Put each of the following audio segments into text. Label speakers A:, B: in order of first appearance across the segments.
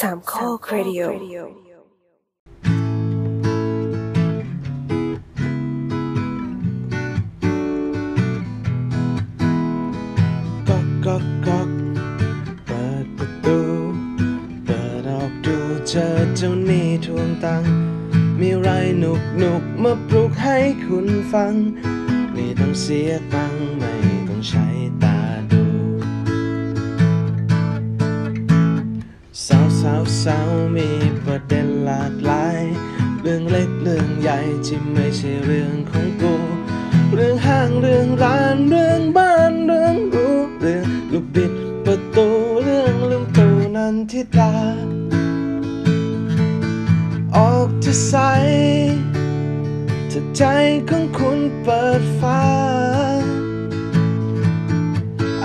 A: สามข้อครดิโอ
B: ก๊อกก๊อกก๊อกเปิดประตูเปิดออกดูเจอเจ้าหนี้ทวงตังค์มีไรหนุกหนุกมาปลุกให้คุณฟัง ไม่ต้องเสียตังค์ไม่ สาวมีประเด็นหลากหลาย เรื่องเล็กเรื่องใหญ่ที่ไม่ใช่เรื่องของกู เรื่องห้างเรื่องร้านเรื่องบ้านเรื่องรู้เรื่องลูกบิดประตูเรื่องลืมตูนันทิดาออกจะใสถ้าใจของคุณเปิดฟ้า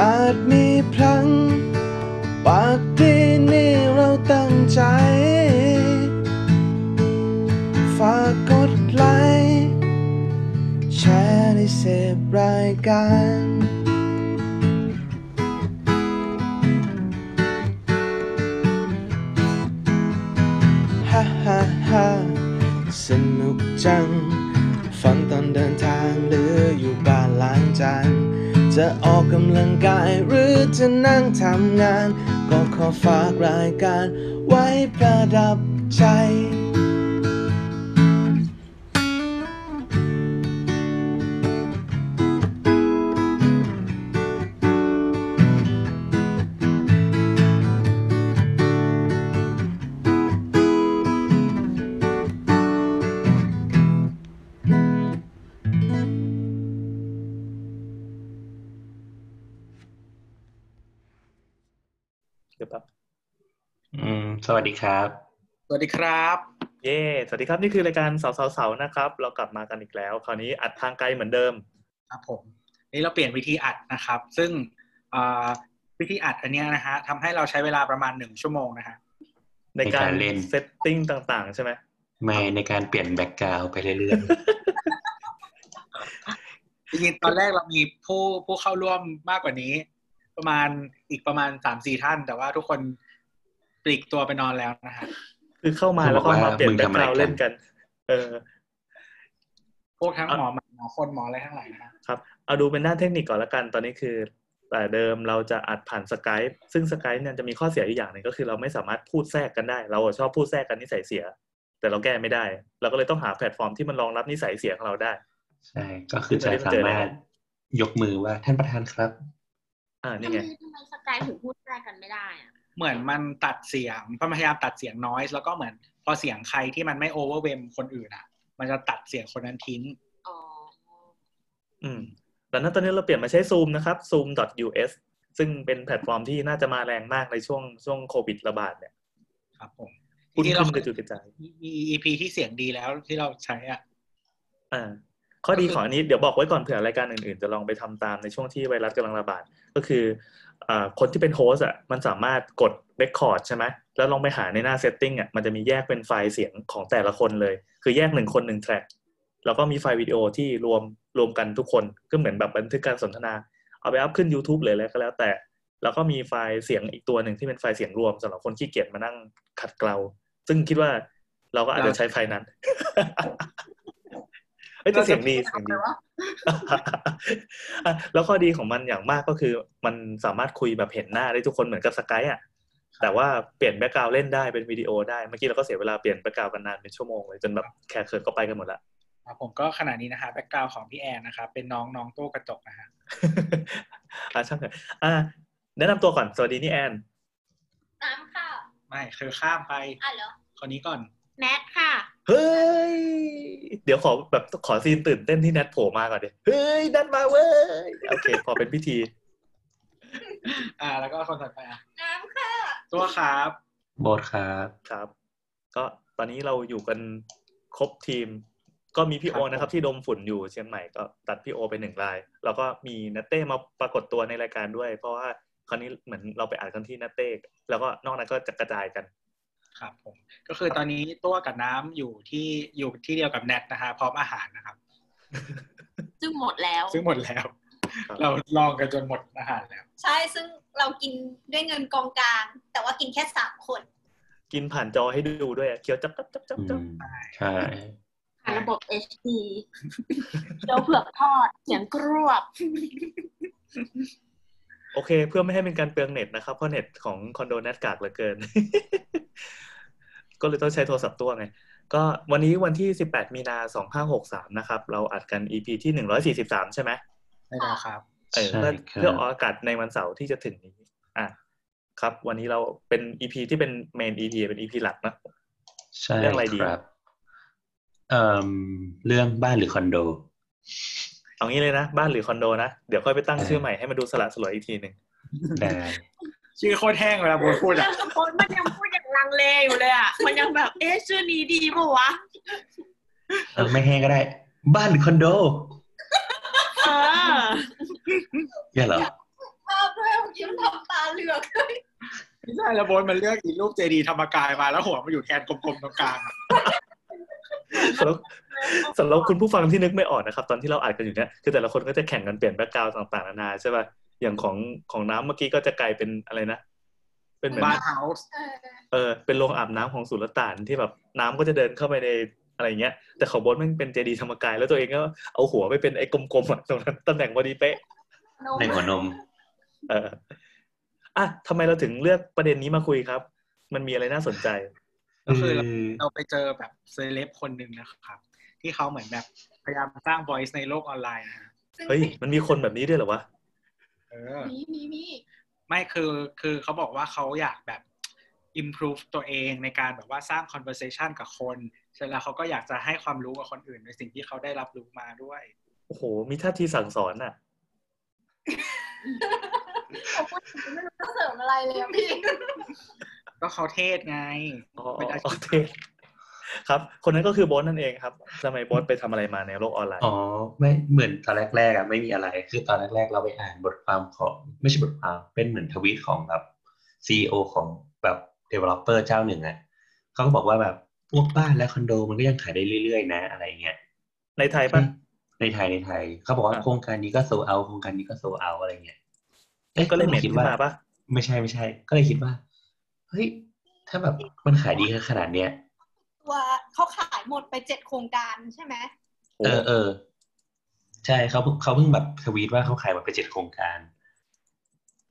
B: อาจมีพลัง ใจ ฝากกดไลค์แชร์ในเสพรายการฮ่าฮ่าฮ่าสนุกจังฟังตอนเดินทางหรืออยู่บ้านล้างจานจะออกกำลังกายหรือจะนั่งทำงาน ก็ขอฝากรายการ ไว้ประดับใจ
C: สวัสดีครับ
D: สวัสดีครับ
E: เย่สวัสดีครับนี่คือรายการเสาเสาเสานะครับ เรากลับมากันอีกแล้ว คราวนี้อัดทางไกลเหมือนเดิม
D: ครับผม นี่เราเปลี่ยนวิธีอัดนะครับ ซึ่งอ่าวิธีอัดอันเนี้ยนะฮะทำให้เราใช้เวลาประมาณหนึ่งชั่วโมงนะฮะ
E: ในการ
C: ในการเล่น
E: setting ต่างๆ ใช่ไหม
C: ไม่ในการเปลี่ยนแบ็กกราวไปเรื่อย
D: จริงๆตอนแรกเรามีผู้ผู้เข้าร่วมมากกว่านี้ ประมาณอีกประมาณสามสี่ท่าน แต่ว่าทุกคน ปลีกตัวไปนอนแล้วนะฮะ
E: คือเข้ามาแล้วก็มาเปลี่ยนแบ็คกราวด์เล่นกัน เออ
D: พวกทั้งหมอหมอคนหมออะไรทั้งหลายนะฮะ
E: ครับ เอาดูเป็นด้านเทคนิคก่อนละกัน ตอนนี้คือ แต่เดิมเราจะอัดผ่านสกายซึ่งสกายเนี่ยจะมีข้อเสียอยู่อย่างหนึ่งก็คือเราไม่สามารถพูดแทรกกันได้ เราชอบพูดแทรกกันนิสัยเสีย แต่เราแก้ไม่ได้ เราก็เลยต้องหาแพลตฟอร์มที่มันรองรับนิสัยเสียของเราได้
C: ๆใช่ ก็คือจะสามารถยกมือว่าท่านประธานครับ
E: อ่า
F: ทำ
E: นี่
F: ไม
E: ไง
F: ทำไมสกายถึงพูดแทรกกันไม่ได้อะ
D: เหมือนมันตัดเสียงพยายามตัดเสียงน้อยแล้วก็เหมือนพอเสียงใครที่มันไม่โอเวอร์เวมคนอื่นอะ มันจะตัดเสียงคนนั้นทิ้ง
F: อ๋อ
E: อืมแต่นั้นตอนนี้เราเปลี่ยนมาใช้ Zoom นะครับ zoom.us ซึ่งเป็นแพลตฟอร์มที่น่าจะมาแรงมากในช่วงช่วงโควิดระบาดเนี่ย
D: ครับผม
E: พุ่ง
D: ที่
E: ขึ้
D: เรา
E: นกระจุยกระจาย
D: มี EP ที่เสียงดีแล้วที่เราใช้อะ
E: อ่าข้อดี
D: ก็คือ
E: ของอันนี้เดี๋ยวบอกไว้ก่อนเผื่อรายการอื่นๆ จะลองไปทำตามในช่วงที่ไวรัสกำลังระบาด ก็คืออ่า คนที่เป็น host อะมันสามารถกด record ใช่ไหมแล้วลองไปหาในหน้า setting อะมันจะมีแยกเป็นไฟล์เสียงของแต่ละคนเลย คือแยกหนึ่งคนหนึ่ง track แล้วก็มีไฟล์วิดีโอที่รวมรวมกันทุกคนก็เหมือนแบบบันทึกการสนทนา เอาไป up ขึ้น YouTube เลยแล้วก็แล้วแต่ แล้วก็มีไฟล์เสียงอีกตัวหนึ่งที่เป็นไฟล์เสียงรวมสำหรับคนขี้เกียจมานั่งขัดเกลา ซึ่งคิดว่าเราก็อาจจะใช้ไฟล์นั้น เอ้ยแต่เสียงดีเสียงดีอะแล้วข้อดีของมันอย่างมากก็คือมันสามารถคุยแบบเห็นหน้าได้ทุกคนเหมือนกับ Skype อะแต่ว่าเปลี่ยน background เล่นได้เป็นวิดีโอได้เมื่อกี้เราก็เสียเวลาเปลี่ยน background กันนานเป็นชั่วโมงเลยจนแบบแขกเขินก็ไปกันหมดละ
D: ครับผมก็ขณะนี้นะฮะ background ของพี่แอนนะครับเป็นน้องน้องตู้กระจกนะฮะ
E: อะช่างเถอะอะแนะนำตัวก่อนสวัสดีนี่แอน
F: น้ำค่ะ
D: ไม่คือข้ามไป
F: อะเหรอ
D: คนนี้ก่อน
F: แนทค่ะ
E: เฮ้ย เดี๋ยวขอแบบขอซีนตื่นเต้นที่แนทโผล่มาก่อนดิเฮ้ยแนทมาเว้ย โอเค พอเป็นพิธี
D: อ่า แล้วก็คนถัดไปอะ
F: น้ำค่ะ
D: ตัวครับ
C: โบทครับ
E: ครับ ก็ตอนนี้เราอยู่กันครบทีม ก็มีพี่โอนะครับ ที่ดมฝุ่นอยู่เชียงใหม่ก็ตัดพี่โอไปหนึ่งราย แล้วก็มีนัตเต้มาปรากฏตัวในรายการด้วย เพราะว่าคราวนี้เหมือนเราไปอ่านกันที่นัตเต้แล้วก็นอกนั้นก็จะกระจายกัน
D: ครับผมก็คือตอนนี้ตัวกับน้ำอยู่ที่อยู่ที่เดียวกับแนทนะฮะพร้อมอาหารนะครับ
F: ซึ่งหมดแล้ว
D: ซึ่งหมดแล้ว
E: ครับ
D: เราลองกันจนหมดอาหารแล้ว
G: ใช่ซึ่งเรากินด้วยเงินกองกลาง แต่ว่ากินแค่สามคน
E: กินผ่านจอให้ดูด้วยอะเคี้ยวจับจับจับจับ
C: อื
E: จับ
C: มใช่
F: ผ่านระบบ HD เดี๋ยวเผือกทอดเสียงกรวบ
E: โอเค เพื่อไม่ให้เป็นการเปลืองเน็ตนะครับ เพราะเน็ตของคอนโดแนทกากเหลือเกิน ก็เลยต้องใช้โทรศัพท์ตัวไง ก็วันนี้วันที่ 18 มีนา2563 นะครับ เราอัดกัน EP ที่ 143 ใช่ไหม
D: ไม่ได้ครับ
E: เออ
C: ใช่
E: เพื่อ
C: ครับ
E: เพื่อออกอากาศในวันเสาร์ที่จะถึงนี้ อะครับ วันนี้เราเป็น EP ที่เป็นเมน EP เป็น EP หลักนะ
C: ใช่
E: เรื่องอะไรดี
C: ครับเอ่อเรื่องบ้านหรือคอนโด
E: เอางี้เลยนะ บ้านหรือคอนโดนะ เดี๋ยวค่อยไปตั้ง
C: เออ
E: ชื่อใหม่ให้มันดูสละสลวยอีกทีหนึ่ง
C: ได้
D: ชื่อโคตรแห้งเวลาโบทพูดอะ
F: คนมันยังพูดอย่างลังเลอยู่เลยอะ มันยังแบบเอ๊ะชื่อนี้ดีป่าวะ
C: เออไม่แห้งก็ได้ บ้านหรือคอนโด
F: เออ
C: เนี่ยเหรอ
F: ภาพด้วยเมื่อกี้มันทำตาเหลือก
D: ไม่ใช่แล้วโบทมันเลือกอีรูปเจดีย์ธรรมกายมาแล้วหัวมันอยู่แทนกลมๆตรงกลางอะ
E: สำหรับสำหรับคุณผู้ฟังที่นึกไม่ออกนะครับ ตอนที่เราอัดกันอยู่เนี่ยคือแต่ละคนก็จะแข่งกันเปลี่ยน background ต่างๆนานาใช่ป่ะอย่างของของน้ำเมื่อกี้ก็จะกลายเป็นอะไรนะเป็นเหมือน
D: bath house เอ
E: อเป็นโรงอาบน้ำของสุลต่านที่แบบน้ำก็จะเดินเข้าไปในอะไรเงี้ย แต่ของโบทมันเป็นเจดีย์ธรรมกายแล้วตัวเองก็เอาหัวไปเป็นไอ้กลมๆอะตรงนั้นตำแหน่งพอดีเป๊ะ
C: ในหัวนม
E: เอออะทำไมเราถึงเลือกประเด็นนี้มาคุยครับ มันมีอะไรน่าสนใจ
D: ก็คือเราเราไปเจอแบบเซเลบคนหนึ่งนะครับ ที่เขาเหมือนแบบพยายามสร้าง voice ในโลกออนไลน์นะฮะ
E: เฮ้ยมันมีคนแบบนี้ด้วยเหรอวะ
D: เออ
F: มีมีมี
D: ไม่คือคือเขาบอกว่าเขาอยากแบบ improve ตัวเองในการแบบว่าสร้าง conversation กับคนเสร็จแล้วเขาก็อยากจะให้ความรู้กับคนอื่นในสิ่งที่เขาได้รับรู้มาด้วย
E: โอ้โห มีท่าทีสั่งสอนอะ
F: เขาพูดถึงไม่รู้จะเสริมอะไรเลยอะพี่
D: ก็เขาเทศไง
E: อ๋อ
D: เป็นอา
E: โอ
D: ชีพ
E: เคครับ คนนั้นก็คือโบอสนั่นเองครับทำไมโบอสไปทำอะไรมาในโลกออนไลน์
C: อ๋อ ไม่เหมือนตอนแรกๆอะไม่มีอะไร คือตอนแรกๆ เราไปอ่านบทความของ ไม่ใช่บทความเป็นเหมือนทวีตของแบบซีอของแบบ developer เจ้าหนึ่งอะเขาก็บอกว่าแบบพวกบ้านและคอนโดมันก็ยังขายได้เรื่อยๆ นะ อะไรเงี้ย
E: ในไทยปะ
C: ในไทยในไทย เขาบอกว่า
E: อ่า
C: โครงการนี้ก็โซเอาโครงการนี้ก็โซเอาอะไรเงี้ย เอ๊ะ
E: ก็เลยเหม็น
C: คิด
E: ขึ้น
C: ว่า
E: มาปะ
C: ไม่ใช่ไม่ใช่ ก็เลยคิดว่า เฮ้ยถ้าแบบมันขายดีขนาดเนี้ย
A: ตัวเขาขายหมดไปเจ็ดโครงการใช่ไหม
E: โอ้
C: เออเออใช่เขาเพิ่งเขาเพิ่งแบบทวีตว่าเขาขายหมดไปเจ็ดโครงการ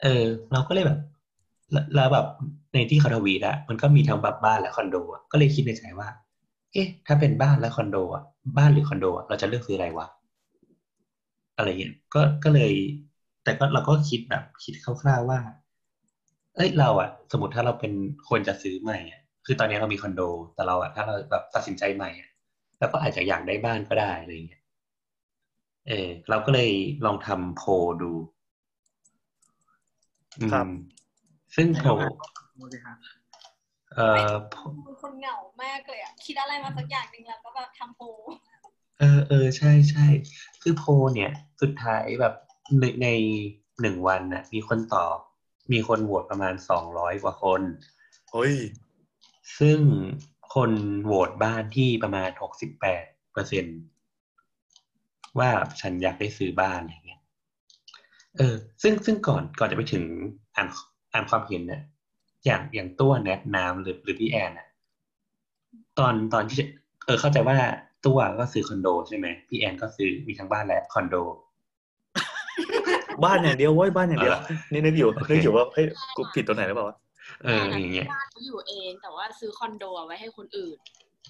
C: เออ เราก็เลยแบบแล้วแล้วแบบในที่เขาทวีตอะมันก็มีทั้งแบบบ้านและคอนโดอะก็เลยคิดในใจว่า เอ๊ะ ถ้าเป็นบ้านและคอนโดอะบ้านหรือคอนโดอะเราจะเลือกซื้ออะไรวะอะไรเงี้ยก็ก็เลย แต่ก็เราก็คิดแบบคิดคร่าวๆว่า เอ้ยเราอะสมมติถ้าเราเป็นคนจะซื้อใหม่อะคือตอนนี้เรามีคอนโด แต่เราอะถ้าเราแบบตัดสินใจใหม่อะเราก็อาจจะอยากได้บ้านก็ได้อะไรเงี้ยเออเราก็เลยลองทำโพลดูอืม
E: ครับ
C: ซึ่งโพล
D: ดูสิครับ
C: เอ่อ
A: เป็นคนเหงามากเลยอะคิดอะไรมาสักอย่างหนึ่งแล้วก็แบบทำโพล
C: เออเออใช่ใช่คือโพลเนี่ย สุดท้ายแบบในในหนึ่งวันน่ะมีคนตอบ มีคนโหวตประมาณสองร้อยกว่าคน
E: เฮ้ย
C: ซึ่งคนโหวตบ้านที่ประมาณหกสิบแปดเปอร์เซ็นว่าฉันอยากได้ซื้อบ้านอะไรเงี้ย เออ ซึ่งซึ่งก่อนก่อนจะไปถึงอ่านอ่านความเห็นเนี่ยอย่างอย่างตัวแนทน้ำหรือหรือพี่แอนน่ะตอนตอนที่จะเออเข้าใจว่าตัวก็ซื้อคอนโดใช่ไหมพี่แอนก็ซื้อมีทั้งบ้านและคอนโด
E: บ้านอย่างเดียวเว้ยบ้านอย่างเดียว
C: เอาล่ะ
E: นี่นึกอยู่
C: โอเค
E: นึกอยู่ว่าเฮ้ยกูผิดตรงไหนหรือเปล่าวะ
C: เอออย่างเงี้ย
F: บ้านเขาอยู่เองแต่ว่าซื้อคอนโดเอาไว้ให้คนอื่น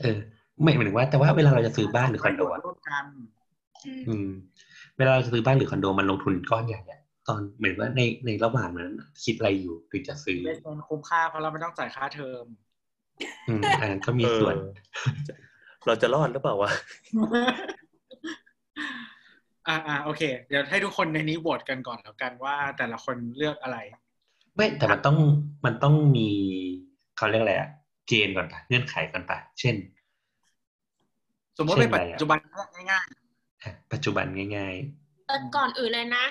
C: เออ ไม่หมายถึงว่าแต่ว่าเวลาเราจะซื้อบ้านหรือคอนโดอะ
D: ร่วมกัน
C: อืม เวลาเราจะซื้อบ้านหรือคอนโดมันลงทุนก้อนใหญ่อะตอนเหมือนว่าในในระหว่างนั้นคิดอะไรอยู่ถึงจะซื้อ
D: เบสเนคุ้มค่าเพราะเราไม่ต้องจ่ายค่าเทอม
C: อืมอันนั้นก็มีส่วน
E: เออเราจะรอดหรือเปล่าวะ
D: อ่าอ่าโอเค เดี๋ยวให้ทุกคนในนี้โหวตกันก่อนแล้วกันว่าแต่ละคนเลือกอะไร
C: ไม่แต่มันต้องมันต้องมีเขาเรียกอะไรอะเกณฑ์ก่อนปะเงื่อนไขก่อนปะเช่น
D: สมมติ
C: เช่
D: เป็น
C: น
D: ปั
C: อะไร
D: จ
C: อะ
D: จุบันง่าย
C: อะปัจจุบันง่าย
F: แต่ก่อนอื่นเลยนะ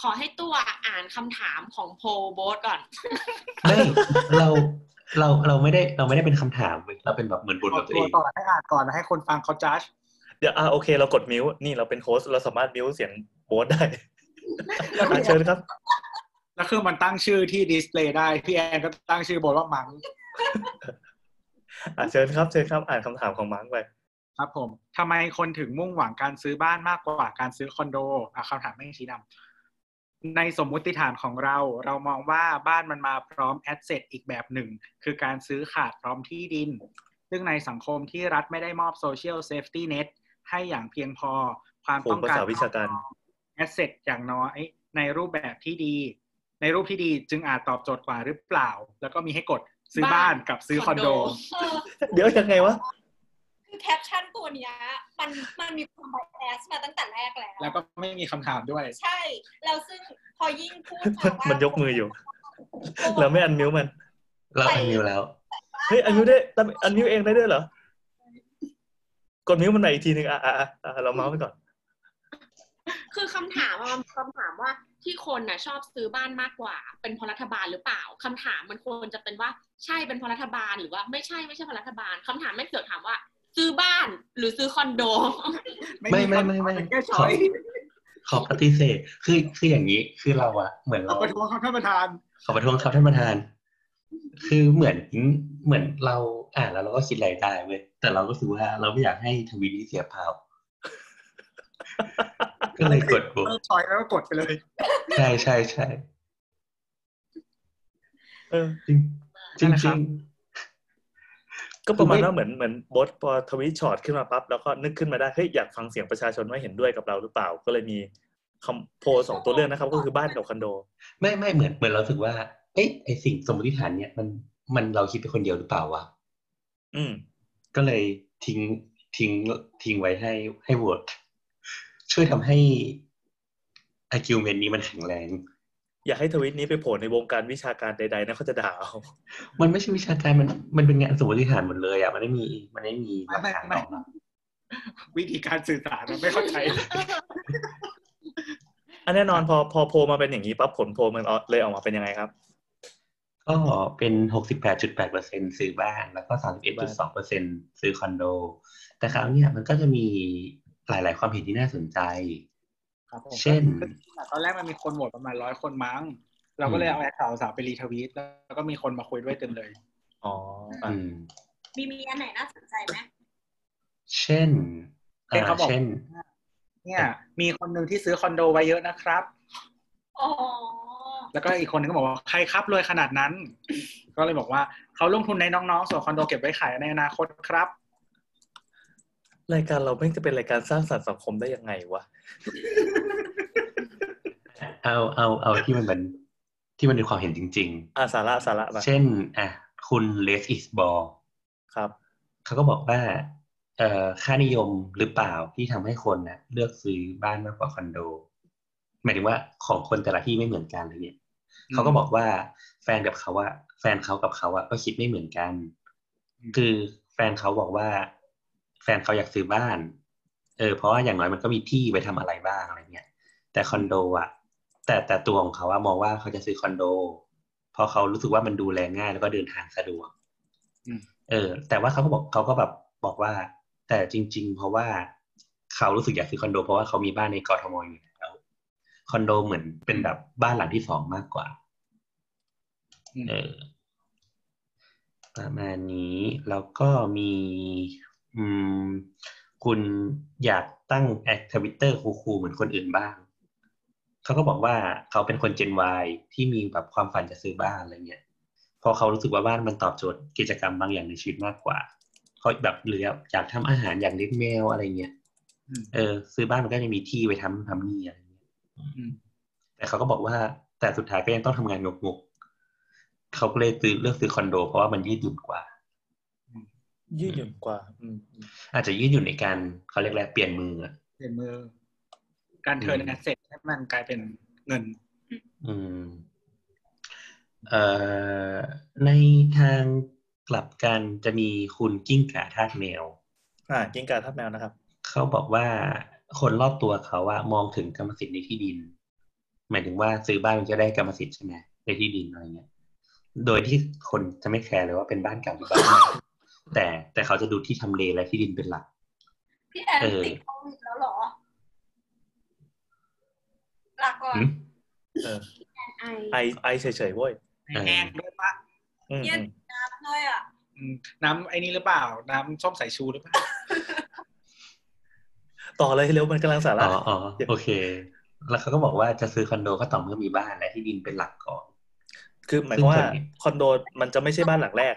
F: ขอให้ตัวอ่านคำถามของโพลโบสก่อน
C: ๆไม่เราเราเราไม่ได้เราไม่ได้เป็นคำถามเว้ยเราเป็นแบบเหมือนบท
D: ๆ
C: ของตัวเอง
D: ต่อให้อ่านก่อนแล้วให้คนฟังเขาจัด
E: เดี๋ยวอ่าโอเค เรากดมิวนี่เราเป็นโฮสต์เราสามารถมิวเสียงโบสได้อะเชิญครับ
D: แล้วคือมันตั้งชื่อที่ display ได้ พี่แอนก็ตั้งชื่อโบทว่ามัง
E: อะเชิญครับเชิญครับ อ่านคำถามของมาร์กไป
D: ครับผมทำไมคนถึงมุ่งหวังการซื้อบ้านมากกว่าการซื้อคอนโดอะคำถามไม่ชี้นำในสมมุติฐานของเรา เรามองว่าบ้านมันมาพร้อม asset อีกแบบหนึ่ง คือการซื้อขาดพร้อมที่ดิน ซึ่งในสังคมที่รัฐไม่ได้มอบ social safety net ให้อย่างเพียงพอความ
E: โอ้
D: ต้อง
E: ภา
D: การ
E: ษาวิชาการ
D: asset อย่างน้อยในรูปแบบที่ดี ในรูปที่ดีจึงอาจตอบโจทย์กว่าหรือเปล่า แล้วก็มีให้กดซื้อบ้านกับซื้อคอนโด
A: เออ
E: เดี๋ยวยังไงวะ
A: คือแคปชั่นตัวเนี้ยมันมันมีความ bias มาตั้งแต่แรกแล้ว
D: แล้วก็ไม่มีคำถามด้วย
A: ใช่ แล้วซึ่งพอยิ่งพูดมาว่า
E: มันยกมืออยู่ เราไม่ unmute มัน
C: เรา unmute แล้ว
E: เฮ้ยอันมิวได้อันมิวเองได้ด้วยเหรอ กดมิวมันใหม่อีกทีหนึ่งอะอะอะอะเราเมาส์ไปก่อน
G: คือคำถามอะมันคำถามว่าที่คนน่ะชอบซื้อบ้านมากกว่า เป็นเพราะรัฐบาลหรือเปล่าคำถามมันควรจะเป็นว่าใช่เป็นเพราะรัฐบาลหรือว่าไม่ใช่ไม่ใช่เพราะรัฐบาลคำถามไม่เกี่ยวถามว่า ซื้อบ้านหรือซื้อคอนโด
C: ไม่ไม่ไม่ไม่
D: แค่ช้อย
C: ขอปฏิเสธคือคืออย่างนี้คือเราอะเหมือน
D: เอา
C: เรา
D: ประท้วงครับท่านประธาน
C: ขอประท้วงครับท่านประธาน คือเหมือนเหมือนเราอ่านแล้วเราก็คิดอะไรได้เว้ยแต่เราก็รู้สึกว่าเราไม่อยากให้ทวีตนี้เสียภาพก็เลยกดบวก
D: เออช้อยแล้วก็กดไปเลย
C: ใช่ใช่ใช่
E: เออ
C: จริงจริง
D: นั่นแหละ
C: จ
D: ครั
C: ริ
D: บ
C: ง
E: ก็ประมาณ
C: คือไม่
E: ว่าเหมือนเหมือนบอสพอทวีตช็อตขึ้นมาปั๊บแล้วก็นึกขึ้นมาได้เฮ้ยอยากฟังเสียงประชาชนว่าเห็นด้วยกับเราหรือเปล่า ก็เลยมีคำโพลสองตัวเลือกนะครับ ก็คือบ้านกับคอนโด
C: ไม่ไม่เหมือนเหมือนเรารู้สึกว่า เอ้ยไอสิ่งสมมติฐานเนี่ยมันมันเราคิดเป็นคนเดียวหรือเปล่าวะ
E: อืม
C: ก็เลยทิ้งทิ้งทิ้งไว้ให้ให้โหวตช่วยทำให้ argument นี้มันแข็งแรง
E: อยากให้ทวิตนี้ไปโผล่ในวงการวิชาการใดๆนะเขาจะด่าเอา
C: มันไม่ใช่วิชาการมันมันเป็นงานสมมติฐานหมดเลยอะมันไม่มีมันไม่มีหลักฐาน
D: ไม่
C: ร
D: ไม่
C: องรับ
D: วิธีการสื่อสารมันไม่เข้าใจ
E: อันแน่นอนพอพอโพลมาเป็นอย่างนี้ปั๊บผลโพลมันเลยออกมาเป็นยังไงครับ
C: ก็เป็นหกสิบแปดจุดแปดเปอร์เซ็นซื้อบ้าน แล้วก็สามสิบเอ็ดจุดสองเปอร์เซ็นซื้อคอนโด แต่คราวเนี้ยมันก็จะมีหลาย ๆ ความเห็นที่น่าสนใจ
D: ครับผม
C: เช่น
D: ตอนแรกมันมีคนโหวตประมาณร้อยคนมั้ง เราก็เลยเอาแอคข่าวสาวไปรีทวีต แล้วก็มีคนมาคุยด้วยเต็มเลย
E: อ๋ออะ
C: อืม
A: มีมีอันไหนน่าสนใจไหม
C: เช่น
D: เช่นเขาบอก
C: เช่น
D: เนี่ย มีคนหนึ่งที่ซื้อคอนโดไว้เยอะนะครับ
A: อ๋อ
D: แล้วก็อีกคนนึงก็บอกว่าใครครับรวยขนาดนั้น ก็เลยบอกว่าเขาลงทุนในน้องๆส่วนคอนโดเก็บไว้ขายในอนาคตครับ
E: รายการเราไม่จะเป็นรายการสร้างสรรค์สังคมได้ยังไงวะ
C: เอาเอาเอาที่มันเป็นที่มันเป็นความเห็นจริง
E: อ่าสาระสาระมา
C: ๆเช่น อะ คุณเลสอิสบอล
E: ครับ
C: เขาก็บอกว่า เอ่อค่านิยมหรือเปล่าที่ทำให้คนนะเลือกซื้อบ้านมากกว่าคอนโด หมายถึงว่าของคนแต่ละที่ไม่เหมือนกันอะไรเงี้ย
D: อืม
C: เขาก็บอกว่าแฟนกับเขาอะแฟนเขากับเขาอะก็คิดไม่เหมือนกัน
D: อืม
C: คือแฟนเขาบอกว่า แฟนเขาอยากซื้อบ้าน เออ เพราะว่าอย่างน้อยมันก็มีที่ไปทำอะไรบ้างอะไรเงี้ยแต่คอนโดอะแต่แต่ตัวของเขาอะมองว่าเขาจะซื้อคอนโดเพราะเขารู้สึกว่ามันดูแลง่ายแล้วก็เดินทางสะดวก
D: อืม
C: เออ แต่ว่าเขาก็บอกเขาก็แบบบอกว่า แต่จริง ๆ เพราะว่าเขารู้สึกอยากซื้อคอนโด เพราะว่าเขามีบ้านในกทมอยู่แล้วคอนโดเหมือนเป็นแบบบ้านหลังที่สองมากกว่า
D: อืม
C: เออประมาณนี้แล้วก็มีอืมคุณอยากตั้งแอคทวิตเตอร์คูลๆเหมือนคนอื่นบ้าง เขาก็บอกว่าเขาเป็นคน Gen Y ที่มีแบบความฝันจะซื้อบ้านอะไรเงี้ยเพอเขารู้สึกว่าบ้านมันตอบโจทย์กิจกรรมบางอย่างในชีวิตมากกว่าเขาแบบหรืออยากทำอาหารอยากเลี้ยงแมวอะไรเงี้ย
D: อืม
C: เออ ซื้อบ้านมันก็จะมีที่ไปทำทำนี่อะไรเงี้ย
D: อืม
C: แต่เขาก็บอกว่าแต่สุดท้ายก็ยังต้องทำงานงกๆ เขาก็เลยซื้อเลือกซื้อคอนโด เพราะว่ามันยืดหยุ่นกว่า
E: ยืดหยุ่นกว่า อืม
C: อาจจะยืดหยุ่นในการเขาเรียกอะไรเปลี่ยนมืออะ
D: เปลี่ยนมือ การเทิร์น
C: อืม
D: แอสเซทให้มันกลายเป็นเงิน
C: อืมเอ่อในทางกลับกันจะมีคุณกิ้งก่าทาสแมว
E: อ่า กิ้งก่าทับแมวนะครับ
C: เขาบอกว่าคนรอบตัวเขาอะมองถึงกรรมสิทธิ์ในที่ดิน หมายถึงว่าซื้อบ้านมันจะได้กรรมสิทธิ์ใช่ไหมในที่ดินอะไรเงี้ย โดยที่คนจะไม่แคร์เลยว่าเป็นบ้านเก่าหรือบ้านใหม่แต่แต่เขาจะดูที่ทำเลและที่ดินเป็นหลัก
A: พี่แอน
C: เออ
A: ติดโควิดแล้วเหรอลาก่อน
C: หืม
E: เออ
G: ไอ
E: ไอไอเฉยๆเว้ย
C: เออ
D: แห้งด้วยปะ
E: อืม
A: เย็
E: อื
A: น
E: ม
A: น้ำเลยอะ
D: อืมน้ำไอ้นี่หรือเปล่า น้ำส้มสายชูหรือเปล่า
E: ต่อเลยเร็วมันกำลังสา
C: อ๋
E: ระ
C: ออ๋อโอเค แล้วเขาก็บอกว่าจะซื้อคอนโดก็ต่อเมื่อมีบ้านและที่ดินเป็นหลักก่อน
E: คือหมายความว่า
C: ซึ่งส่วนใหญ่
E: คอนโดมันจะไม่ใช่บ้านหลังแรก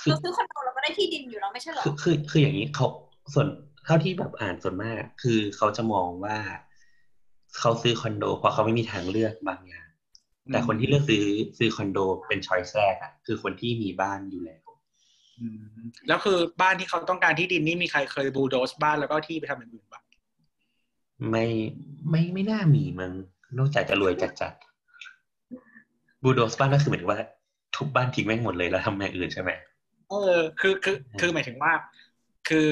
C: คือ
A: เราซื้อคอนโดเราก็ได้ที่ดินอยู่แล้วไม่ใช่เหรอ
C: คือคือคืออย่างนี้เขาส่วนเท่าที่แบบอ่านส่วนมาก คือเขาจะมองว่าเขาซื้อคอนโดเพราะเขาไม่มีทางเลือกบางอย่างแต่คนที่เลือกซื้อซื้อคอนโดเป็นช้อยส์แรกอะคือคนที่มีบ้านอยู่แล้ว
D: อืมแล้วคือบ้านที่เขาต้องการที่ดินนี่มีใครเคยบูลโดสบ้านแล้วก็ที่ไปทำอย่างอื่นปะ
C: ไม่ไม่ไม่น่ามีมั้งนอกจากจะรวยจัดจัด บูโดสบ้านก็คือหมายถึงว่า ทุบบ้านทิ้งแม่งหมดเลยแล้วทำอย่างอื่นใช่ไหม
D: เออคือคือคือหมายถึงว่า คือ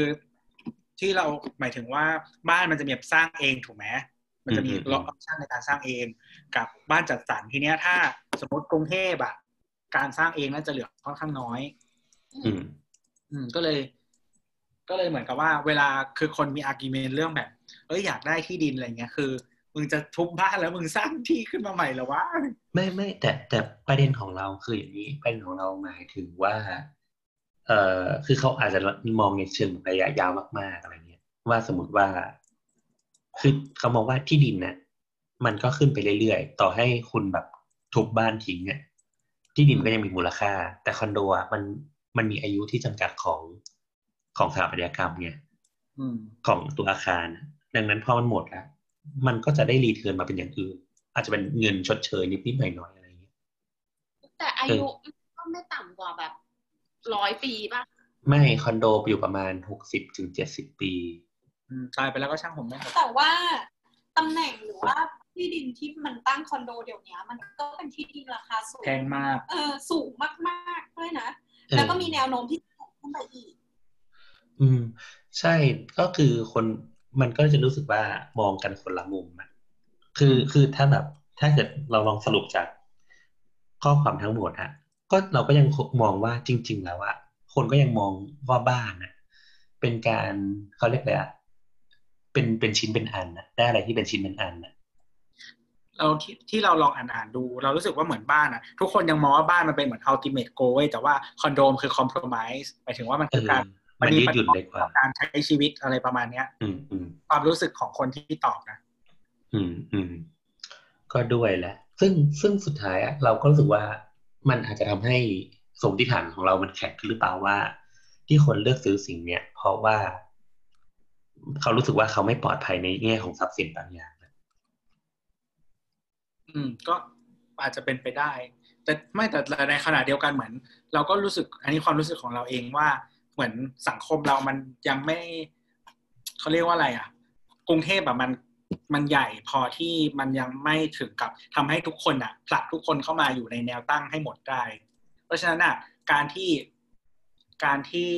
D: ที่เราหมายถึงว่าบ้านมันจะมีแบบสร้างเองถูกไหมมันจะมีออปชั่นในการสร้างเองกับบ้านจัดสรรทีเนี้ยถ้าสมมติกรุงเทพอะการสร้างเองน่าจะเหลือค่อนข้างน้อย
C: อืม
D: อืมก็เลย ก็เลยเหมือนกับว่า เวลาคือคนมีอาร์กิเมนเรื่องแบบ เอ้ยอยากได้ที่ดินอะไรเงี้ยคือ มึงจะทุบบ้านแล้วมึงสร้างที่ขึ้นมาใหม่เหรอวะ
C: ไม่ไม่แต่แต่ประเด็นของเราคืออย่างนี้ประเด็นของเราหมายถึงว่า เอ่อคือเขาอาจจะมองในเชิงระยะยาวมากๆอะไรเงี้ยว่าสมมติว่า คือเขามองว่าที่ดินเนี่ยมันก็ขึ้นไปเรื่อยๆ ต่อให้คุณแบบทุบบ้านทิ้งเนี่ยที่ดินก็ยังมีมูลค่า แต่คอนโดอะมันมันมีอายุที่จำกัดของของสถาปัตยกรรมไง
D: อืม
C: ของตัวอาคาร ดังนั้นพอมันหมดแล้ว มันก็จะได้รีเทิร์นมาเป็นอย่างอื่น อาจจะเป็นเงินชดเชยนิดๆหน่อยๆอะไรอย่างเงี้ย
G: แต่อายุก็ไม่ต่ำกว่าแบบร้อยปีป่ะ
C: ไม่คอนโดอยู่ประมาณหกสิบถึงเจ็ดสิบปี
D: อืมตายไปแล้วก็ช่างผมไม่หมด
A: แต่ว่าตำแหน่งหรือว่าที่ดินที่มันตั้งคอนโดเดี๋ยวนี้มันก็เป็นที่ดินราคาสูง
D: แพงมาก
A: เออสูงมากๆด้วยนะ
C: เออ
A: แล้วก็มีแนวโน้มที่จะขึ้นไปอีก
C: อืม ใช่ก็คือคน มันก็จะรู้สึกว่ามองกันคนละมุมอะคือคือถ้าแบบถ้าเกิดเราลองสรุปจากข้อความทั้งหมดอะก็เราก็ยังมองว่าจริง ๆ แล้วอะคนก็ยังมองว่าบ้านอะเป็นการเขาเรียกอะไรอะเป็นเป็นชิ้นเป็นอันอะได้อะไรที่เป็นชิ้นเป็นอันอะ
D: เราที่ที่เราลองอ่านอ่านๆดู เรารู้สึกว่าเหมือนบ้านอะทุกคนยังมองว่าบ้านมันเป็นเหมือน ultimate goal เว้ยแต่ว่าคอนโดมคือ compromise หมายถึงว่ามัน
C: เอ
D: คือ
C: อ
D: การ
C: มันยืดหยุ่นได้กว่า
D: การใช้ชีวิตอะไรประมาณเนี้ย
C: อืมอืม
D: ความรู้สึกของคนที่ตอบนะ
C: อืมอืมก็ด้วยแหละ ซึ่งซึ่งสุดท้ายอะเราก็รู้สึกว่ามันอาจจะทำให้สมมติฐานของเรามันแข็งขึ้นหรือเปล่าว่า ที่คนเลือกซื้อสิ่งเนี้ยเพราะว่า เขารู้สึกว่าเขาไม่ปลอดภัยในแง่ของทรัพย์สินบางอย่าง
D: อืม ก็อาจจะเป็นไปได้ แต่ไม่แต่ในขณะเดียวกันเหมือน เราก็รู้สึก อันนี้ความรู้สึกของเราเองว่า เหมือนสังคมเรามันยังไม่เขาเรียกว่าอะไรอะ กรุงเทพแบบมันมันใหญ่พอที่มันยังไม่ถึงกับทำให้ทุกคนอะผลักทุกคนเข้ามาอยู่ในแนวตั้งให้หมดได้ เพราะฉะนั้นอะการที่การที่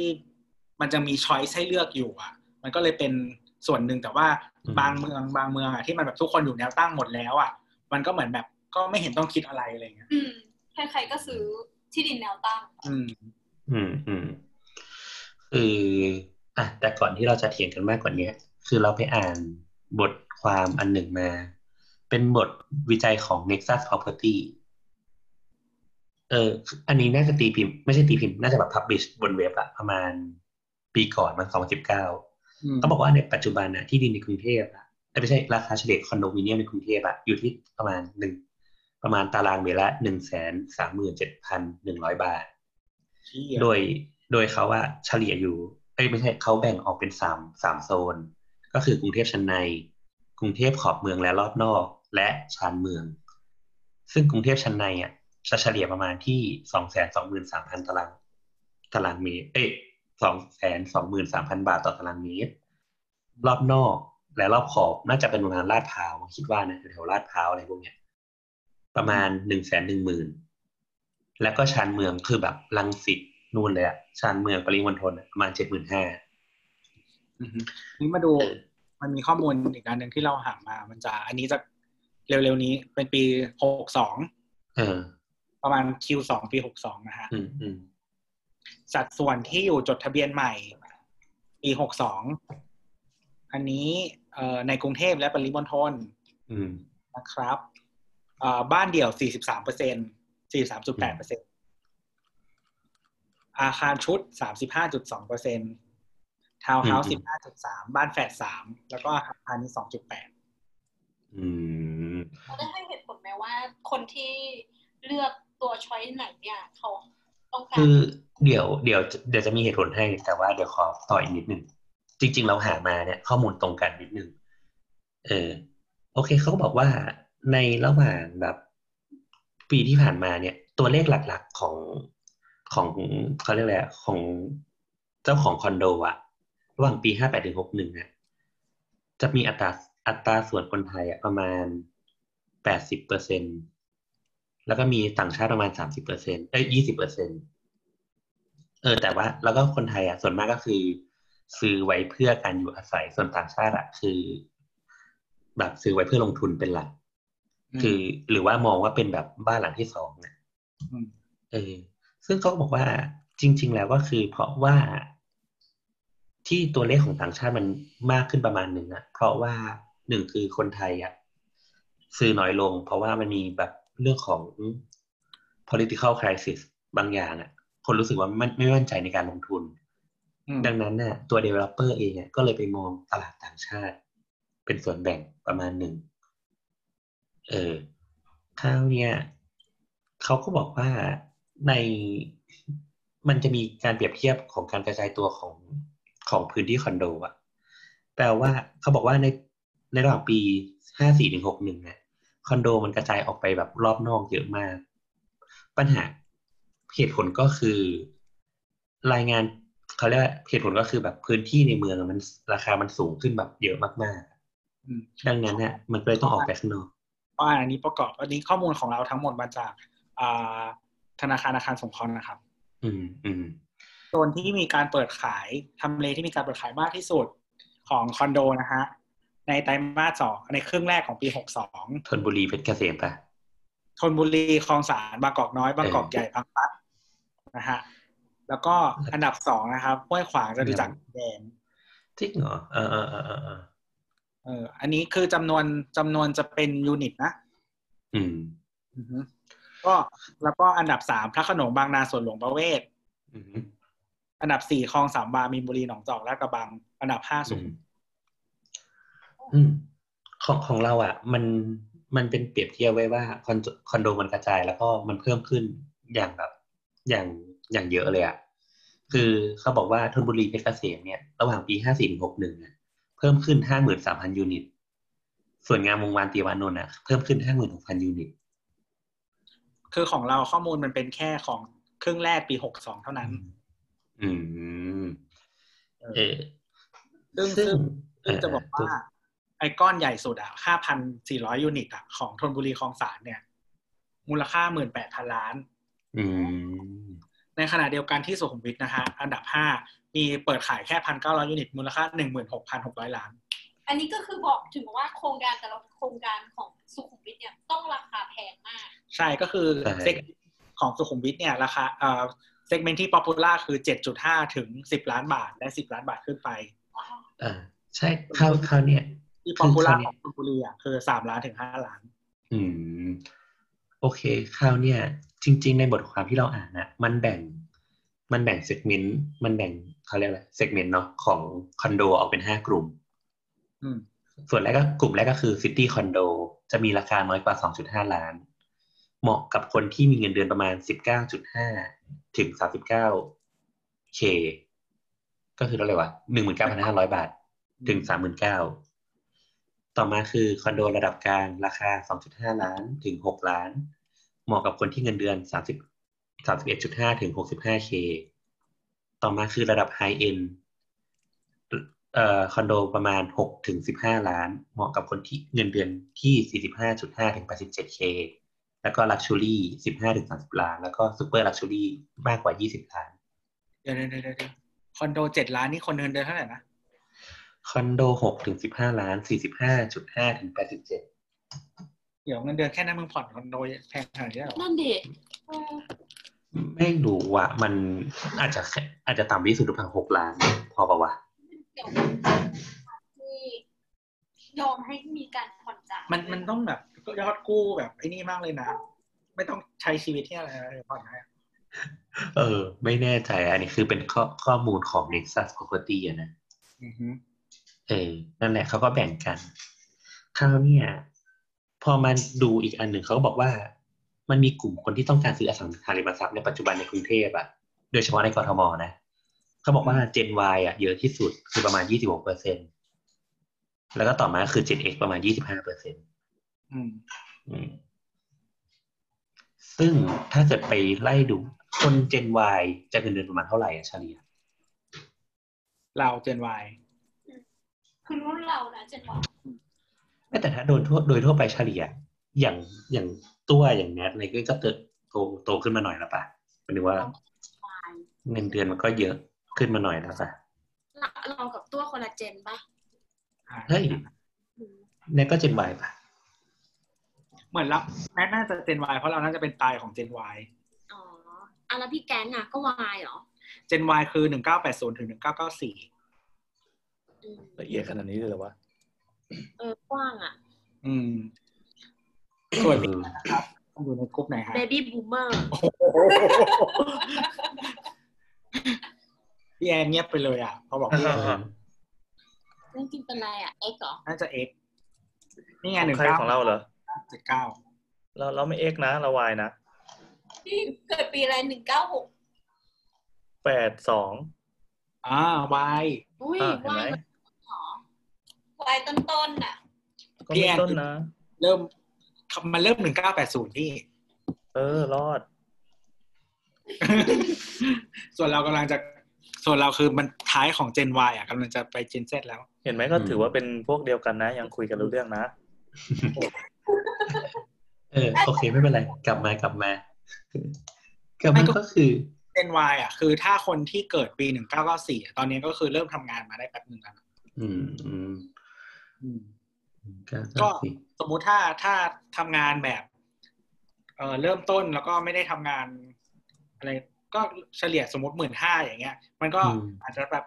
D: มันจะมีช้อยส์ให้เลือกอยู่อะ มันก็เลยเป็นส่วนหนึ่งแต่ว่า
C: อืม
D: บางเมืองบางเมืองอะที่มันแบบทุกคนอยู่แนวตั้งหมดแล้วอะ มันก็เหมือนแบบก็ไม่เห็นต้องคิดอะไรอะไรอย่างเงี้ย
A: อืมใครๆก็ซื้อที่ดินแนวตั้ง
D: อืม
C: อืมอืม คืออะแต่ก่อนที่เราจะเถียงกันมากกว่านี้คือเราไปอ่านบทความอันหนึ่งมา เป็นบทวิจัยของ Nexus Property เออ อันนี้น่าจะตีพิมพ์ไม่ใช่ตีพิมพ์น่าจะแบบพับบิชบนเว็บอะประมาณปีก่อนมันสองสิบเก้า
D: อืม
C: เขาบอกว่าในปัจจุบันนะที่ดินในกรุงเทพอะเอ้ยไม่ใช่ราคาเฉลี่ยคอนโดมิเนียมในกรุงเทพอะอยู่ที่ประมาณหนึ่งประมาณตารางเมตรละหนึ่งแสนสามหมื่นเจ็ดพันหนึ่งร้อยบาท
D: เชี่ย
C: โดย โดยเขาว่าเฉลี่ยอยู่เอ้ยไม่ใช่เขาแบ่งออกเป็นสามสามโซน ก็คือกรุงเทพชั้นใน กรุงเทพขอบเมืองและรอบนอก และชานเมือง ซึ่งกรุงเทพชั้นในอะจะเฉลี่ยประมาณที่สองแสนสองหมื่นสามพันตารางตารางเมตร เอ้ยสองแสนสองหมื่นสามพันบาทต่อตารางเมตร รอบนอกและรอบขอบน่าจะเป็นประมาณลาดพร้าวคิดว่านะแถวลาดพร้าวอะไรพวกเนี้ยประมาณหนึ่งแสนหนึ่งหมื่นแล้วก็ชานเมืองคือแบบลังสิต นู่นเลยอะชานเมืองปริมณฑลอะประมาณเจ็ดหมื่นห้า
D: อือฮึนี่มาดูมันมีข้อมูลอีกอันหนึ่งที่เราหามา มันจะ อันนี้จะเร็วๆนี้เป็นปีหกสอง
C: เออ
D: ประมาณ Q2 ปีหกสองนะฮะ
C: อืมอืม
D: สัดส่วนที่อยู่จดทะเบียนใหม่ปีหกสองอันนี้เอ่อในกรุงเทพและปริมณฑล
C: อืม
D: นะครับเอ่อบ้านเดี่ยว 43เปอร์เซ็นสี่สามจุดแปดเปอร์เซ็น อาคารชุดสามสิบห้าจุดสองเปอร์เซ็นทาวน์เฮาส์
C: อื
D: สิ
C: ม
D: บห้าจุดสามบ้านแฝดสามแล้วก็อาคารพาณิชย์สองจุดแปด
C: อืม
A: เราได้ให้เหตุผลไหมว่า คนที่เลือกตัวช้อยไหนเนี่ยเขาต้องการ
C: คือเดี๋ยวเดี๋ยวเดี๋ยวจะมีเหตุผลให้แต่ว่าเดี๋ยวขอต่ออีกนิดนึงจริง ๆ เราหามาเนี่ย ข้อมูลตรงกันนิดนึงเออ โอเคเขาก็บอกว่าในระหว่างแบบปีที่ผ่านมาเนี่ย ตัวเลขหลักๆของ ของเขาเรียกอะไรอะของเจ้าของคอนโดอะระหว่างปีห้าแปดถึงหกหนึ่งเนี่ยจะมีอัตราอัตราส่วนคนไทยอะประมาณแปดสิบเปอร์เซ็นแล้วก็มีต่างชาติประมาณสามสิบเปอร์เซ็นเอ้ยยี่สิบเปอร์เซ็นเออแต่ว่าแล้วก็คนไทยอะส่วนมากก็คือ ซื้อไว้เพื่อการอยู่อาศัยส่วนต่างชาติอะคือ แบบซื้อไว้เพื่อลงทุนเป็นหลัก คือ หรือว่ามองว่าเป็นแบบบ้านหลังที่สองเนี่ย
D: อืม
C: เออ ซึ่งเขาก็บอกว่าจริง ๆ แล้วก็คือ เพราะว่าที่ตัวเลขของต่างชาติมันมากขึ้นประมาณหนึ่งอะเพราะว่าหนึ่งคือคนไทยอะซื้อน้อยลง เพราะว่ามันมีแบบเรื่องของ political crisis บางอย่างอะคนรู้สึกว่าไม่ไม่มั่นใจในการลงทุน
D: อืม
C: ดังนั้นน่ะตัว developer เองอะก็เลยไปมองตลาดต่างชาติ เป็นส่วนแบ่งประมาณหนึ่งเออคราวเนี้ยเขาก็บอกว่า ในมันจะมีการเปรียบเทียบของการกระจายตัวของของพื้นที่คอนโดอะแปลว่าเขาบอกว่าในในระหว่างปีห้าสี่ถึงหกหนึ่งเนี่ยคอนโดมันกระจายออกไปแบบรอบนอกเยอะมาก ปัญหาเหตุผลก็คือรายงานเขาเรียกว่าเหตุผลก็คือแบบพื้นที่ในเมืองอะมันราคามันสูงขึ้นแบบเยอะมาก
D: อืม
C: ๆดังนั้นเนี่ยมันก็เลยต้องออกไปข้างนอก
D: เพราะอันนี้ประกอบอันนี้ข้อมูลของเราทั้งหมดมาจากอ่า ธนาคารอาคารสงเคราะห์นะครับ
C: อืมอืม
D: โซนที่มีการเปิดขายทำเลที่มีการเปิดขายมากที่สุดของคอนโดนะฮะในไตรมาสสองในครึ่งแรกของปีหกสอง
C: ธนบุรีเพชรเกษมปะ
D: ธนบุรีคลองสานบางกอกน้อยบางกอก
C: เออ
D: ใหญ่บางพลัดนะฮะแล้วก็อันดับสองนะครับห้วยขวางจะดูจากแดง
C: จริงเหรอเออเออเออเออเออ
D: เอออันนี้คือจำนวนจำนวนจะเป็นยูนิตนะ
C: อืม
D: อือฮึ ก็แล้วก็อันดับสามพระโขนงบางนาสวนหลวงประเวศ
C: อืม
D: อันดับสี่คลองสามวามีนบุรีหนองจอกลาดกระบัง อันดับห้าสุ
C: อื
D: ขุ
C: ม
D: ม
C: อืมของของเราอะ มันมันเป็นเปรียบเทียบไว้ว่าคอนโดคอนโดมันกระจาย แล้วก็มันเพิ่มขึ้นอย่างแบบอย่างอย่างเยอะเลยอะคือเขาบอกว่าธนบุรีเพชรเกษมเนี่ยระหว่างปีห้าสี่ถึงหกหนึ่งเนี่ยเพิ่มขึ้นห้าหมื่นสามพันยูนิต ส่วนงามวงวานตีวานนท์อะเพิ่มขึ้นห้าหมื่นหกพันยูนิต
D: คือของเราข้อมูลมันเป็นแค่ของครึ่งแรกปีหกสองเท่านั้น
C: อืมเออ
D: ซึ่ง
C: ซึ่
D: ซึ่
C: ง
D: งซึ่งจะบอกว่า ไอ้ก้อนใหญ่สุดอะห้าพันสี่ร้อย unit อะของธนบุรีคลองสานเนี่ย มูลค่าหมื่นแปดพันล้าน
C: อืม
D: ในขณะเดียวกันที่สุขุมวิทนะฮะอันดับห้ามีเปิดขายแค่พันเก้าร้อย unit มูลค่าหนึ่งหมื่นหกพันหกร้อยล้าน
A: อันนี้ก็คือบอกถึงว่าโครงการแต่ละโครงการของ สุขุมวิทเนี่ยต้องราคาแพงมาก
D: ใช่ก็คือ
C: ใช่
D: seg ของสุขุมวิทเนี่ยราคาเอ่อ segment ที่ popular คือเจ็ดจุดห้าถึงสิบล้านบาทและสิบล้านบาทขึ้นไป
C: อ่าใช่คราวคราวเนี่ย
D: ที่ป๊อปปูล่า
C: คือ
D: ข
C: คราวนี้
D: องสุขุมวิทอะคือสามล้านถึงห้าล้าน
C: อืม โอเคคราวเนี่ยจริง ๆ ในบทความที่เราอ่านนะมันแบ่ง มันแบ่ง segment มันแบ่งเขาเรียกอะไร segment เนาะของคอนโดออกเป็นห้ากลุ่ม
D: อืม
C: ส่วนแรกก็กลุ่มแรกก็คือ city condo จะมีราคาน้อยกว่า 2.5 ล้าน เหมาะกับคนที่มีเงินเดือนประมาณ 19.5 ถึง 39k ก็คือเท่าไหร่วะ19,500 บาท ถึง 39,000ต่อมาคือคอนโดระดับกลางราคา 2.5 ล้านถึง 6 ล้าน เหมาะกับคนที่เงินเดือน 30 31.5 ถึง 65k ต่อมาคือระดับ high-end เอ่อคอนโดประมาณหกถึงสิบห้าล้าน เหมาะกับคนที่เงินเดือนที่สี่สิบห้าจุดห้าถึงแปดสิบเจ็ด K แล้วก็ luxury สิบห้าถึงสามสิบล้าน แล้วก็ super luxuryมากกว่ายี่สิบล้าน
D: เดี๋ยวเดี๋ยวเดี๋ยวเดี๋ยวคอนโดเจ็ดล้านนี่คนเงินเดือนเท่าไหร่นะ
C: คอนโดหกถึงสิบห้าล้านสี่สิบห้าจุดห้าถึงแปดสิบเจ็ด
D: เดี๋ยวเงินเดือนแค่นั้นมึงผ่อนคอนโดแพงขนาดนี้เหรอ
G: นั่นดิ
C: ไม่รู้ว่ามันอาจจะแค่อาจจะต่ำที่สุดหรือเปล่าหกล้าน พอปะวะ
A: เดี๋ยวที่ยอมให้มีการผ่อนจ่าย
D: มันมันต้องแบบยอดกู้แบบไอ้นี่มากเลยนะ ไม่ต้องใช้ชีวิตที่อะไรเลยผ่อนให้
C: เออ ไม่แน่ใจอันนี้คือเป็นข้อข้อมูลของ Nexus Property อะนะ
D: อือฮึ
C: เออ นั่นแหละเขาก็แบ่งกันคราวเนี้ยพอมาดูอีกอันหนึ่งเขาก็บอกว่า มันมีกลุ่มคนที่ต้องการซื้ออสังหาริมทรัพย์ในปัจจุบันในกรุงเทพอะโดยเฉพาะในกรทมนะ เขาบอกว่า Gen Y อะเยอะที่สุดคือประมาณ26เปอร์เซ็นแล้วก็ต่อมาคือ Gen X ประมาณ25เปอร์เซ็น
D: อืม
C: อืมซึ่งถ้าเกิดไปไล่ดูคน Gen Y จะเงินเดือนประมาณเท่าไหร่อะเฉลี่ย
D: เราเจนวาย
A: คือรุ่นเรานะเจนว่า
C: ไม่แต่ถ้าโดยทั่วโดยทั่วไปเฉลี่ย อย่างอย่างตัวอย่างแนทอะไรก็เติบโตโตขึ้นมาหน่อยแล้วปะหมายถึงว่าเงินเดือนมันก็เยอะ ขึ้นมาหน่อยแล้วปะ
G: เราเรากับตัวคนละเจนปะ
C: เฮ้ยแนทก็ Gen Y ปะ
D: เหมือนเราแม่น่าจะเจนวายเพราะเราน่าจะเป็นตายของเจนวาย
G: อ๋ออะแล้วพี่แก๊งอะ ก็วายเหรอ
D: เจนวายคือหนึ่งเก้าแปดศูนย์ถึงหนึ่งเก้าเก้าสี่
G: อืม
E: ละเอียดขนาดนี้เลยเหรอวะ
G: เออกว้างอะ
D: อืมส่วน
C: เอ
D: พี่
C: อ
D: นะครับอยู่ในกลุ่มไหนฮะ
G: เบบี้บูมเมอร์
D: พี่แอนเงียบไปเลยอะพอบอกพี่แอน
E: อ่า
G: จริงๆเป็นไรอะ X เหรอ
D: น่าจะเอ็กนี่ไง
E: ข
D: ห
E: อ
D: นึ่
E: ง
D: ง
E: ใคร
D: เก้า
E: ของเราเหรอ
D: เจ็ดเก้า
E: เราเราไม่เอ็กนะ เราวายนะ
A: พี่เกิดปีอะไรหนึ่งเก้าหก
E: แปดสอง
D: อ่าวาย
G: อุ้ย
E: อ่าเห็น
G: วา
E: ไหม
G: ยมันเหรอ
A: วัยต้นๆน่ะ
E: ก็ไม่ต้นนะ
D: เริ่มมันเริ่มหนึ่งเก้าแปดศูนย์พี่
E: เออ รอด
D: ส่วนเรากำลังจะ ส่วนเราคือมันท้ายของ Gen Y อะกำลังจะไป Gen Z แล้ว
E: เห็นไหมก็ถือว่าเป็นพวกเดียวกันนะ ยังคุยกันรู้เรื่องนะ
C: เออโอเคไม่เป็นไร กลับมากลับมากลับมาก็คือ
D: Gen Y อะคือถ้าคนที่เกิดปีหนึ่งเก้าเก้าสี่ตอนนี้ก็คือเริ่มทำงานมาได้แป๊บหนึ่งแล้วนะ
C: อืมอืม
D: อืม
C: ก็
D: ก็
C: ก็สิ
D: สมมุติถ้าถ้าทำงานแบบ เอ่อเริ่มต้นแล้วก็ไม่ได้ทำงานอะไร ก็เฉลี่ยสมมติหมื่นห้าอย่างเงี้ย มันก็อาจจะแบบ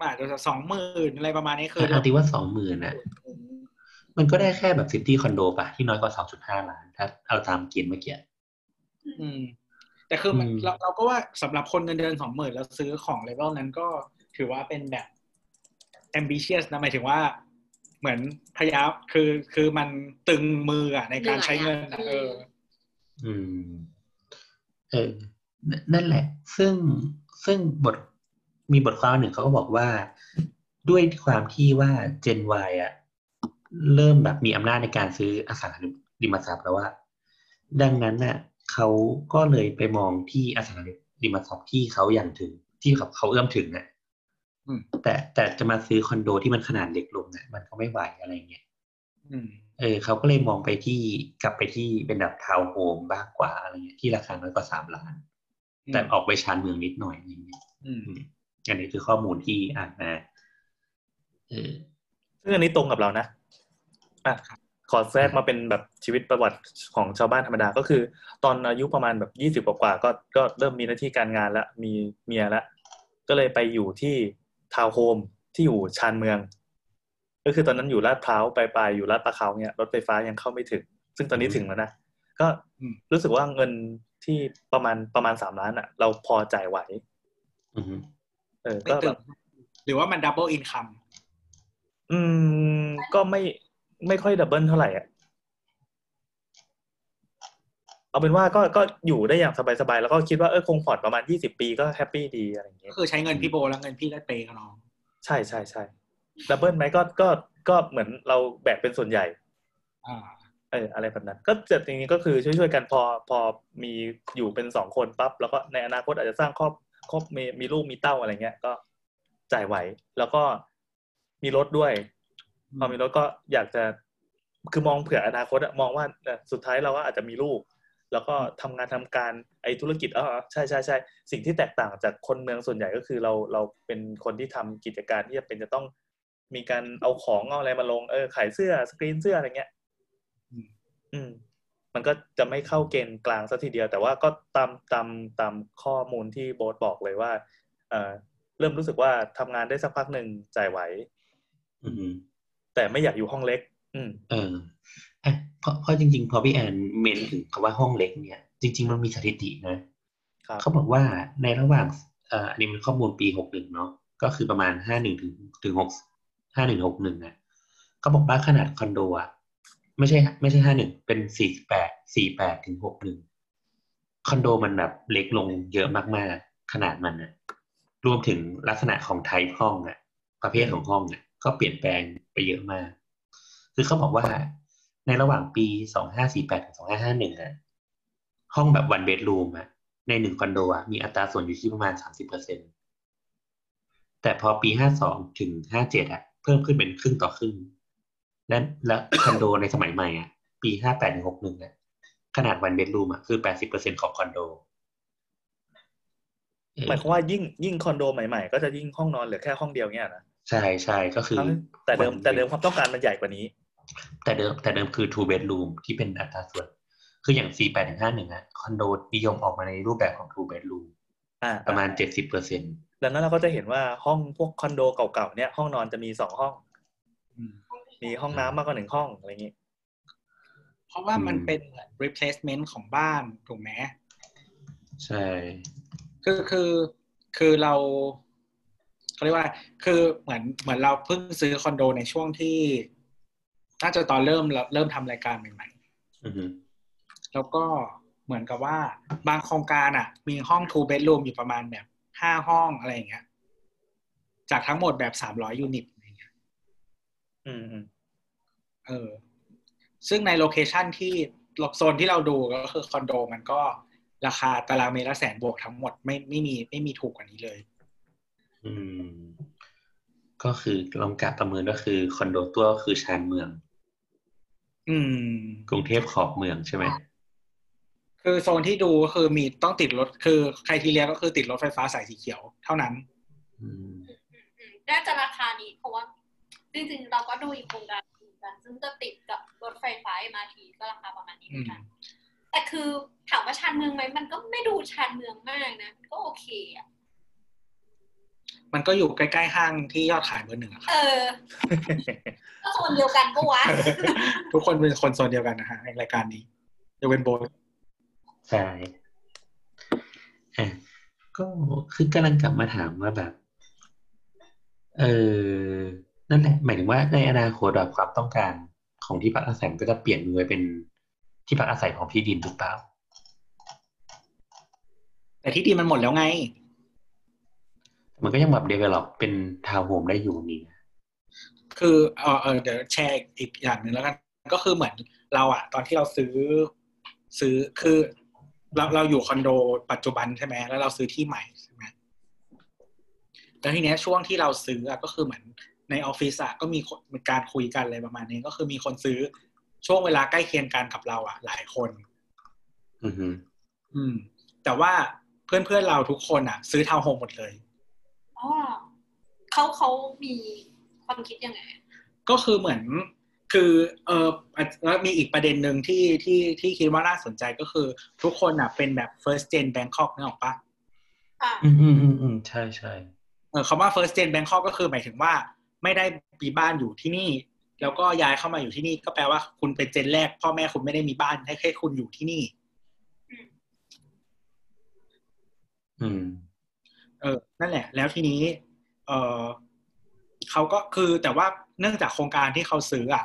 D: อาจจะสองหมื่นอะไรประมาณนี้คือ
C: เอาตีว่าสองหมื่นนะมันก็ได้แค่แบบ city คอนโดปะที่น้อยกว่าสองจุดห้าล้าน ถ้าเอาตามเกณฑ์เมื่อกี้
D: อืม แต่คือมัน
C: อืม
D: เราเราก็ว่าสำหรับคนเงินเดือนสองหมื่นแล้วซื้อของเลเวลนั้นก็ถือว่าเป็นแบบ ambitious นะหมายถึงว่า เหมือนพยายามคือคือมันตึงมืออะในการใช้เงินอะเออ
C: อืม เออ นั่นนั่นแหละ ซึ่งซึ่งบทมีบทความหนึ่งเขาก็บอกว่าด้วยความที่ว่า Gen Y อะเริ่มแบบมีอำนาจในการซื้ออสังหาริมทรัพย์แล้วว่า ดังนั้นน่ะเขาก็เลยไปมองที่อสังหาริมทรัพย์ที่เขาอย่างถึง ที่เขาเขาเอื้อมถึงน่ะ
D: อืม
C: แต่แต่จะมาซื้อคอนโดที่มันขนาดเล็กลงน่ะมันก็ไม่ไหวอะไรเงี้ย
D: อืม
C: เออเขาก็เลยมองไปที่กลับไปที่เป็นแบบทาวน์โฮมมากกว่าอะไรเงี้ยที่ราคาน้อยกว่าสามล้าน แต่ออกไปชานเมืองนิดหน่อยอะไรเงี้ย
D: อืม
C: อันนี้คือข้อมูลที่อ่านมาเออ
E: ซึ่งอันนี้ตรงกับเรานะอะขอแทรกมาเป็นแบบชีวิตประวัติของชาวบ้านธรรมดาก็คือ ตอนอายุประมาณแบบยี่สิบกว่าๆก็ก็เริ่มมีหน้าที่การงานแล้วมีเมียแล้วก็เลยไปอยู่ที่ทาวน์โฮมที่อยู่ชานเมือง ก็คือตอนนั้นอยู่ลาดพร้าวปลายๆอยู่ลาดปลาเค้าเนี่ยรถไฟฟ้ายังเข้าไม่ถึง ซึ่งตอนนี้ถึงแล้วนะก็
D: อืม
E: รู้สึกว่าเงิน ที่ประมาณประมาณสามล้านอะ เราพอจ่ายไหว
C: อือฮึ
E: เออ
D: ไม่
E: ก็
D: ตึ
E: แบ
D: ง
E: บ
D: หรือว่ามัน double income อืม
E: ก็ไม่ไม่ค่อย double เท่าไหร่อะเอาเป็นว่าก็ก็อยู่ได้อย่างสบายๆ แล้วก็คิดว่าเออคงผ่อนประมาณยี่สิบปีก็แฮปปี้ดีอะไรอย่างเงี้
D: ก็
E: ย
D: คือใช้เงินพี่โบแล้วเงินพี่ก็เปย์กับน้อง
E: ใช่ใช่ใช่ดับเบิลไหมก็ก็ก็เหมือนเราแบกเป็นส่วนใหญ่
D: อ่า
E: เอออะไรแบบนั้น ก็เจะอย่างนี้ก็คือช่วยๆกันพอพอมีอยู่เป็นสองคนปั๊บแล้วก็ในอนาคตอาจจะสร้างครอบครอบมีมีลูกมีเต้าอะไรเงี้ยก็จ่ายไหว แล้วก็มีรถด้วยพอมีรถก็อยากจะคือมองเผื่ออนาคตอะมองว่าสุดท้ายเราก็อาจจะมีลูก แล้วก็ทำงานทำการไอ้ธุรกิจอ๋อใช่ใช่ใช่สิ่งที่แตกต่างจากคนเมืองส่วนใหญ่ก็คือเราเราเป็นคนที่ทำกิจการที่จะเป็นจะต้องมีการเอาของเอาอะไรมาลงเออขายเสื้อสกรีนเสื้ออะไรเงี้ย
D: อืม
E: มันก็จะไม่เข้าเกณฑ์กลางสัทีเดียว แต่ว่าก็ตามตามตามข้อมูลที่โบ๊ทบอกเลยว่า เออเริ่มรู้สึกว่าทำงานได้สักพักหนึ่งจ่ายไหว
C: อือฮึ
E: แต่ไม่อยากอยู่ห้องเล็ก อืม
C: เอออะเพราะเพราะจริง ๆ พอพี่แอนเมนถึงคำว่าห้องเล็กเนี่ย จริง ๆ มันมีสถิตินะ
E: ครับ
C: เขาบอกว่าในระหว่างเอ่ออันนี้เป็นข้อมูลปีหกหนึ่งเนาะก็คือประมาณห้าหนึ่งถึงถึงหกห้าหนึ่งหกหนึ่งอะเขาบอกว่าขนาดคอนโดอะ ไม่ใช่ ไม่ใช่ห้าหนึ่งเป็นสี่แปดสี่แปดถึงหกหนึ่งคอนโดมันแบบเล็กลงเยอะมากๆ ขนาดมันอะรวมถึงลักษณะของไทป์ห้องอะประเภทของห้องอะก็เปลี่ยนแปลงไปเยอะมาก คือเขาบอกว่าในระหว่างปีสองห้าสี่แปดถึงสองห้าห้าหนึ่งอะห้องแบบวันเบดรูมอะในหนึ่งคอนโดอะมีอัตราส่วนอยู่ที่ประมาณสามสิบเปอร์เซ็นตแต่พอปีห้าสองถึงห้าเจ็ดอะเพิ่มขึ้นเป็นครึ่งต่อครึ่ง และและคอนโดในสมัยใหม่อะ ปีห้าแปดถึงหกหนึ่งอะขนาดวันเบดรูมอะคือแปดสิบเปอร์เซ็นของคอนโดเออ
E: หมายความว่ายิ่งยิ่งคอนโดใหม่ๆ ก็จะยิ่งห้องนอนเหลือแค่ห้องเดียวเนี่ยนะ
C: ใช่ใช่ก็คือ
E: ทั้งแต่เดิมแต่เดิมความต้องการมันใหญ่กว่านี้
C: แต่เดิมแต่เดิมคือ two bedroom ที่เป็นอัตราส่วน คืออย่าง 4 8ถึง5 1อะคอนโดนิยมออกมาในรูปแบบของ two bedroom
E: อ่า
C: ประมาณ 70เปอร์เซ็น
E: ดังนั้นเราก็จะเห็นว่าห้องพวกคอนโดเก่าๆเนี่ยห้องนอนจะมีสองห้อง
D: อื ม
E: มีห้องน้ำมากกว่าหนึ่งห้องอะไรอย่างนี้
D: เพราะว่ามันเป็นเหมือน replacement ของบ้านถูกไหม
C: ใช่
D: คือคือคือเราเขาเรียกว่า คือเหมือนเหมือนเราเพิ่งซื้อคอนโดในช่วงที่น่าจะตอนเริ่มเราเริ่มทำรายการใหม่
C: อือฮึ
D: ๆแล้วก็เหมือนกับว่าบางโครงการอะ มีห้อง two bedroom อยู่ประมาณแบบห้าห้องอะไรอย่างเงี้ย จากทั้งหมดแบบสามร้อยยูนิตอะไรเงี้ย
E: อืมอืม
D: เออซึ่งใน location ที่โซนที่เราดูก็คือคอนโดมันก็ราคาตารางเมตรละแสนบวกทั้งหมดไม่ไม่มีไม่มีถูกกว่านี้เลย
C: อืม ก็คือลองกะประเมินก็คือคอนโดตัวก็คือชานเมือง
D: อืม
C: กรุงเทพขอบเมืองใช่ไหม
D: คือโซนที่ดูก็คือมีต้องติดรถคือใครทีเรียก็คือติดรถไฟฟ้าสายสีเขียวเท่านั้น
C: อืม
A: อืมน่าจะราคานี้เพราะว่าจริงๆเราก็ดูอีกโครงการหนึ่ง กัน ซึ่งจะติดกับรถไฟฟ้า MRT ก็ราคาประมาณนี้เหมือนกัน แต่คือถามว่าชานเมืองไหมมันก็ไม่ดูชานเมืองมากนะมันก็โอเคอะ
D: มันก็อยู่ใกล้ ๆ ห้างที่ยอดขายเบอร์หนึ่งอะครับ
A: เออก็โซนเดียวกันปะวะ
D: ทุกคนเป็นคนโซนเดียวกันนะฮะในรายการนี้ยกเว้นโบท
C: ใช่อะก็คือกำลังกลับมาถามว่าแบบ เออ นั่นแหละหมายถึงว่าในอนาคตแบบความต้องการของที่พักอาศัยมันก็จะเปลี่ยนมือไปเป็นที่พักอาศัยของที่ดินหรือเปล่า
D: แต่ที่ดินมันหมดแล้วไง
C: มันก็ยังแบบ develop เป็นทาวน์โฮมได้อยู่นี่นะ
D: คือเออเออเดี๋ยวแชร์อีกอย่างหนึ่งแล้วกัน ก็คือเหมือนเราอะตอนที่เราซื้อซื้อคือเราเราอยู่คอนโดปัจจุบันใช่ไหมแล้วเราซื้อที่ใหม่ใช่ไหมแล้วทีเนี้ยช่วงที่เราซื้ออะก็คือเหมือน ในออฟฟิศอะก็มีคนมีการคุยกันอะไรประมาณนี้ ก็คือมีคนซื้อช่วงเวลาใกล้เคียงกันกับเราอะหลายคน
C: อือฮึ
D: อืม แต่ว่าเพื่อนเพื่อนๆเราทุกคนอะซื้อทาวน์โฮมหมดเลย
A: อ๋อเขาเขามีความคิดยังไง
D: ก็คือเหมือนคือเอออะแล้วมีอีกประเด็นหนึ่งที่ที่ที่คิดว่าน่าสนใจก็คือ ทุกคนอะเป็นแบบ first gen Bangkok นึกออกปะ
A: อ่า
C: อืมอืมอืมอืมใช่ใช่
D: เออคำว่า first gen Bangkok ก็คือหมายถึงว่า ไม่ได้มีบ้านอยู่ที่นี่ แล้วก็ย้ายเข้ามาอยู่ที่นี่ก็แปลว่าคุณเป็นเจนแรก พ่อแม่คุณไม่ได้มีบ้านให้แค่คุณอยู่ที่นี่
C: อืม
D: เออ นั่นแหละ แล้วทีนี้ เออเขาก็คือแต่ว่าเนื่องจากโครงการที่เขาซื้ออะ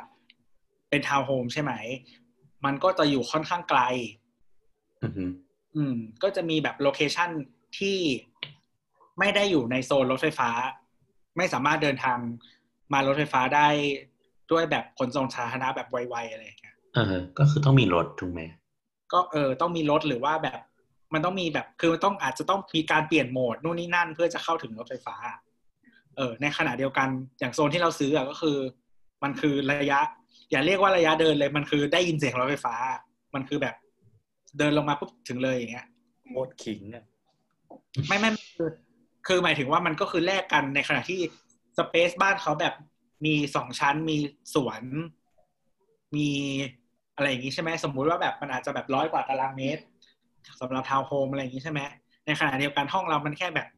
D: เป็นทาวน์โฮมใช่ไหม มันก็จะอยู่ค่อนข้างไกล
C: อือฮึ
D: อืมก็จะมีแบบโลเคชันที่ไม่ได้อยู่ในโซนรถไฟฟ้า ไม่สามารถเดินทางมารถไฟฟ้าได้ด้วยแบบขนส่งสาธารณะแบบไวๆอะไรอย่างเงี้ย
C: เออ ก็คือต้องมีรถถูกไหม
D: ก็เออต้องมีรถหรือว่าแบบ มันต้องมีแบบคือมันต้องอาจจะต้องมีการเปลี่ยนโหมดนู่นนี่นั่นเพื่อจะเข้าถึงรถไฟฟ้า เออ ในขณะเดียวกันอย่างโซนที่เราซื้ออะก็คือ มันคือระยะ อย่าเรียกว่าระยะเดินเลยมันคือได้ยินเสียงรถไฟฟ้า มันคือแบบ เดินลงมาปุ๊บถึงเลยอย่างเงี้ย
E: โคตรขิงอะ
D: ไม่ไม่ไม่คือ คือหมายถึงว่ามันก็คือแลกกันในขณะที่สเปซบ้านเขาแบบมีสองชั้นมีสวน มีอะไรอย่างนี้ใช่ไหมสมมุติว่าแบบมันอาจจะแบบร้อยกว่าตารางเมตรสำหรับทาวน์โฮมอะไรอย่างนี้ใช่ไหมในขณะเดียวกันห้องเรามันแค่แบบ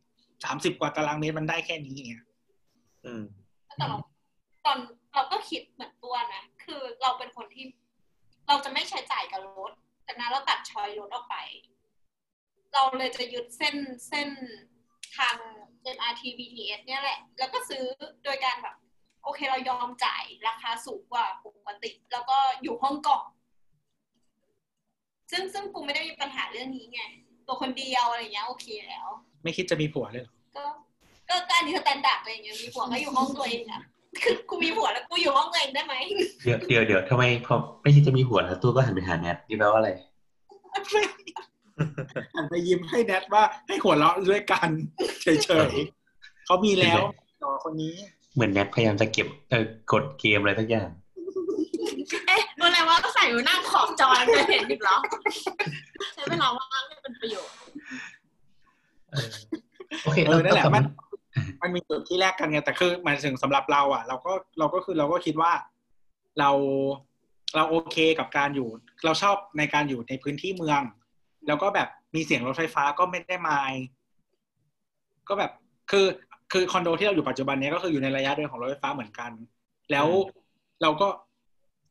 D: สามสิบกว่าตารางเมตรมันได้แค่นี้เนี่ย
E: อืม
A: แต่เราตอนเราก็คิดเหมือนตัวนะ คือเราเป็นคนที่ เราจะไม่ใช้จ่ายกับรถแต่นั้นเราตัดชอยรถออกไป เราเลยจะยึดเส้นเส้น ทาง MRT BTS เนี่ยแหละ แล้วก็ซื้อโดยการแบบ โอเคเรายอมจ่ายราคาสูงกว่าปกติ แล้วก็อยู่ห้องกล่องซึ่งซึ่งกูไม่ได้มีปัญหาเรื่องนี้ไง ตัวคนเดียวอะไรเงี้ยโอเคแล้ว
D: ไม่คิดจะมีผัวเลยเหรอ
A: ก็ก็ก็อันนี้ standard อะไรอย่างเงี้ยมีผัวก็อยู่ห้องตัวเองอะคือกูมีผัวแล้วกูอยู่ห้องตัวเองได้ไหม
C: เดี๋ยวเดี๋ยวเดี๋ยวทำไมพอไม่คิดจะมีผัวแล้วตัวก็หันไปหาแนทนี่แปลว่าอะไร
D: หันไปยิ้มให้แนทว่าให้หัวเราะด้วยกันเฉยๆเขามีแล้วต่อคนนี้
C: เหมือนแนทพยายามจะเก็บเออกดเกมอะไรสักอย่าง
G: เอ๊ะอะไรว่าใส่ไว้หน้าขอบจอจะเห็นอีกเหรอ ใช้เวลาว่างให้เป็นประโยชน์
C: เออโอเค
D: เออนั่นแหละ
C: กบ
D: มั
C: มา
D: นมันมีจุดที่แรกกันไงแต่คือหมายถึงสำหรับเรา อะ เราก็เราก็คือเราก็คิดว่าเราเราโอเคกับการอยู่ เราชอบในการอยู่ในพื้นที่เมือง แล้วก็แบบมีเสียงรถไฟฟ้าก็ไม่ได้มาย ก็แบบคือคือคอนโดที่เราอยู่ปัจจุบันเนี้ยก็คืออยู่ในระยะเดินของรถไฟฟ้าเหมือนกัน แล้วเราก็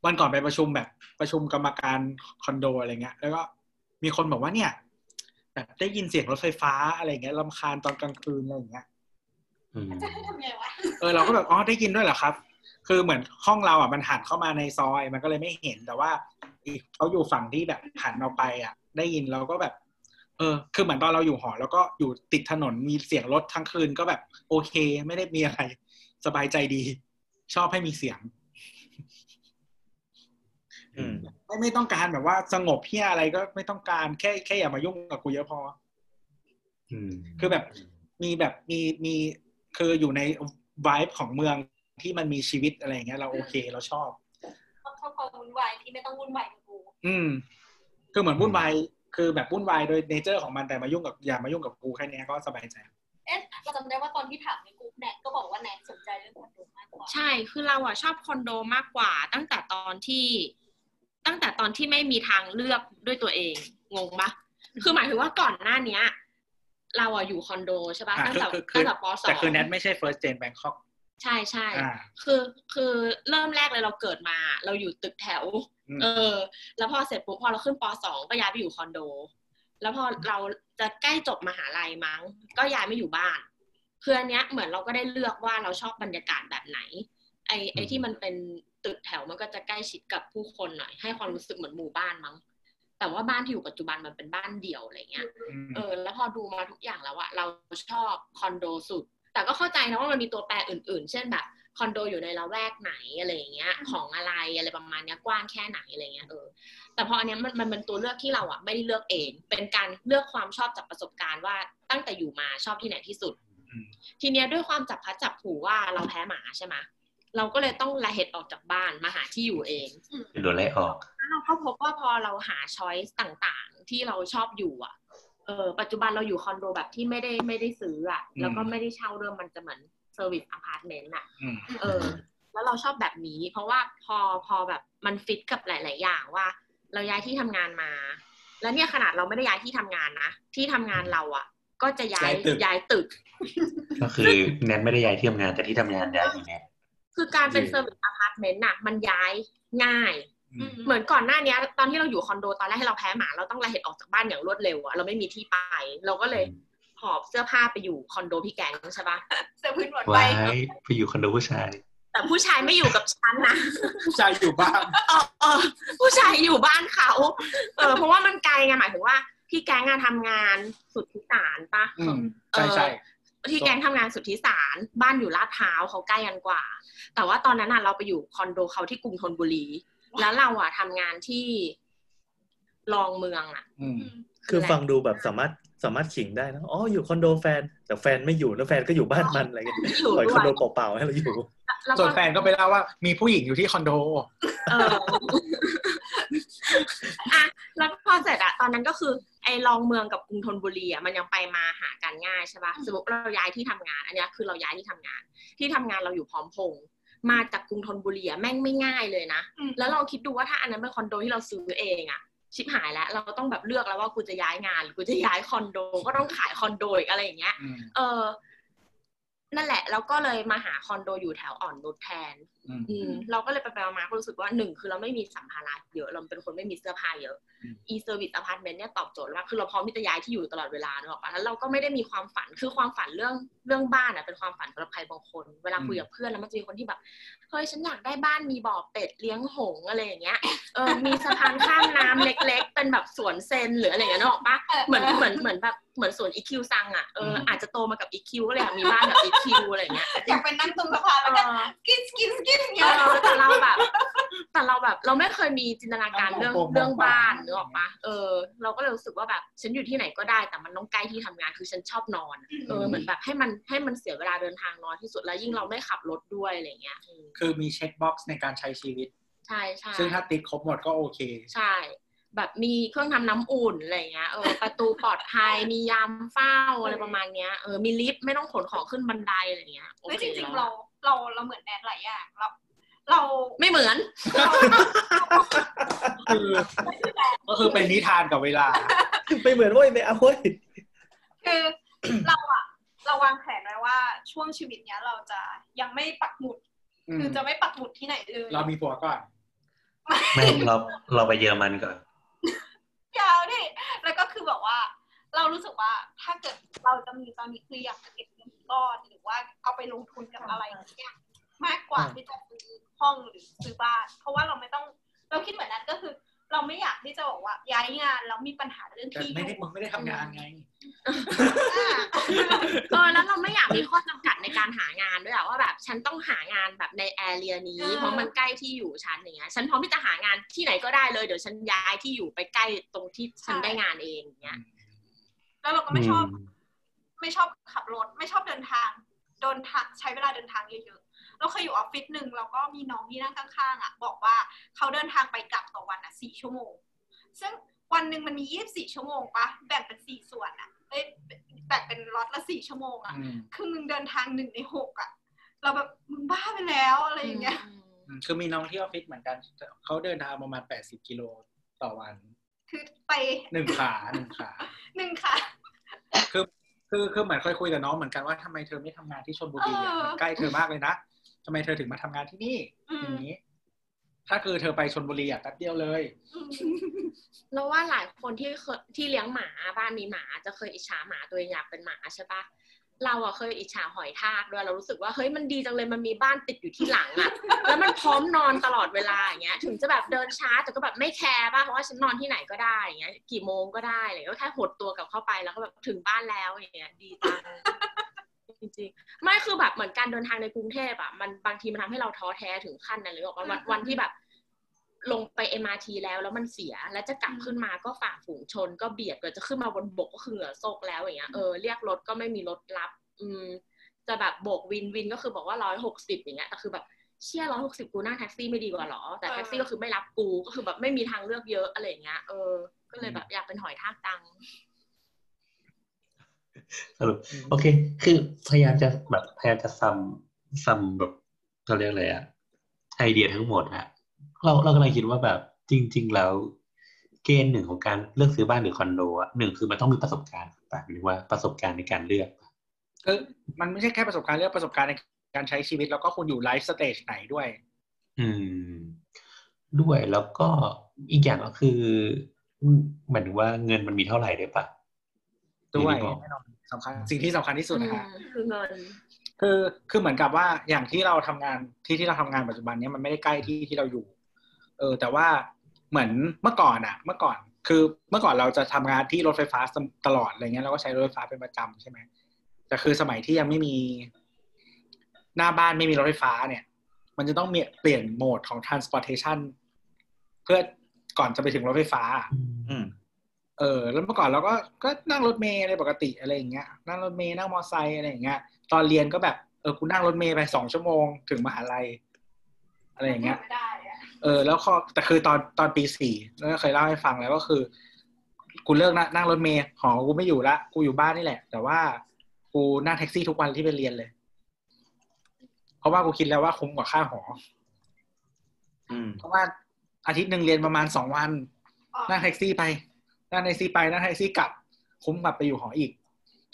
D: วันก่อนไปประชุมแบบประชุมกรรมการคอนโดอะไรเงี้ย แล้วก็มีคนบอกว่าเนี่ย แบบได้ยินเสียงรถไฟฟ้าอะไรเงี้ยรำคาญตอนกลางคืนอะไรอย่างเงี้ย
C: อืม
A: จะให้ทำไงวะ
D: เออเราก็แบบอ๋อได้ยินด้วยเหรอครับ คือเหมือนห้องเราอะมันหันเข้ามาในซอยมันก็เลยไม่เห็นแต่ว่า อีกเขาอยู่ฝั่งที่แบบหันเราไปอะ ได้ยินเราก็แบบ เออ คือเหมือนตอนเราอยู่หอ แล้วก็อยู่ติดถนนมีเสียงรถทั้งคืนก็แบบ โอเค ไม่ได้มีอะไร สบายใจดี ชอบให้มีเสียง
E: อืม
D: ไม่ไม่ต้องการแบบว่าสงบเพี้ยอะไรก็ไม่ต้องการแค่แค่อย่ามายุ่งกับกูเยอะพอ
C: อืม
D: คือแบบมีแบบมีมีคืออยู่ในวายของเมืองที่มันมีชีวิตอะไรอย่างเงี้ยเราโอเคเราชอบ
A: ชอบชอบ ความวุ่นวายที่ไม่ต้องวุ่นวายกับกู
D: อืมคือเหมือนวุ่นวายคือแบบวุ่นวายโดยเนเจอร์ของมันแต่มายุ่งกับอย่ามายุ่งกับกูแค่เนี้ยก็สบายใจ
A: เอ๊ะเราจำได้ว่าตอนที่ถามในกลุ่มแนทก็บอกว่าแนทสนใจเรื่องคอนโดมากกว่า
G: ใช่คือเราอะชอบคอนโดมากกว่า ตั้งแต่ตอนที่ ตั้งแต่ตอนที่ไม่มีทางเลือกด้วยตัวเองงงปะคือหมายถึงว่าก่อนหน้าเนี้ย เราอะอยู่คอนโดใช่ปะ
D: อ่า
G: ตั้งแต่
D: คือคือ
G: ตั้งแต่ปสอง
D: แต่คือแนทไม่ใช่ first gen Bangkok
G: ใช่ใช่
D: อ่า
G: คือคือเริ่มแรกเลยเราเกิดมา เราอยู่ตึกแถว
D: อืม
G: เออ แล้วพอเสร็จปุ๊บพอเราขึ้นปสองก็ย้ายไปอยู่คอนโด แล้วพอเราจะใกล้จบมหาลัยมั้ง ก็ย้ายไม่อยู่บ้านคืออันเนี้ยเหมือนเราก็ได้เลือกว่าเราชอบบรรยากาศแบบไหน ไอไอที่มันเป็นตึกแถวมันก็จะใกล้ชิดกับผู้คนหน่อย ให้ความรู้สึกเหมือนหมู่บ้านมั้งแต่ว่าบ้านที่อยู่ปัจจุบันมันเป็นบ้านเดี่ยวอะไรเงี้ย
D: อืม
G: เออ แล้วพอดูมาทุกอย่างแล้วอะเราชอบคอนโดสุด แต่ก็เข้าใจนะว่ามันมีตัวแปรอื่น ๆ เช่นแบบคอนโดอยู่ในละแวกไหนอะไรอย่างเงี้ย ของอะไรอะไรประมาณเนี้ยกว้างแค่ไหนอะไรเงี้ยเออแต่พออันเนี้ยมันมันเป็นตัวเลือกที่เราอะไม่ได้เลือกเอง เป็นการเลือกความชอบจากประสบการณ์ว่าตั้งแต่อยู่มาชอบที่ไหนที่สุด
D: อืม
G: ทีเนี้ยด้วยความจับพลัดจับผลูว่าเราแพ้หมาใช่ไหมเราก็เลยต้องละเหตุออกจากบ้านมาหาที่อยู่เอง
C: โดนไล่ออก
G: แล้วเราก็พบว่าพอเราหา choice ต่างๆ ที่เราชอบอยู่อะ เออปัจจุบันเราอยู่คอนโดแบบที่ไม่ได้ไม่ได้ซื้ออะ
D: อืม
G: แล้วก็ไม่ได้เช่าเริ่มมันจะเหมือน service apartment อะ
D: อืม
G: เออ แล้วเราชอบแบบนี้ เพราะว่าพอพอแบบมันฟิตกับหลาย ๆ อย่างว่า เราย้ายที่ทำงานมา แล้วเนี่ยขนาดเราไม่ได้ย้ายที่ทำงานนะที่ทำงานเราอะ ก็จะย้าย
D: ย้ายตึก
G: ย้ายตึก
C: ก็คือแนทไม่ได้ย้ายที่ทำงานแต่ที่ทำงานย้ายหนีแนท
G: คือการเป็น
D: จริง
G: service apartment น่ะ มันย้ายง่าย
D: อืม
G: เหมือนก่อนหน้าเนี้ยตอนที่เราอยู่คอนโดตอนแรกที่เราแพ้หมาเราต้องระเห็จออกจากบ้านอย่างรวดเร็วอะเราไม่มีที่ไป เราก็เลยหอบเสื้อผ้าไปอยู่คอนโดพี่แกงใช่ปะ
A: เสื่อผืนหมอนใบ
C: ว้ายไปอยู่คอนโดผู้ชาย
G: แต่ผู้ชายไม่อยู่กับฉันนะ
D: ผู้ชายอยู่บ้าน
G: เออเออผู้ชายอยู่บ้านเขาเออเพราะว่ามันไกลไงหมายถึงว่าพี่แกงอะทำงานสุทธิสารปะ
D: อืมใช่ใช่
G: ที่แกงทำงานสุดที่สารบ้านอยู่ลาดพร้าวเขาใกล้กันกว่า แต่ว่าตอนนั้นน่ะเราไปอยู่คอนโดเขาที่กรุงธนบุรี แล้วเราอะทำงานที่รองเมืองอะ
D: อืม
E: คือฟังดูแบบสามารถสามารถขิงได้นะอ๋ออยู่คอนโดแฟน แต่แฟนไม่อยู่แล้วแฟนก็อยู่บ้านมันอะไรเงี้ย
G: อยู่
E: ปล่อย
G: ด้
E: คอนโด
G: วย
E: เปล่าๆให้เราอยู่
G: แล้ว
D: ส่วนแฟนก็ไปเล่าว่า มีผู้หญิงอยู่ที่คอนโด
G: เอออะแล้วพอเสร็จอะตอนนั้นก็คือไอ้รองเมืองกับกรุงธนบุรีอะมันยังไปมาหากันง่ายใช่ปะสมมติเราย้ายที่ทำงาน อันเนี้ยคือเราย้ายที่ทำงาน ที่ทำงานเราอยู่พร้อมพงษ์ มาจากกรุงธนบุรีอะแม่งไม่ง่ายเลยนะ
A: อืม
G: แล้วเราคิดดูว่าถ้าอันนั้นเป็นคอนโดที่เราซื้อเองอะชิบหายแล้ว เราต้องแบบเลือกแล้วว่ากูจะย้ายงานหรือกูจะย้ายคอนโด ก็ต้องขายคอนโดอีกอะไรอย่างเงี้ย
D: อืม
G: เออ นั่นแหละแล้วก็เลยมาหาคอนโดอยู่แถวอ่อนนุชแทน
D: อืม
G: อืมเราก็เลยไปไปมาๆก็รู้สึกว่าหนึ่งคือเราไม่มีสัมภาระเยอะ เราเป็นคนไม่มีเสื้อผ้าเยอะ
D: อืม
G: e service apartment เนี่ยตอบโจทย์มากคือเราพร้อมที่จะย้ายที่อยู่ตลอดเวลาเนกอะปะแล้วเราก็ไม่ได้มีความฝันคือความฝันเรื่องเรื่องบ้านอะเป็นความฝันสำหรับใครบางคน เวลาคุยกับเพื่อนแล้วมันจะมีคนที่แบบเฮ้ยฉันอยากได้บ้านมีบ่อเป็ดเลี้ยงหงส์อะไรอย่างเงี้ยเออมีสะพานข้ามน้ำเล็ก ๆ เป็นแบบสวนเซนหรืออะไรอย่างเงี้ยนึกออกปะเหมือนเหมือนเหมือนแบบเหมือนสวนอีคิวซังอะเอออาจจะโตมากับอีคิวก็เลยอยากมีบ้านแบบอีคิวอะไรอย่างเงี้ย
A: อยากเป็นนั่งตรงสะพานแล้วก็กินกินกินอย่าง
G: เอ
A: เงี้ย
G: อแต่เราแบบ แต่เราแบบ เราไม่เคยมีจินตนาการเรื่องเรื่องบ้านนึกออกปะเออ เราก็เลยรู้สึกว่าแบบ ฉันอยู่ที่ไหนก็ได้ แต่มันต้องใกล้ที่ทำงานคือฉันชอบนอนอะเออเหมือนแบบให้มันให้มันเสียเวลาเดินทางน้อยที่สุดแล้วยิ่งเราไม่ขับรถด้วยอะไรเงี้ยอืม
D: คือมี checkbox ในการใช้ชีวิต
G: ใช่ใช่
D: ซึ่งถ้าติ๊กครบหมดก็โอเค
G: ใช่ แบบมีเครื่องทำน้ำอุ่นอะไรเงี้ยเออประตูปลอดภัยมียามเฝ้าอะไรประมาณเนี้ยเออมีลิฟต์ไม่ต้องขนของขึ้นบันไดอะไรเงี้ยโอ
A: เฮ้ย
G: เค
A: จริงๆ
G: แล้
A: เรา
G: ว
A: เราเราเหมือนแนทหลายอย่างเราเรา
G: ไม่เหมือน
D: คือก็คือเป็นนิทานกับเวลา
E: ไม่เหมือนเว้ยไม่เอาเว้ย
A: คือเราอะเราวางแผนไว้ว่าช่วงชีวิตเนี้ยเราจะยังไม่ปักหมุด
D: อื
A: คือ
D: ม
A: จะไม่ปักหมุดที่ไหนเลย
D: เรามีผัวก่อน
C: ไม่เราเราไปเยอรมันก่อน
A: ยาวดิแล้วก็คือแบบว่า เรารู้สึกว่าถ้าเกิดเราจะมีตอนนี้คืออยากเก็บเงินก้อนหรือว่าเอาไปลงทุนกับอะไรอย่างเงี้ยมากกว่าที่จะซื้อห้องหรือซื้อบ้าน เพราะว่าเราไม่ต้องเราคิดเหมือนนั้นก็คือ เราไม่อยากที่จะบอกว่าย้ายงานแล้วมีปัญหาเรื่อง
D: แต่
A: ที่อ
D: ไม่ได้
A: ยู่
D: มึงไม่ได้ทำงานไง
A: อ่า
G: เออแล้วเราไม่อยากมีข้อจำกัดในการหางานด้วยอะว่าแบบฉันต้องหางานแบบในแอเรียนี้
A: เออ
G: เพราะมันใกล้ที่อยู่ฉันอย่างเงี้ยฉันพร้อมที่จะหางานที่ไหนก็ได้เลยเดี๋ยวฉันย้ายที่อยู่ไปใกล้ตรงที่ฉันได้งานเองอย่างเงี้ย
A: แล้วเราก็ไม่ชอบ ไม่ชอบขับรถ ไม่ชอบเดินทางเดินทางใช้เวลาเดินทางเยอะๆ เราเคยอยู่ออฟฟิศหนึ่งแล้วก็มีน้องที่นั่งข้างๆอะบอกว่าเขาเดินทางไปกลับต่อวันอะสี่ชั่วโมง ซึ่งวันหนึ่งมันมียี่สิบสี่ชั่วโมงปะแบ่งเป็นสี่ส่วนอะเอ้ยแบ่งเป็นล็อตละสี่ชั่วโมงอะ
D: อืม
A: ครึ่งหนึ่งเดินทางหนึ่งในหกอะ เราแบบมึงบ้าไปแล้วอะไรอย่างเงี้ย
D: อืมคือมีน้องที่ออฟฟิศเหมือนกันเขาเดินทางประมาณแปดสิบกิโลต่อวัน
A: คือไป
D: หนึ่งขาหนึ่งขา
A: หนึ่งค่ะ
D: คือคือคือเหมือนเคยคุยกับน้องเหมือนกันว่าทำไมเธอไม่ทำงานที่ชลบุรีอะ
A: เออ
D: มันใกล้เธอมากเลยนะ ทำไมเธอถึงมาทำงานที่นี่
A: อื
D: อ
A: ม
D: ย่างนี้ ถ้าคือเธอไปชลบุรีอะแป๊บเดียวเลย
A: อืม
G: เราว่าหลายคนที่เคยที่เลี้ยงหมาบ้านมีหมาจะเคยอิจฉาหมาตัวเองอยากเป็นหมาใช่ปะเราอะเคยอิจฉาหอยทากด้วยเรารู้สึกว่าเฮ้ยมันดีจังเลยมันมีบ้านติดอยู่ที่หลังอะแล้วมันพร้อมนอนตลอดเวลาอย่างเงี้ย ถึงจะแบบเดินช้าแต่ก็แบบไม่แคร์ป่ะเพราะว่าฉันนอนที่ไหนก็ได้อย่างเงี้ย กี่โมงก็ได้อะไรก็แค่หดตัวกลับเข้าไปแล้วก็แบบถึงบ้านแล้วอย่างเงี้ยดีจัง จริงๆ ไม่คือแบบเหมือนการเดินทางในกรุงเทพอะมันบางทีมันทำให้เราท้อแท้ถึงขั้นนั้นเลยบอกว่าวันวันที่แบบ ลงไป MRT แล้วแล้วมันเสียแล้วจะกลับขึ้นมาก็ฝ่าฝูงชน ก็เบียดกว่าจะขึ้นมาบนบกก็คือเหงื่อโซกแล้วอย่างเงี้ยเออเรียกรถก็ไม่มีรถรับ อืม จะแบบโบกวินวินก็คือบอกว่าร้อยหกสิบอย่างเงี้ยแต่คือแบบเชี่ยร้อยหกสิบกูนั่งแท็กซี่ไม่ดีกว่าหรอ แต่แท็กซี่ก็คือไม่รับกูก็คือแบบไม่มีทางเลือกเยอะอะไรอย่างเงี้ยเออ ก็เลยแบบอยากเป็นหอยทากตัง
C: สรุปโอเค คือพยายามจะแบบพยายามจะ sum sum แบบเขาเรียกอะไรอะไอเดียทั้งหมดอะเราเรากำลังคิดว่าแบบจริง ๆ แล้วเกณฑ์หนึ่งของการเลือกซื้อบ้านหรือคอนโดอะหนึ่งคือมันต้องมีประสบการณ์ป่ะหรือว่าประสบการณ์ในการเลือกปะ
D: คือมันไม่ใช่แค่ประสบการณ์เรื่องประสบการณ์ในการใช้ชีวิต แล้วก็คุณอยู่ไลฟ์สเตจไหนด้วย
C: อืม ด้วยแล้วก็อีกอย่างก็คืออืมหมายถึงว่าเงินมันมีเท่าไหร่ด้วยปะ
D: ด้วย
C: ที่บอก
D: แน่นอน สำคัญสิ่งที่สำคัญที่สุดนะฮะ
G: คือเงิน
D: คือคือเหมือนกับว่าอย่างที่เราทำงานที่ที่เราทำงานปัจจุบันเนี้ยมันไม่ได้ใกล้ที่ที่เราอยู่ เออ แต่ว่าเหมือนเมื่อก่อนอะเมื่อก่อน คือเมื่อก่อนเราจะทำงานที่รถไฟฟ้าตลอดอะไรเงี้ยเราก็ใช้รถไฟฟ้าเป็นประจำใช่ไหมแต่คือสมัยที่ยังไม่มี หน้าบ้านไม่มีรถไฟฟ้าเนี่ย มันจะต้องมีเปลี่ยนโหมดของ transportation เพื่อก่อนจะไปถึงรถไฟฟ้า
E: อืม
D: เออแล้วเมื่อก่อนเราก็ก็นั่งรถเมล์อะไรปกติอะไรอย่างเงี้ยนั่งรถเมล์นั่งมอไซค์อะไรอย่างเงี้ยตอนเรียนก็แบบเออกูนั่งรถเมล์ไปสองชั่วโมงถึงมหาลัย อะไรอย่างเงี้ย
A: ไม่ได้อะ
D: เออ แล้วพอแต่คือตอนตอนปีสี่แล้วก็เคยเล่าให้ฟังแล้วก็คือ กูเลิกนะนั่งรถเมล์หอกูไม่อยู่ละกูอยู่บ้านนี่แหละ แต่ว่ากูนั่งแท็กซี่ทุกวันที่ไปเรียนเลย เพราะว่ากูคิดแล้วว่าคุ้มกว่าค่าหอ
E: อืม
D: เพราะว่าอาทิตย์หนึ่งเรียนประมาณสองวัน
A: อ๋อ
D: นั่งแท็กซี่ไป นั่งแท็กซี่ไปนั่งแท็กซี่กลับ คุ้มกว่าไปอยู่หออีก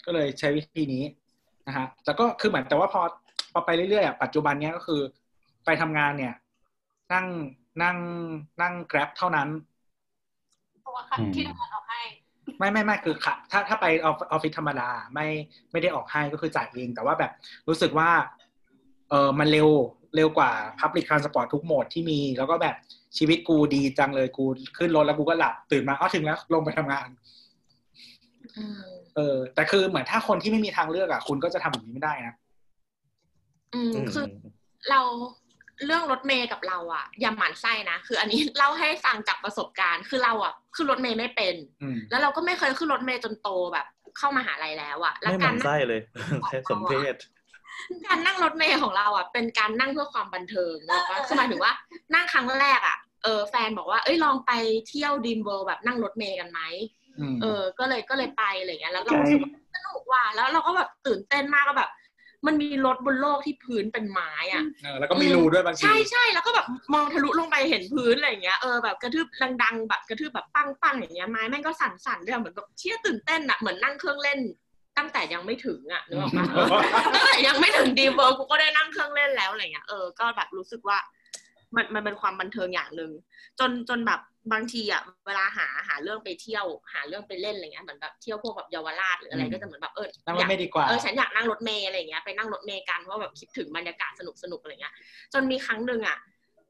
D: ก็เลยใช้วิธีนี้นะฮะแต่ก็คือเหมือนแต่ว่าพอพอไปเรื่อยๆอะปัจจุบันเนี้ยก็คือไปทำงานเนี่ย นั่งนั่งนั่งแกร็บเท่านั้น
A: เพราะว่าคันที่ทำงานเอาให้
D: ไม่ไม่ไม่คือค่ะถ้าถ้าไปออฟออฟฟิศธรรมดาไม่ไม่ได้ออกให้ก็คือจ่ายเอง แต่ว่าแบบรู้สึกว่า เออมันเร็ว เร็วกว่า Public Transport ทุกโหมดที่มี แล้วก็แบบชีวิตกูดีจังเลยกูขึ้นรถแล้วกูก็หลับตื่นมาอ้าวถึงแล้วลงไปทำงาน
G: อืม
D: เออ แต่คือเหมือนถ้าคนที่ไม่มีทางเลือกอะ คุณก็จะทำแบบนี้ไม่ได้นะ
G: อืม
E: อืม
G: คือเราเรื่องรถเมย์กับเราอะอย่าหมั่นไส้นะคืออันนี้เล่าให้ฟังจากประสบการณ์ คือเราอะขึ้นรถเมย์ไม่เป็น
D: อืม
G: แล้วเราก็ไม่เคยขึ้นรถเมย์จนโตแบบ เข้ามาหาลัยแล้วอะแล้ว
E: ไม่ห
G: กา
E: มั่
G: ร
E: น
G: นั่ง
E: ไส้เลยแค่สมเพศ
G: การนั่งรถเมย์ของเราอะเป็นการนั่งเพื่อความบันเทิงบอกว่าคือหมายถึงว่านั่งครั้งแรกอะเออแฟนบอกว่าเอ้ยลองไปเที่ยว Dream World แบบนั่งรถเมล์กันไหม
D: อืม
G: เออ ก็เลยก็เลยไปอะไรเงี้ยแล้วเรารู้สึกว่าสนุกว่ะแล้วเราก็แบบตื่นเต้นมากก็แบบ มันมีรถบนโลกที่พื้นเป็นไม้อะ
D: เออแล้วก็มีรูด้วยบางที
G: ใช่ใช่แล้วก็แบบมองทะลุลงไปเห็นพื้นอะไรอย่างเงี้ยเออแบบกระทืบดังๆแบบกระทืบแบบปังปังๆอย่างเงี้ยไม้แม่งก็สั่นๆด้วยอะเหมือนแบบเชี่ยตื่นเต้นอะเหมือนนั่งเครื่องเล่น ตั้งแต่ยังไม่ถึงอะนึกออกปะเออตั้งแต่ยังไม่ถึง Dream World กูก็ได้นั่งเครื่องเล่นแล้วอะไรเงี้ยเออก็แบบรู้สึกว่า มันมันเป็นความบันเทิงอย่างหนึ่งจนจนแบบบางทีอะเวลาหาหาเรื่องไปเที่ยวหาเรื่องไปเล่นอะไรเงี้ยเหมือนแบบเที่ยวพวกแบบเยาวราชหรืออะไร
D: อืม
G: ก็จะเหมือนแบบเออ
D: นั่งร
G: อ
D: ถ
G: ยาก
D: ไม่ดีกว่า
G: เออฉันอยากนั่งรถเมล์อะไรอย่างเงี้ยไปนั่งรถเมล์กันเพราะแบบคิดถึงบรรยากาศสนุกสนุกๆอะไรเงี้ย จนมีครั้งหนึ่งอะ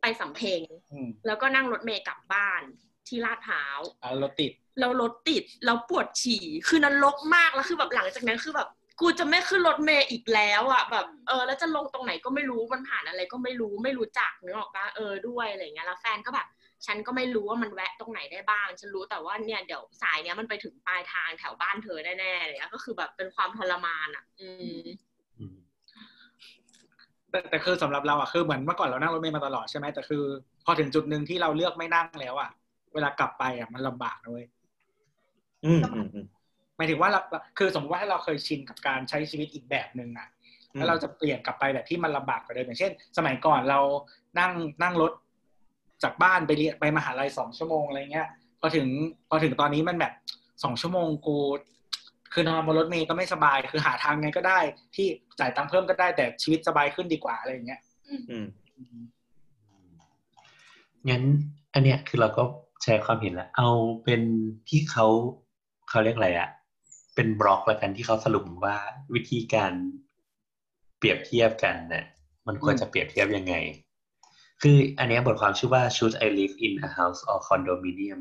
G: ไปสำเพ็ง
D: อืม
G: แล้วก็นั่งรถเมล์กลับบ้าน ที่ลาดพร้าว
D: อ่ารถติด
G: แล้วรถติดแล้วปวดฉี่ คือนรกมากแล้วคือแบบหลังจากนั้นคือแบบกูจะไม่ขึ้นรถเมล์อีกแล้วอะแบบเออแล้วจะลงตรงไหนก็ไม่รู้มันผ่านอะไรก็ไม่รู้ไม่รู้จักนึกออกปะเออด้วยอะไรเงี้ยแล้วแฟนก็แบบฉันก็ไม่รู้ว่ามันแวะตรงไหนได้บ้าง ฉันรู้แต่ว่าเนี่ยเดี๋ยวสายเนี้ยมันไปถึงปลายทางแถวบ้านเธอแน่ๆเลยอะก็คือแบบเป็นความทรมานอะ อืม
C: อืม
D: แต่แต่คือสำหรับเราอะคือเหมือนเมื่อก่อนเรานั่งรถเมล์มาตลอดใช่ไหมแต่คือ พอถึงจุดหนึ่งที่เราเลือกไม่นั่งแล้วอะ เวลากลับไปอะมันลำบากนะเว้ย
E: อืมอืมอืม
D: หมายถึงว่าเราคือสมมติว่าถ้าเราเคยชินกับการใช้ชีวิตอีกแบบหนึ่งอะแล้วเราจะเปลี่ยนกลับไปแบบที่มันลำบากกว่าเดิมอย่างเช่น สมัยก่อนเรานั่งนั่งรถจากบ้านไปเรียนไปมหาลัยสองชั่วโมงอะไรเงี้ยพอถึงพอถึงตอนนี้มันแบบสองชั่วโมงกูคือนอนบนรถเมล์ก็ไม่สบาย คือหาทางไงก็ได้ ที่จ่ายตังค์เพิ่มก็ได้แต่ชีวิตสบายขึ้นดีกว่าอะไรอย่างเงี้ย
E: อืม
C: งั้น อันเนี้ยคือเราก็ แชร์ความเห็นแล้วเอาเป็นที่เขาเขาเรียกอะไรอะเป็นบล็อกแล้วกันที่เขาสรุปว่าวิธีการเปรียบเทียบกันเนี่ยมันควรจะเปรียบเทียบยังไง คืออันเนี้ยบทความชื่อว่า should I live in a house or condominium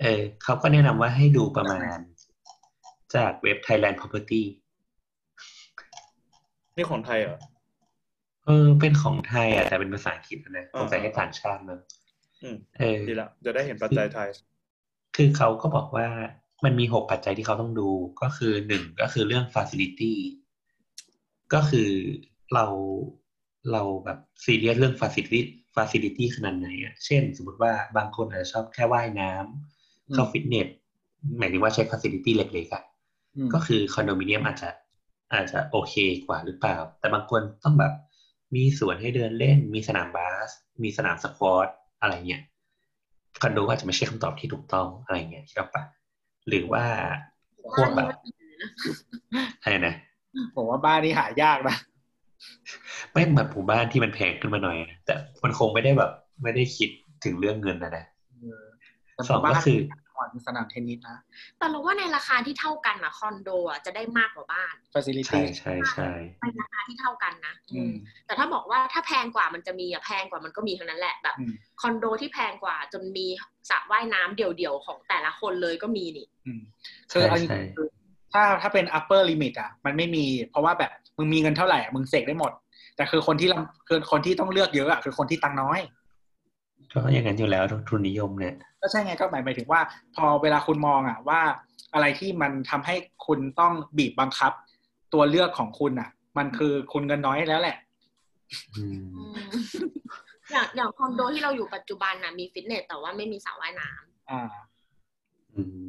C: เออเขาก็แนะนำว่าให้ดูประมาณ จากเว็บ Thailand Property
E: นี่ของไทยเหรอ
C: เออ เป็นของไทยอะแต่เป็นภาษาอังกฤษนะ
E: อ่า
C: สงสัยให้ต่างชาติมั้ง
E: อืม
C: เออ
E: ดีละจะได้เห็นปัจจัยไทย
C: คือเขาก็บอกว่ามันมีหกปัจจัยที่เขาต้องดูก็คือหนึ่งก็คือเรื่อง facility ก็คือเราเราแบบซีเรียสเรื่อง facility facility ขนาดไหนอะเช่น สมมติว่าบางคนอาจจะชอบแค่ว่ายน้ำเข้าฟิตเนสหมายถึงว่าใช้ facility เล็กๆอะ
D: อืม
C: ก็คือคอนโดมิเนียมอาจจะอาจจะโอเคกว่าหรือเปล่า แต่บางคนต้องแบบมีสวนให้เดินเล่น มีสนามบาส มีสนามสควอต อะไรเงี้ยคอนโดก็อาจจะไม่ใช่คำตอบที่ถูกต้องอะไรเงี้ยใช่ปะหรือว่าพวกแบบอะไรนะ
D: ผมว่าบ้านนี้หายากนะ
C: ไม่เหมือนหมู่บ้านที่มันแพงขึ้นมาหน่อยนะแต่มันคงไม่ได้แบบ ไม่ได้คิดถึงเรื่องเงินนะนะ
D: แต่
C: สอง
D: บ้าน
C: ก็คือ
D: ก่อนมีสนามเทนนิสนะ
G: แต่เราว่าในราคาที่เท่ากันอะคอนโดอะจะได้มากกว่าบ้าน
D: facility
C: ใช่ใช่ใช่
G: ในราคาที่เท่ากันนะ
D: อืม
G: แต่ถ้าบอกว่าถ้าแพงกว่ามันจะมีอะแพงกว่ามันก็มีทั้งนั้นแหละแบบ
D: อืม
G: คอนโดที่แพงกว่าจนมีสระว่ายน้ำเดี่ยวๆของแต่ละคนเลยก็มีนี่
D: อืมคือเอาจริงๆคือถ้าถ้าเป็น upper limit อะมันไม่มี เพราะว่าแบบมึงมีเงินเท่าไหร่อะมึงเสกได้หมด แต่คือคนที่ลำคือคนที่ต้องเลือกเยอะอะคือคนที่ตังค์น้อย
C: ก็อย่างนั้นอยู่แล้วทุนนิยมเนี่ย
D: ก็ใช่ไงก็หมายหมายถึงว่า พอเวลาคุณมองอะว่า อะไรที่มันทำให้คุณต้องบีบบังคับ ตัวเลือกของคุณอะ มันคือคุณเงินน้อยแล้วแหละ
C: อืม
G: อย่างอย่างคอนโดที่เราอยู่ปัจจุบันน่ะมีฟิตเนสแต่ว่าไม่มีสระว่ายน้ำ
D: อ่า
C: อืม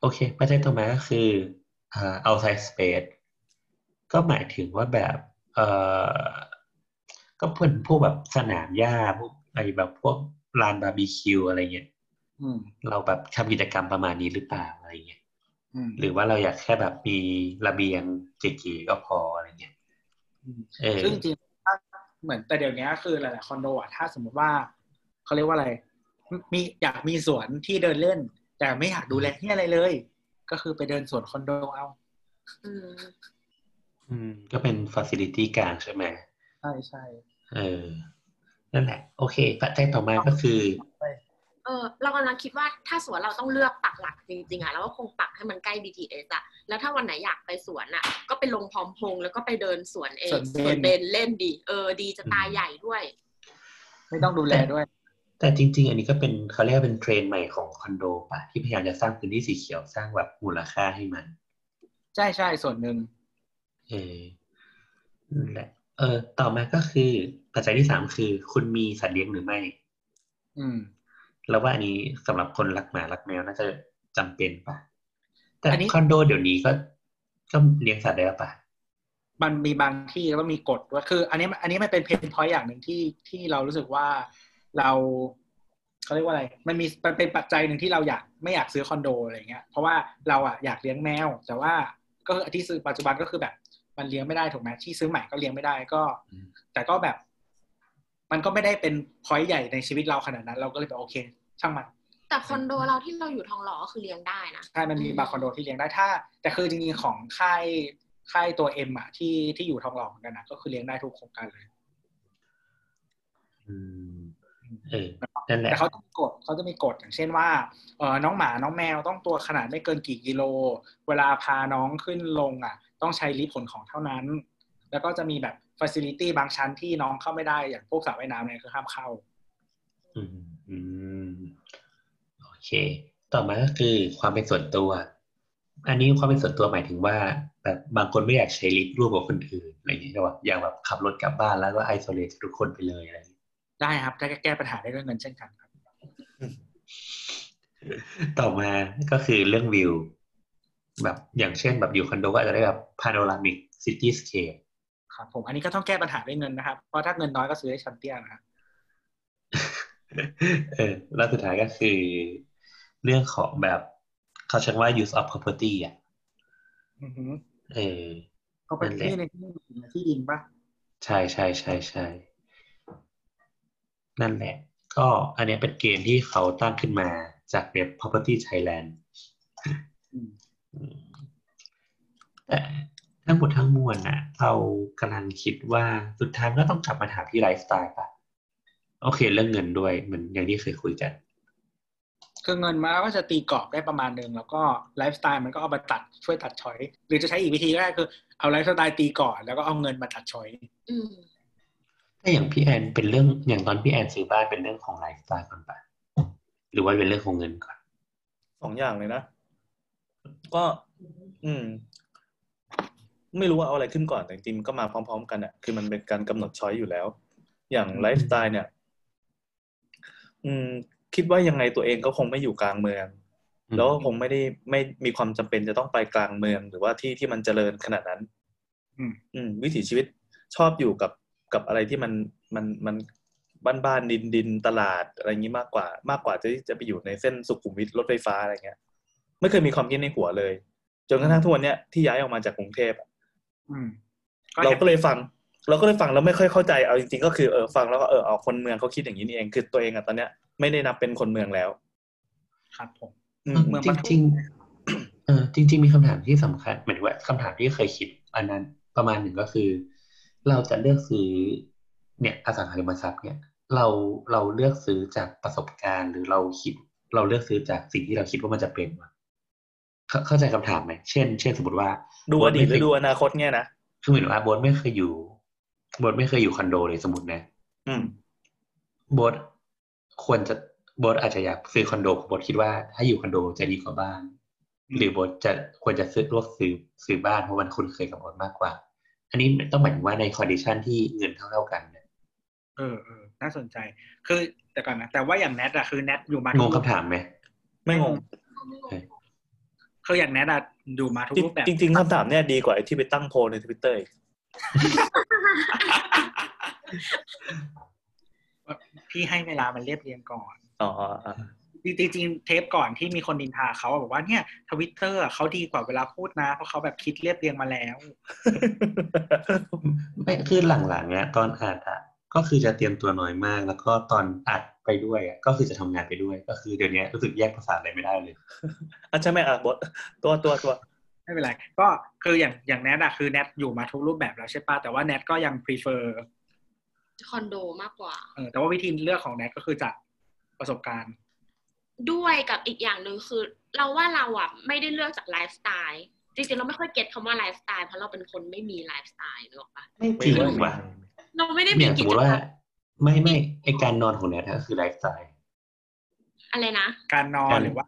C: โอเคปัจจัยต่อมาก็คืออ่า outside space ก็หมายถึงว่าแบบเออก็เป็นพวกแบบสนามหญ้าพวกไอแบบพวก ลานบาร์บีคิวอะไรเงี้ย
D: อืม
C: เราแบบทำกิจกรรมประมาณนี้หรือเปล่าอะไรเงี้ย
D: ออืม
C: หรือว่าเราอยากแค่แบบมีระเบียงเก๋ๆก็พออะไรเงี้ย
D: อืม
C: เออ
D: ซึ่งจริงๆถ้าเหมือนแต่เดี๋ยวนี้คือหลายๆคอนโดอะถ้าสมมติว่าเขาเรียกว่าอะไร มีอยากมีสวนที่เดินเล่น แต่ไม่อยากดูแลที่อะไรเลย ก็คือไปเดินสวนคอนโดเอา
G: อืม
C: อืมก็เป็นฟ a ซิลิตี้กลางใช่ไหม
D: ใช่ใช่
C: เออ นั่นแหละ โอเคปัจจัยต่อมาก็คือ
G: เออเรากำลังคิดว่าถ้าส่วนเราต้องเลือกปักหลักจริงๆอะเราก็คงปักให้มันใกล้ BTS อะแล้วถ้าวันไหนอยากไปสวนอะ ก็ไปลงพร้อมพงษ์แล้วก็ไปเดินสวนเองสวนเบนเล่นดีเออดีจะตายใหญ่ด้วย
D: ไม่ต้องดูแลด้วย
C: แต่จริง ๆ อันนี้ก็เป็นเขาเรียกว่าเป็นเทรนด์ใหม่ของคอนโดป่ะที่พยายามจะสร้างพื้นที่สีเขียวสร้างแบบมูลค่าให้มัน
D: ใช่ใช่ส่วนหนึ่ง
C: เออนั่นแหละเออ ต่อมาก็คือ ปัจจัยที่สามคือ คุณมีสัตว์เลี้ยงหรือไม่
D: อืม
C: แล้วว่าอันนี้สำหรับคนรักหมารักแมวน่าจะจำเป็นป่ะแต่
D: อันนี้
C: คอนโดเดี๋ยวนี้ก็ก็เลี้ยงสัตว์ได้แล้วป่ะ
D: มันมีบางที่ก็มีกฎว่าคือ อันนี้ อันนี้มันเป็นเพนพอยต์อย่างหนึ่งที่ที่เรารู้สึกว่าเราเขาเรียกว่าอะไร มันมีมันเป็นปัจจัยหนึ่งที่เราอยากไม่อยากซื้อคอนโดอะไรเงี้ย เพราะว่าเราอะอยากเลี้ยงแมว แต่ว่าก็คือที่ซื้อปัจจุบันก็คือแบบ มันเลี้ยงไม่ได้ถูกไหมที่ซื้อใหม่ก็เลี้ยงไม่ได้ก็
C: อืม
D: แต่ก็แบบ มันก็ไม่ได้เป็น point ใหญ่ในชีวิตเราขนาดนั้น เราก็เลยแบบโอเค ช่างมัน
G: แต่คอนโดเราที่เราอยู่ทองหล่อก็คือเลี้ยงได้นะ
D: ใช่มันมีบางคอนโดที่เลี้ยงได้ถ้า แต่คือจริงๆของค่ายค่ายตัว M อะที่ที่อยู่ทองหล่อเหมือนกันนะก็คือเลี้ยงได้ทุกโครงการเลย
C: อืมเออนั่นแหละ
D: แต่เขาจะมีกฎเขาจะมีกฎอย่างเช่นว่าเออน้องหมาน้องแมวต้องตัวขนาดไม่เกินกี่กิโล เวลาพาน้องขึ้นลงอะ ต้องใช้ลิฟต์ขนของเท่านั้น แล้วก็จะมีแบบฟ a ซิลิตี้บางชั้นที่น้องเข้าไม่ได้อย่างพวกสระว่ายน้ำเนี่ยคือห้ามเข้า
C: อืมอืมโอเค ต่อมาก็คือความเป็นส่วนตัว อันนี้ความเป็นส่วนตัวหมายถึงว่า แบบบางคนไม่อยากใช้ลิฟต์ร่วมกับคนอื่นอะไรอย่างเงี้ยใช่ป่ะอย่างแบบขับรถกลับบ้านแล้วก็ isolate ทุกคนไปเลยอะไรอย่างเงี้ย
D: ได้ครับถ้าแก้ปัญหาได้ด้วยเงินเช่นกันครับ
C: ต่อมาก็คือเรื่องวิว แบบอย่างเช่นแบบอยู่คอนโดก็อาจจะได้แบบ panoramic cityscape ค
D: รับผมอันนี้ก็ต้องแก้ปัญหาด้วยเงินนะครับ เพราะถ้าเงินน้อยก็ซื้อได้ชั้นเตี้ยนะครับ
C: เออแล้วสุดท้ายก็คือ เรื่องของแบบเขาใช้คำว่า use of property อะ
D: อือฮึ
C: เออ
D: เขาเป็นที่ในที่ที่ดินปะ
C: ใช่ใช่ใช่ใช่นั่นแหละ ก็อันเนี้ยเป็นเกณฑ์ที่เขาตั้งขึ้นมาจากเว็บ property Thailand
D: อืม
C: อืมแต่ ทั้งหมดทั้งมวลน่ะเรากำลังคิดว่าสุดท้ายมันก็ต้องกลับมาถามที่ไลฟ์สไตล์ป่ะโอเค เรื่องเงินด้วยเหมือนอย่างที่เคยคุยกัน
D: คือเงินมาก็จะตีกรอบได้ประมาณหนึ่งแล้วก็ไลฟ์สไตล์มันก็เอามาตัด choice ตัด choice หรือจะใช้อีกวิธีก็ได้คือเอาไลฟ์สไตล์ตีก่อนแล้วก็เอาเงินมาตัด choiceอื
G: ม
C: ถ้าอย่างพี่แอนเป็นเรื่องอย่างตอนพี่แอนซื้อบ้านเป็นเรื่องของไลฟ์สไตล์ก่อนปะหรือว่าเป็นเรื่องของเงินก่อน
E: สองอย่างเลยนะก็ อืม ไม่รู้ว่าเอาอะไรขึ้นก่อนแต่จริงๆมันก็มาพร้อม ๆ กันอะคือมันเป็นการกำหนดช้อยอยู่แล้ว อย่างไลฟ์สไตล์เนี่ย อืม คิดว่ายังไงตัวเองก็คงไม่อยู่กลางเมือง
C: อืม
E: แล้วก็คงไม่ได้ไม่มีความจำเป็นจะต้องไปกลางเมือง หรือว่าที่ที่มันเจริญขนาดนั้น
D: อืม
E: อืม วิถีชีวิตชอบอยู่กับกับอะไรที่มันมันมันบ้านบ้านดินดินตลาดอะไรอย่างนี้มากกว่า มากกว่าจะจะไปอยู่ในเส้นสุขุมวิทรถไฟฟ้าอะไรเงี้ย ไม่เคยมีความคิดในหัวเลย จนกระทั่งทุกวันเนี้ยที่ย้ายออกมาจากกรุงเทพอะ
D: อืม
E: เราก็เลยฟัง เราก็เลยฟังแล้วไม่ค่อยเข้าใจเอาจริงๆก็คือเออฟังแล้วก็เออเอาคนเมืองเขาคิดอย่างนี้นี่เองคือตัวเองอะตอนเนี้ยไม่ได้นับเป็นคนเมืองแล้ว
D: ครับผม
E: อื
C: เอ
E: ม
C: อจริงๆเออจริง ๆ มีคำถามที่สำคัญหมายถึงว่าคำถามที่เคยคิด อันนั้นประมาณหนึ่งก็คือ เราจะเลือกซื้อ เนี่ยอสังหาริมทรัพย์เนี่ย เราเราเลือกซื้อจากประสบการณ์ หรือเราคิด เราเลือกซื้อจากสิ่งที่เราคิดว่ามันจะเป็นวะ เข้าเข้าใจคำถามไหมเช่น เช่นสมมติว่า
E: ดูอดีตห
C: โบ๊ท
E: รื
C: ไม่
E: อ
C: เคย
E: ดูอนาคตเนี่ยนะ
C: คือเหมือนว่าโบทไม่เคยอยู่โบทไม่เคยอยู่คอนโดเลยสมมตินะ
E: อืม
C: โบทควรจะโบทอาจจะอยากซื้อคอนโดโบทคิดว่าถ้าอยู่คอนโดจะดีกว่าบ้าน หรือโบทจะควรจะซื้อลวกซื้อซื้อบ้านเพราะมันคุ้นเคยกับโบทมากกว่า อันนี้ต้องหมายถึงว่าใน condition ที่เงินเท่าเท่าๆกันเนี่ย
D: เออเออน่าสนใจ คือแต่ก่อนนะแต่ว่าอย่างแนทอะคือแนทอยู่มาทุก
C: งงคำถามไหม
E: ไม่งง
D: คืออย่างแนทอะอยู่มาทุกรูปแบบ
E: จริง ๆคำถามเนี่ยดีกว่าไอ้ที่ไปตั้งโพลในทวิตเตอร์
D: พี่ให้เวลามันเรียบเรียงก่อน
E: อ๋ออะ
D: จริงๆเทปก่อนที่มีคนนินทาเขาอะบอกว่าเนี่ยทวิตเตอร์เขาดีกว่าเวลาพูดนะ เพราะเขาแบบคิดเรียบเรียงมาแล้ว
C: ไม่คือหลังๆเนี่ยตอนอัดอะ ก็คือจะเตรียมตัวน้อยมาก แล้วก็ตอนอัดไปด้วยอะก็คือจะทำงานไปด้วย ก็คือเดี๋ยวนี้รู้สึกแยกภาษาอะไรไม่ได้เลย
E: อันใช่ไหมอะบทตัวตัวตัว
D: ไม่เป็นไรก็คืออย่างอย่างแนทอะคือแนทอยู่มาทุกรูปแบบแล้วใช่ปะแต่ว่าแนทก็ยัง prefer
G: คอนโดมากกว่า
D: เออแต่ว่าวิธีเลือกของแนทก็คือจากประสบการณ์
G: ด้วยกับอีกอย่างหนึ่งคือ เราว่าเราอะไม่ได้เลือกจากไลฟ์สไตล์จริงๆเราไม่ค่อยเก็ตคำว่าไลฟ์สไตล์เพราะเราเป็นคนไม่มีไลฟ์สไตล์นึกออกปะ
C: ไม่จริงว่ะ
G: เราไม่ได้มี
C: เนี่ยส
G: กิ
C: มม
G: จ
C: ติ
G: กร
C: ว่า
G: รม
C: ไม่ไม่ไอการนอนของเนี่ยก็คือไลฟ์สไตล์
G: อะไรนะ
D: การนอน
C: การ
D: หรือว่า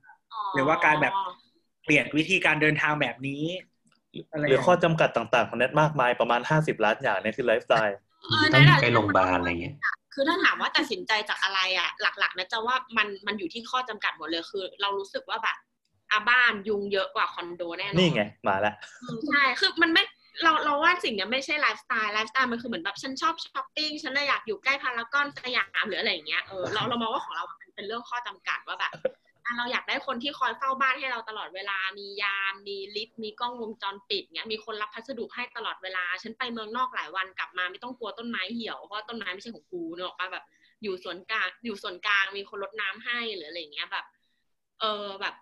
D: หรือว่าการแบบเปลี่ยนวิธีการเดินทางแบบนี้อะไร
E: หรือข้อจำกัดต่างๆ ของเน็ตมากมายประมาณห้าสิบล้านอย่างเนี่ยคือไลฟ์สไตล์
G: เออ
C: ต้องอยู่
G: นั่นแหละ
C: ใกล้โรงพยาบาลอะไรเงี้ย
G: คือถ้าถามว่าตัดสินใจจากอะไรอะ หลักๆนะจะว่ามันมันอยู่ที่ข้อจำกัดหมดเลยคือ เรารู้สึกว่าแบบอาบ้านยุงเยอะกว่าคอนโดแน่นอน
E: นี่ไงมาแล้ว
G: อืมใช่คือมันไม่ เราเราว่าสิ่งเนี้ยไม่ใช่ไลฟ์สไตล์ไลฟ์สไตล์มันคือเหมือนแบบฉันชอบช้อปปิ้งฉันเลยอยากอยู่ใกล้พารากอนสยามหรืออะไรอย่างเงี้ยเออเราเรามองว่าของเรามันเป็นเรื่องข้อจำกัดว่าแบบอะเราอยากได้คนที่คอยเฝ้าบ้านให้เราตลอดเวลา มียาม มีลิฟต์ มีกล้องวงจรปิดเงี้ย มีคนรับพัสดุให้ตลอดเวลา ฉันไปเมืองนอกหลายวันกลับมาไม่ต้องกลัวต้นไม้เหี่ยว เพราะว่าต้นไม้ไม่ใช่ของกูเนกอะปะแบบ อยู่ส่วนกลาง อยู่ส่วนกลาง มีคนรดน้ำให้หรืออะไรอย่างเงี้ยแบบ เออแบบ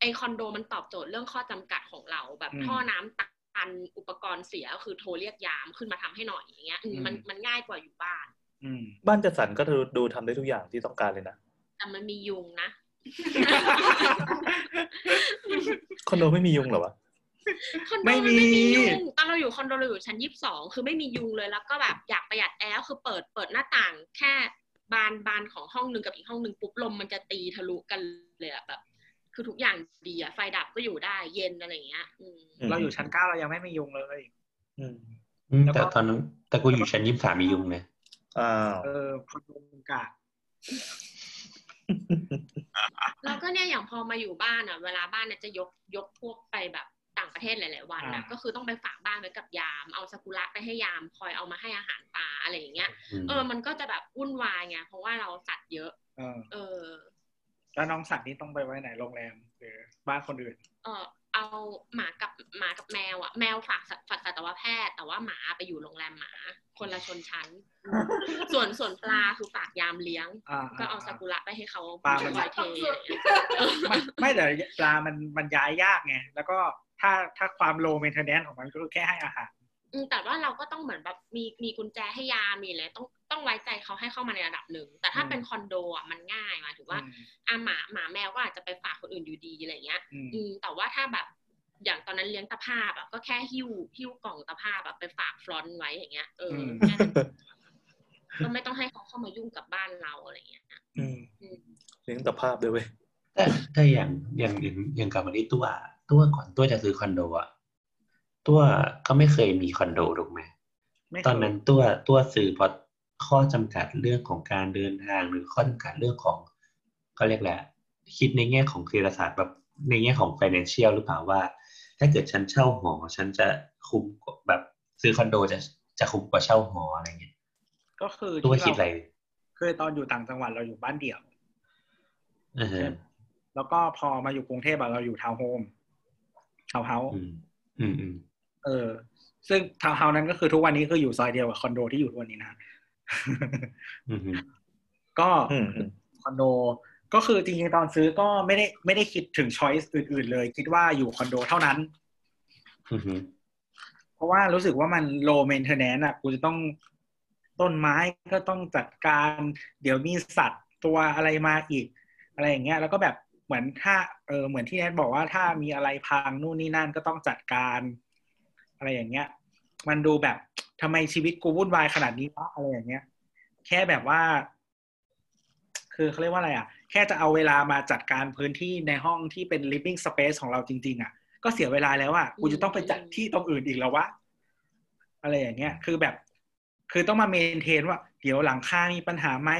G: ไอคอนโดมันตอบโจทย์เรื่องข้อจำกัดของเราแบบ
D: อืม
G: ท่อน้ำตั นอุปกรณ์เสียก็คือโทรเรียกยามขึ้นมาทำให้หน่อยอย่างเงี้ยอืมมัน
D: อืม
G: มันง่ายกว่าอยู่บ้าน
D: อืม
E: บ้านจัดสรรก็ดูดูทำได้ทุกอย่างที่ต้องการเลยนะ
G: แต่มันมียุงนะ
E: คอนโดไม่มียุงเหรอวะ
G: คอนโด
D: ไม่
G: มัน
D: มี
G: ไม่มียุงตอนเราอยู่คอนโดเราอยู่ชั้นยี่สิบสองคือไม่มียุงเลยแล้วก็แบบอยากประหยัดแอร์คือเปิดเปิดหน้าต่าง แค่บานบานของห้องหนึ่งกับอีกห้องหนึ่งปุ๊บลมมันจะตีทะลุกันเลยอะแบบ คือทุกอย่างดีอะไฟดับก็อยู่ได้เย็นอะไรอย่างเงี้ยอืม
E: อืม
D: เราอยู่ชั้นเก้าเรายังไม่มียุงเลย
E: อืม
C: อืม
D: แล้วก็
C: แต่ตอนนั้นแต่กูอยู่ชั้นยี่สิบสามมียุงเนี่ย
E: อ้าว
D: เออคอนโดมุงกาด
G: แล้วก็เนี่ยอย่างพอมาอยู่บ้านอะ เวลาบ้านเนี่ยจะยกยกพวกไปแบบต่างประเทศหลาย ๆ วันนะก็คือต้องไปฝากบ้านไว้กับยาม เอาซากุระไปให้ยามคอยเอามาให้อาหารปลาอะไรอย่างเงี้ย
C: อืม
G: เออ มันก็จะแบบวุ่นวายไงเพราะว่าเราสัตว์เยอะ
D: เออ
G: เออ
D: แล้วน้องสัตว์นี่ต้องไปไว้ไหนโรงแรมหรือบ้านคนอื่น
G: เออเอาหมากับหมากับแมวอะแมวฝากสัตฝากสัตวแพทย์ แต่ว่าหมาไปอยู่โรงแรมหมา คนละชนชั้น ส่วนส่วนปลาคือฝากยามเลี้ยง
D: อ่า
G: ก็เอาซากุระไปให้เขา
D: ปลามัน
G: ไว้เทอะไรอย่างเงี้ยเออ
D: ไม่ไม่แต่ปลามันมันย้ายยากไงแล้วก็ถ้าถ้าความโลเมนเทนแนนของมันก็คือแค่ให้อาหาร
G: อืม แต่ว่าเราก็ต้องเหมือนแบบมีมีกุญแจให้ยามมีอะไรต้องต้องไว้ใจเขาให้เข้ามาในระดับหนึ่ง แต่ถ้า
D: อืม
G: เป็นคอนโดอะมันง่ายหมายถึงว่า
D: อืม
G: อะหมาหมาแมวก็อาจจะไปฝากคนอื่นอยู่ดีอะไรเงี้ย
D: อืม
G: อืมแต่ว่าถ้าแบบอย่างตอนนั้นเลี้ยงตะภาพอะก็แค่หิ้วหิ้วกล่องตะภาพแบบไปฝากฟรอนต์ไว้อย่างเงี้ยเอออ
D: ม
G: แค่นั้นก็ไม่ต้องให้เขาเข้ามายุ่งกับบ้านเราอะไรเงี้ย
E: อืม
G: อืม
E: เลี้ยงตะภาพด้วยเว้ย
C: แต่แต่อย่างอย่างอย่างอย่างกลับมาที่ตัวตัวก่อนตัวจะซื้อคอนโดอะ ตัวก็ไม่เคยมีคอนโดถูกไหม
D: ไม่เคย
C: ตอนนั้นตัวตัวซื้อเพราะข้อจำกัดเรื่องของการเดินทางหรือข้อจำกัดเรื่องของเขาเรียกแหละไรคิดในแง่ของเศรษฐศาสตร์แบบในแง่ของ financial หรือเปล่าว่า ถ้าเกิดฉันเช่าหอ ฉันจะคุ้มกว่าแบบซื้อคอนโดจะจะคุ้มกว่าเช่าหออะไรเงี้ย
D: ก็คือ
C: ตัว
D: ที่
C: คิดอะไร
D: คือตอนอยู่ต่างจังหวัดเราอยู่บ้านเดี่ยว
C: อ่าฮะ
D: แล้วก็พอมาอยู่กรุงเทพอะเราอยู่ทาวน์โฮมทาวน์เฮาส์
C: อืมอืมอืม
D: เออ ซึ่งทาวน์เฮาส์นั้นก็คือทุกวันนี้คืออยู่ซอยเดียวกับคอนโดที่อยู่ทุกวันนี้นะ
C: อืมอืม
D: ก็
E: อืมอืม
D: คอนโดก็คือจริงๆตอนซื้อก็ไม่ได้ไม่ได้คิดถึง choice อื่น ๆ เลย คิดว่าอยู่คอนโดเท่านั้น
C: อืมอืม
D: เพราะว่ารู้สึกว่ามัน low maintenance อะกูจะต้องต้นไม้ก็ต้องจัดการ เดี๋ยวมีสัตว์ตัวอะไรมาอีก อะไรอย่างเงี้ย แล้วก็แบบเหมือนถ้าเออเหมือนที่แนทบอกว่าถ้ามีอะไรพังนู่นนี่นั่นก็ต้องจัดการ อะไรอย่างเงี้ย มันดูแบบทำไมชีวิตกูวุ่นวายขนาดนี้วะอะไรอย่างเงี้ย แค่แบบว่า คือเขาเรียกว่าอะไรอะ แค่จะเอาเวลามาจัดการพื้นที่ในห้องที่เป็น living space ของเราจริง ๆ อะ ก็เสียเวลาแล้วอะกูจะต้องไปจัดที่ตรงอื่นอีกแล้ววะอะไรอย่างเงี้ย คือแบบ คือต้องมาเมนเทนว่า เดี๋ยวหลังคามีปัญหาไหม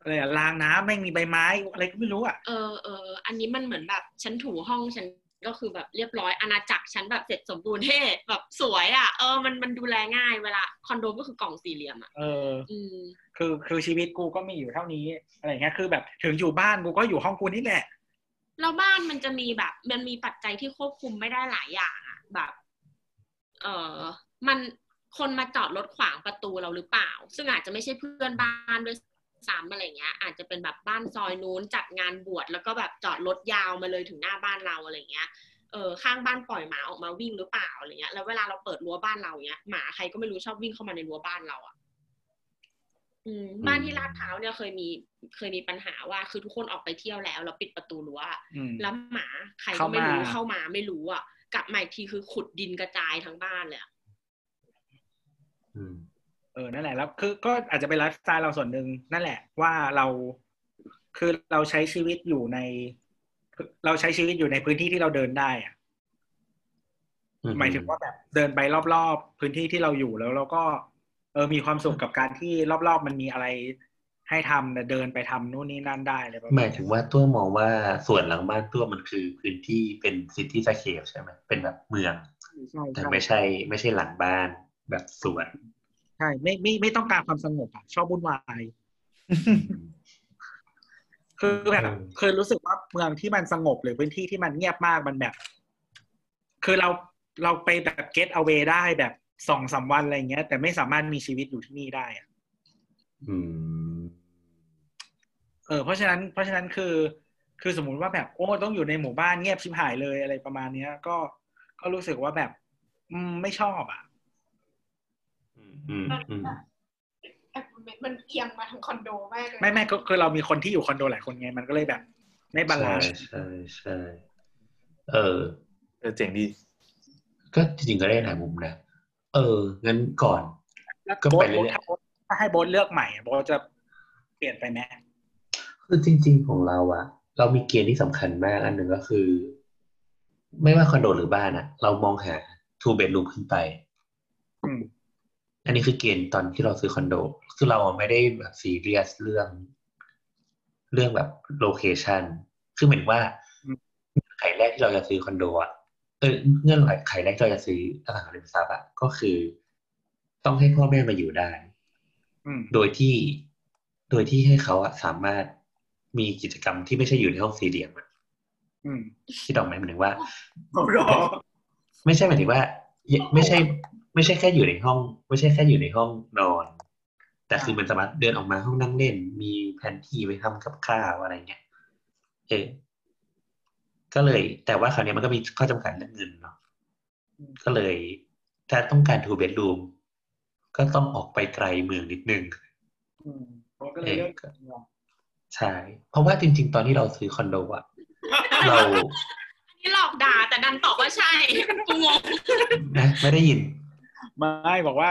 D: อะไรอะรางน้ำไม่งมีใบไม้ อะไรก็ไม่รู้อะ
G: เออเออ อันนี้มันเหมือนแบบ ฉันถูห้องฉัน ก็คือแบบเรียบร้อยอาณาจักรฉันแบบเสร็จสมบูรณ์เท่แบบสวยอะเออมันมันดูแลง่ายเวลาคอนโดก็คือกล่องสี่เหลี่ยมอะ
D: เออ
G: อืม
D: คือคือชีวิตกูก็มีอยู่เท่านี้อะไรเงี้ยคือแบบถึงอยู่บ้านกูก็อยู่ห้องกูนี่แหละ
G: แล้วบ้านมันจะมีแบบ มันมีปัจจัยที่ควบคุมไม่ได้หลายอย่างอะแบบ เออมันคนมาจอดรถขวางประตูเราหรือเปล่า ซึ่งอาจจะไม่ใช่เพื่อนบ้านด้วย ซ้ำอะไรเงี้ย อาจจะเป็นแบบบ้านซอยนู้นจัดงานบวชแล้วก็แบบจอดรถยาวมาเลยถึงหน้าบ้านเราอะไรเงี้ยเออข้างบ้านปล่อยหมาออกมาวิ่งหรือเปล่าอะไรเงี้ย แล้วเวลาเราเปิดรั้วบ้านเราเนี้ยหมาใครก็ไม่รู้ชอบวิ่งเข้ามาในรั้วบ้านเราอะอืมบ้านที่ลาดพร้าวเนี่ยเคยมีเคยมีปัญหาว่า คือทุกคนออกไปเที่ยวแล้วแล้วปิดประตูรั้วอะ
D: อืม
G: แล้วหมาใครก็ไม่รู้
D: เข้ามา
G: เข้ามาไม่รู้อะกลับมาอีกทีคือขุดดินกระจายทั้งบ้านเลยอะ
C: อืม
D: เออนั่นแหละแล้วคือก็อาจจะเป็นไลฟ์สไตล์เราส่วนหนึ่งนั่นแหละว่าเราคือเราใช้ชีวิตอยู่ใน เราใช้ชีวิตอยู่ในพื้นที่ที่เราเดินได้อะ
C: อืม
D: หมายถึงว่าแบบเดินไปรอบๆ พื้นที่ที่เราอยู่แล้วเราก็เออมีความสุขกับการที่รอบๆ มันมีอะไรให้ทำแต่เดินไปทำนู่นนี่นั่นได้เลยประ
C: หมายถึงว่าตัวมองว่าส่วนหลังบ้านตัวมันคือพื้นที่เป็น cityscape ใช่ไหมเป็นแบบเมือง
D: ใช่
C: แต่
D: ใช่
C: ไม่ใช่ ไม่ใช่หลังบ้านแบบสวน
D: ใช่ไม่ไม่ไม่ต้องการความสงบอะ ชอบวุ่นวายคือแบบ
C: เออ
D: เคยรู้สึกว่าเมืองที่มันสงบหรือพื้นที่ที่มันเงียบมากมันแบบ คือเราเราไปแบบ get away ได้แบบสองสามวันอะไรเงี้ย แต่ไม่สามารถมีชีวิตอยู่ที่นี่ได้อะ
C: อืม
D: เออเพราะฉะนั้นเพราะฉะนั้นคือ คือสมมุติว่าแบบโอ้ต้องอยู่ในหมู่บ้านเงียบชิบหายเลยอะไรประมาณเนี้ย ก็ก็รู้สึกว่าแบบ อืมไม่ชอบอะ
C: อื มอืมอืม
F: มันเอียงมาทางคอนโดมากเลย
D: ไม่ไม่ก็คือเรามีคนที่อยู่คอนโดหลายคนไงมันก็เลยแบบ ไม่บา
C: ใช่
D: ลานซ์
C: ใช่ใช่เออ
E: เออเจ๋งดี
C: ก็จริงๆก็ได้หลายมุมนะเอองั้นก่อน
D: แล้ว
C: ก็
D: โบ๊
C: ไป
D: ท
C: เรื่อยๆ
D: ถ้าโบ๊ทถ้าให้โบ๊ทเลือกใหม่อะโบ๊ทจะเปลี่ยนไปไหม
C: คือจริง ๆของเราอะเรามีเกณฑ์ที่สำคัญมากอันหนึ่งก็คือ ไม่ว่าคอนโดหรือบ้านอะเรามองหา two bedroom ขึ้นไป
D: อืม
C: อันนี้คือเกณฑ์ตอนที่เราซื้อคอนโด คือเราไม่ได้แบบซีเรียสเรื่อง เรื่องแบบโลเคชันคือเหมือนว่าเงื่อนไขแรกที่เราจะซื้อคอนโดอะเออเงื่อนไขแรกที่เราจะซื้ออสังหาริมทรัพย์อะก็คือ ต้องให้พ่อแม่มาอยู่ได้
D: อืม
C: โดยที่โดยที่ให้เขาอะสามารถมีกิจกรรมที่ไม่ใช่อยู่ในห้องสี่เหลี่ยมอะ
D: อืม
C: คิดออกไหมหมายถึงว่า
D: โอ้โห
C: ไม่ใช่หมายถึงว่า ไม่ใช่ ไม่ใช่แค่อยู่ในห้อง ไม่ใช่แค่อยู่ในห้องนอน แต่คือมันสามารถเดินออกมาห้องนั่งเล่น มีแผนที่ไปทำกับข้าวอะไรเงี้ยเออก็เลย แต่ว่าคราวนี้มันก็มีข้อจำกัดเรื่องเงินเนาะก็เลย ถ้าต้องการ two bedroom ก็ต้องออกไปไกลเมืองนิดนึง
D: อืมโบ๊ทก็เลยเลือก
C: เออใช่ เพราะว่าจริง ๆ ตอนที่เราซื้อคอนโดอะเรา
G: อันนี้หลอกด่าแต่ดันตอบว่าใช่กูงง
C: นะไม่ได้ยิน
D: ไม่บอกว่า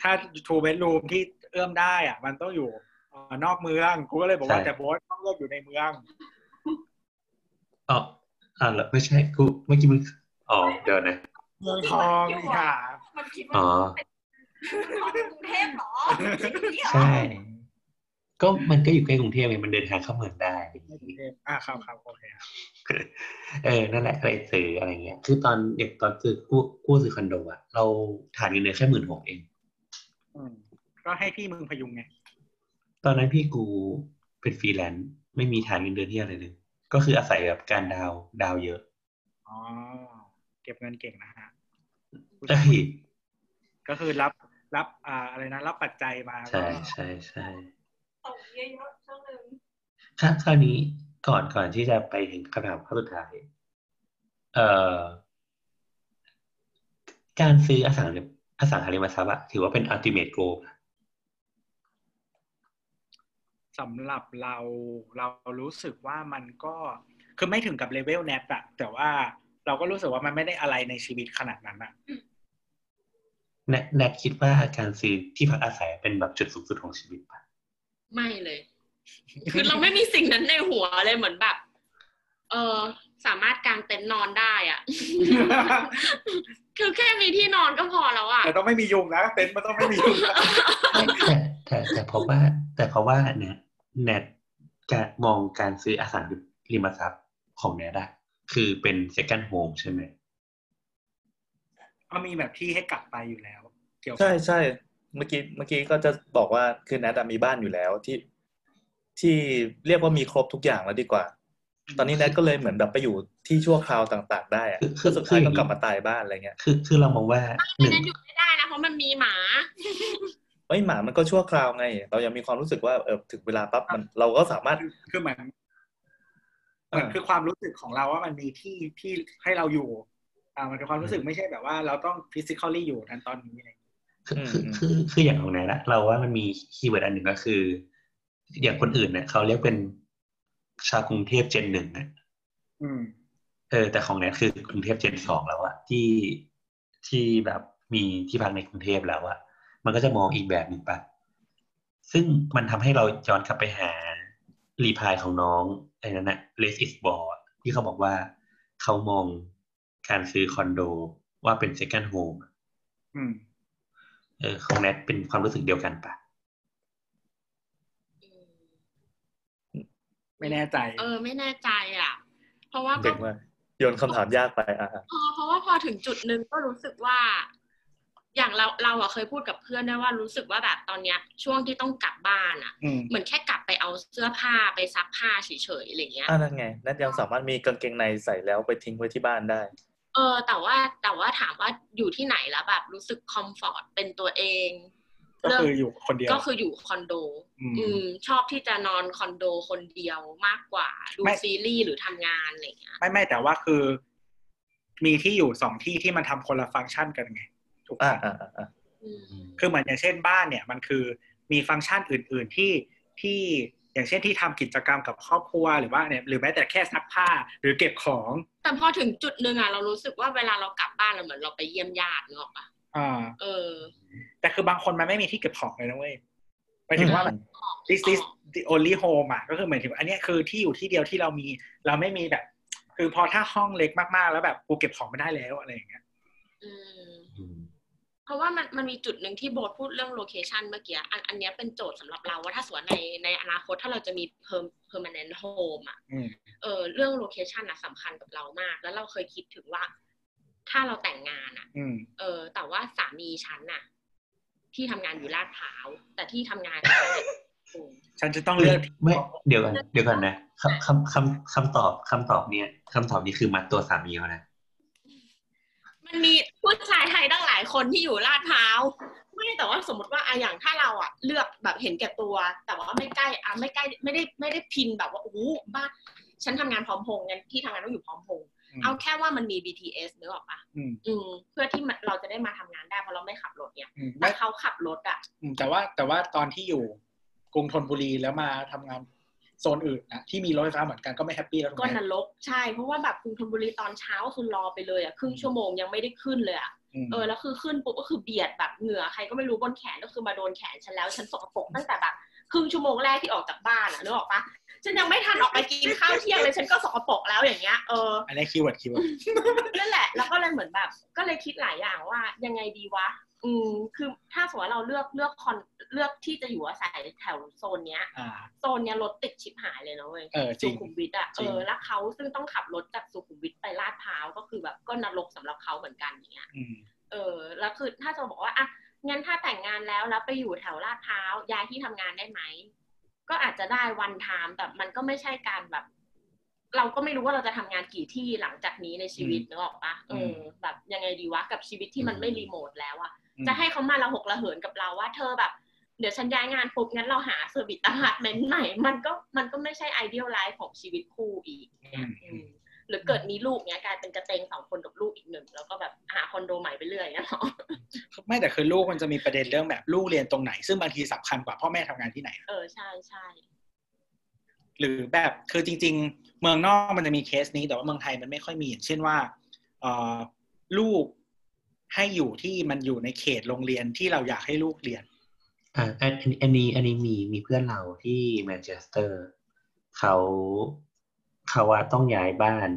D: ถ้า two bedroom ที่เอื้อมได้อะ มันต้องอยู่เอ่อนอกเมืองกูก็เลยบอกว่า
C: ใช่
D: แต่โบ๊ทต้องเลือกอยู่ในเมือง
C: อ๋ออ่าแล้วไม่ใช่กูเมื่อกี้มึงอ๋อเดี๋ยวนะ
D: เมืองทองนี่ค่ะ
F: มันคิด
C: อ๋
F: ว่า
C: อ
F: เป็นกรุงเทพเหรอคิดอย่างนี้เหรอ
C: ใช่ ก็มันก็อยู่ใกล้กรุงเทพไงมันเดินทางเข้าเมืองได้
D: อ่าครับครับโอเคครับ
C: เออนั่นแหละก็เลยซื้ออะไรเงี้ย คือตอนเด็กตอนซื้อกู้กู้ซื้อคอนโดอะเราฐานเงินเดือนแค่หมื่นหกเอง
D: อืมก็ให้พี่มึงพยุงไง
C: ตอนนั้นพี่กูเป็นฟรีแลนซ์ไม่มีฐานเงินเดือนที่อะไรเลย ก็คืออาศัยแบบการดาวน์ดาวน์เยอะ
D: อ๋อเก็บเงินเก่งนะฮะ
C: เอ้ย
D: ก็คือรับรับอ่าอะไรนะ รับปัจจัยมา
C: ใช่ใช่ใช่
F: ส่ง เยอะๆช่วงหนึ่ง
C: คราวคราวนี้ก่อนก่อนที่จะไปถึงคำถามข้อสุดท้ายเอ่อการซื้ออสังหาริมอสังหาริมทรัพย์อะถือว่าเป็น ultimate goal ปะ
D: สำหรับเราเรารู้สึกว่ามันก็คือไม่ถึงกับเลเวลแนปอะแต่ว่าเราก็รู้สึกว่ามันไม่ได้อะไรในชีวิตขนาดนั้นอะ
C: แนทแนทคิดว่าการซื้อที่พักอาศัยเป็นแบบจุดสูงสุดของชีวิตปะ
G: ไม่เลย คือเราไม่มีสิ่งนั้นในหัวเลยเหมือนแบบ เออสามารถกางเต็นท์นอนได้อะคือแค่มีที่นอนก็พอแล้วอะ
D: แต่ต้องไม่มียุงนะเต็นท์มันต้องไม่มียุงนะ
C: แต่แต่แต่เพราะว่า แต่เพราะว่าแนทแนทจะมองการซื้ออสังหาริมทรัพย์ของแนทอะคือเป็น second home ใช่ไหม
D: ก็มีแบบที่ให้กลับไปอยู่แล้ว เกี่ยวกับ
E: ใช่ใช่ เมื่อกี้เมื่อกี้ก็จะบอกว่าคือแนทอะมีบ้านอยู่แล้วที่ที่เรียกว่ามีครบทุกอย่างแล้วดีกว่า ตอนนี้แนทก็เลยเหมือนแบบไปอยู่ที่ชั่วคราวต่าง ๆ ได้อะ
C: คือคือ
E: แล้วสุดท้าย
C: คืออ
E: ก็
C: ย่างนี้
E: กลับมาตายบ้านอะไรเงี้ย
C: คือคือเรามองว่าห
G: ไม่
C: นึ่ง
G: งั้นอยู่ไม่ได้นะเพราะมันมีหมา
E: เอ้ยหมามันก็ชั่วคราวไง เรายังมีความรู้สึกว่าเออถึงเวลาปั๊บมันเราก็สามารถ
D: คือคือเหมือนเหมือนคือความรู้สึกของเราว่ามันมีที่ที่ให้เราอยู่ อ่ามันเป็นความรู้สึกไม่ใช่แบบว่าเราต้อง physically อยู่นั้นตอนนี้อะไรอย่างเงี้ย
C: คือคือคือคืออย่างของแนทอะเราว่ามันมี keyword อันหนึ่งก็คือ อย่างคนอื่นเนี่ยเขาเรียกเป็นชาวกรุงเทพ gen หนึ่งนะ
D: อืม
C: เออ แต่ของแนทคือกรุงเทพ gen สองแล้วอะที่ที่แบบมีที่พักในกรุงเทพแล้วอะมันก็จะมองอีกแบบหนึ่งปะซึ่งมันทำให้เราย้อนกลับไปหา reply ของน้องไอ้นั่นนะ less is more อะที่เขาบอกว่าเขามองการซื้อคอนโดว่าเป็น second home อะ
D: อืม
C: เออของแนทเป็นความรู้สึกเดียวกันปะ
D: ไม่แน่ใจ
G: เออ ไม่แน่ใจอะ เพราะว่าก็
E: เก่งมากโยนคำถามยากไปอะอะ
G: เออเพราะว่าพอถึงจุดหนึ่งก็รู้สึกว่า อย่างเราเราอะเคยพูดกับเพื่อนด้วยว่ารู้สึกว่าแบบตอนเนี้ย ช่วงที่ต้องกลับบ้านอะ
D: อืม
G: เหมือนแค่กลับไปเอาเสื้อผ้าไปซักผ้าเฉยๆอะไรเงี้ย
E: อะนั่นไงแนทยังสามารถมีกางเกงในใส่แล้วไปทิ้งไว้ที่บ้านได้
G: เออแต่ว่าแต่ว่าถามว่าอยู่ที่ไหนแล้วแบบรู้สึกคอมฟอร์ตเป็นตัวเอง
D: ก็คืออยู่คนเดียว
G: ก็คืออยู่คอนโด
D: อืม
G: อืมชอบที่จะนอนคอนโดคนเดียวมากกว่า ดู
D: ไม่
G: ซีรีส์หรือทำงานอะไรเงี้ย
D: ไม่ไม่แต่ว่าคือ มีที่อยู่สองที่ที่มันทำคนละฟังก์ชันกันไงถูก
E: อะ
D: ปะ
E: อะอะอะ
G: อืม
D: คือเหมือนอย่างเช่นบ้านเนี่ย มันคือมีฟังก์ชันอื่น ๆที่ที่ อย่างเช่นที่ทำกิจกรรมกับครอบครัวหรือว่าเนี่ยหรือแม้แต่แค่ซักผ้าหรือเก็บของ
G: แต่พอถึงจุดหนึ่งอะเรารู้สึกว่าเวลาเรากลับบ้านเราเหมือนเราไปเยี่ยมญาติเนกอะปะ
D: อ่า
G: เออ
D: แต่คือบางคนมันไม่มีที่เก็บของเลยนะเว้ยหมายถึงว่า this is the only home อะก็คือหมายถึงว่าอันเนี้ยคือที่อยู่ที่เดียวที่เรามี เราไม่มีแบบ คือพอถ้าห้องเล็กมากๆ แล้วแบบกูเก็บของไม่ได้แล้วอะไรอย่างเงี้ย
G: อืม
C: อืม
G: เพราะว่ามันมันมีจุดหนึ่งที่โบทพูดเรื่อง location เมื่อกี้อันอันเนี้ยเป็นโจทย์สำหรับเราว่าถ้าสมมติในในอนาคตถ้าเราจะมี perm- permanent home อะ
D: อืม
G: เออเรื่อง location อะสำคัญกับเรามาก แล้วเราเคยคิดถึงว่า ถ้าเราแต่งงานอะ
D: อืม
G: เออ แต่ว่าสามีฉันน่ะ ที่ทำงานอยู่ลาดพร้าว แต่ที่ทำงานฉันเนี่ยอืม
D: ฉันจะต้องเลือกที่
C: ไม่เดี๋ยวก่อนเดี๋ยวก่อนนะคำคำคำคำตอบคำตอบเนี่ยคำตอบนี้คือมัดตัวสามีเขานะ
G: มันมีผู้ชายไทยตั้งหลายคนที่อยู่ลาดพร้าวไม่แต่ว่าสมมติว่าอะอย่างถ้าเราอะเลือกแบบเห็นแก่ตัว แต่ว่าไม่ใกล้อะไม่ใกล้ไม่ได้ไม่ได้พินแบบว่าโอ้โหบ้านฉันทำงานพร้อมพงษ์งั้นที่ทำงานต้องอยู่พร้อมพงษ์
D: อืม
G: เอาแค่ว่ามันมี BTS นึกออกปะ
D: อืม
G: อืมเพื่อที่มันเราจะได้มาทำงานได้เพราะเราไม่ขับรถเนี่ย
D: อืม
G: แต่
D: ไม่
G: เขาขับรถอะ
D: อืมแต่ว่าแต่ว่าตอนที่อยู่กรุงธนบุรีแล้วมาทำงาน โซนอื่นนะที่มีรถไฟฟ้าเหมือนกันก็ไม่ happy แล้วถูก
G: ก็
D: ไหม
G: นรกใช่ เพราะว่าแบบกรุงธนบุรีตอนเช้าก็คือรอไปเลยอะครึ่งชั่วโมงยังไม่ได้ขึ้นเลยอะ
D: ม
G: เออแล้วคือขึ้นปุ๊บก็คือเบียดแบบเหงื่อใครก็ไม่รู้บนแขนก็คือมาโดนแขนฉันแล้วฉันสกปรกตั้งแต่แบบครึ่งชั่วโมงแรกที่ออกจากบ้านอะนึกออกปะฉันยังไม่ทันออกไปกินข้าวเที่ยงเลยฉันก็สกปรกแล้วอย่างเงี้ยเออ
D: อันนี้ keyword keyword
G: นั่นแหละแล้วก็เลยเหมือนแบบ ก็เลยคิดหลายอย่างว่ายังไงดีวะ อืมคือถ้าสมมติว่าเราเลือกเลือกคอนเลือกที่จะอยู่อาศัยแถวโซนเนี้ย
D: อ่า
G: โซนเนี้ยรถติดชิบหายเลยนะเว้ย
D: เออจริ
G: สุ
D: ง
G: ขุมวิทอะ
D: จริ
G: เองอแล้วเขาซึ่งต้องขับรถจากสุขุมวิทไปลาดพร้าวก็คือแบบก็นรกสำหรับเขาเหมือนกันอย่างเงี้ย
D: อืม
G: เออ แล้วคือถ้าจะบอกว่าอะงั้นถ้าแต่งงานแล้วแล้วไปอยู่แถวลาดพร้าวย้ายที่ทำงานได้ไหมก็อาจจะได้วันไทม์แต่มันก็ไม่ใช่การแบบ เราก็ไม่รู้ว่าเราจะทำงานกี่ที่หลังจากนี้ในชีวิตนึกออกปะเออแบบยังไงดีวะกับชีวิตที่มันไม่รีโมทแล้วอะ
D: อืม
G: จะให้เขามาระหกระเหินกับเราว่าเธอแบบ เดี๋ยวฉันย้ายงานปุ๊บงั้นเราหา service apartment ใหม่ มันก็มันก็ไม่ใช่ ideal life ของชีวิตคู่อีกเนี่ยอืมหรือเกิดมีลูกเนี้ยกลายเป็นกระเตงสองคนกับลูกอีกหนึ่งแล้วก็แบบหาคอนโดใหม่ไปเรื่อยเนาะ
D: ไม่แต่คือลูกมันจะมีประเด็นเรื่องแบบลูกเรียนตรงไหน ซึ่งบางทีสำคัญกว่าพ่อแม่ทำงานที่ไหน
G: เออใช่ใช่
D: หรือแบบคือจริง ๆ เมืองนอกมันจะมีเคสนี้แต่ว่าเมืองไทยมันไม่ค่อยมีอย่างเช่นว่าเอ่อลูก ให้อยู่ที่มันอยู่ในเขตโรงเรียนที่เราอยากให้ลูกเรียน
C: อ่าอันอันอันนี้อันนี้มีมีเพื่อนเราที่แมนเชสเตอร์เขาเขาว่าต้องย้ายบ้าน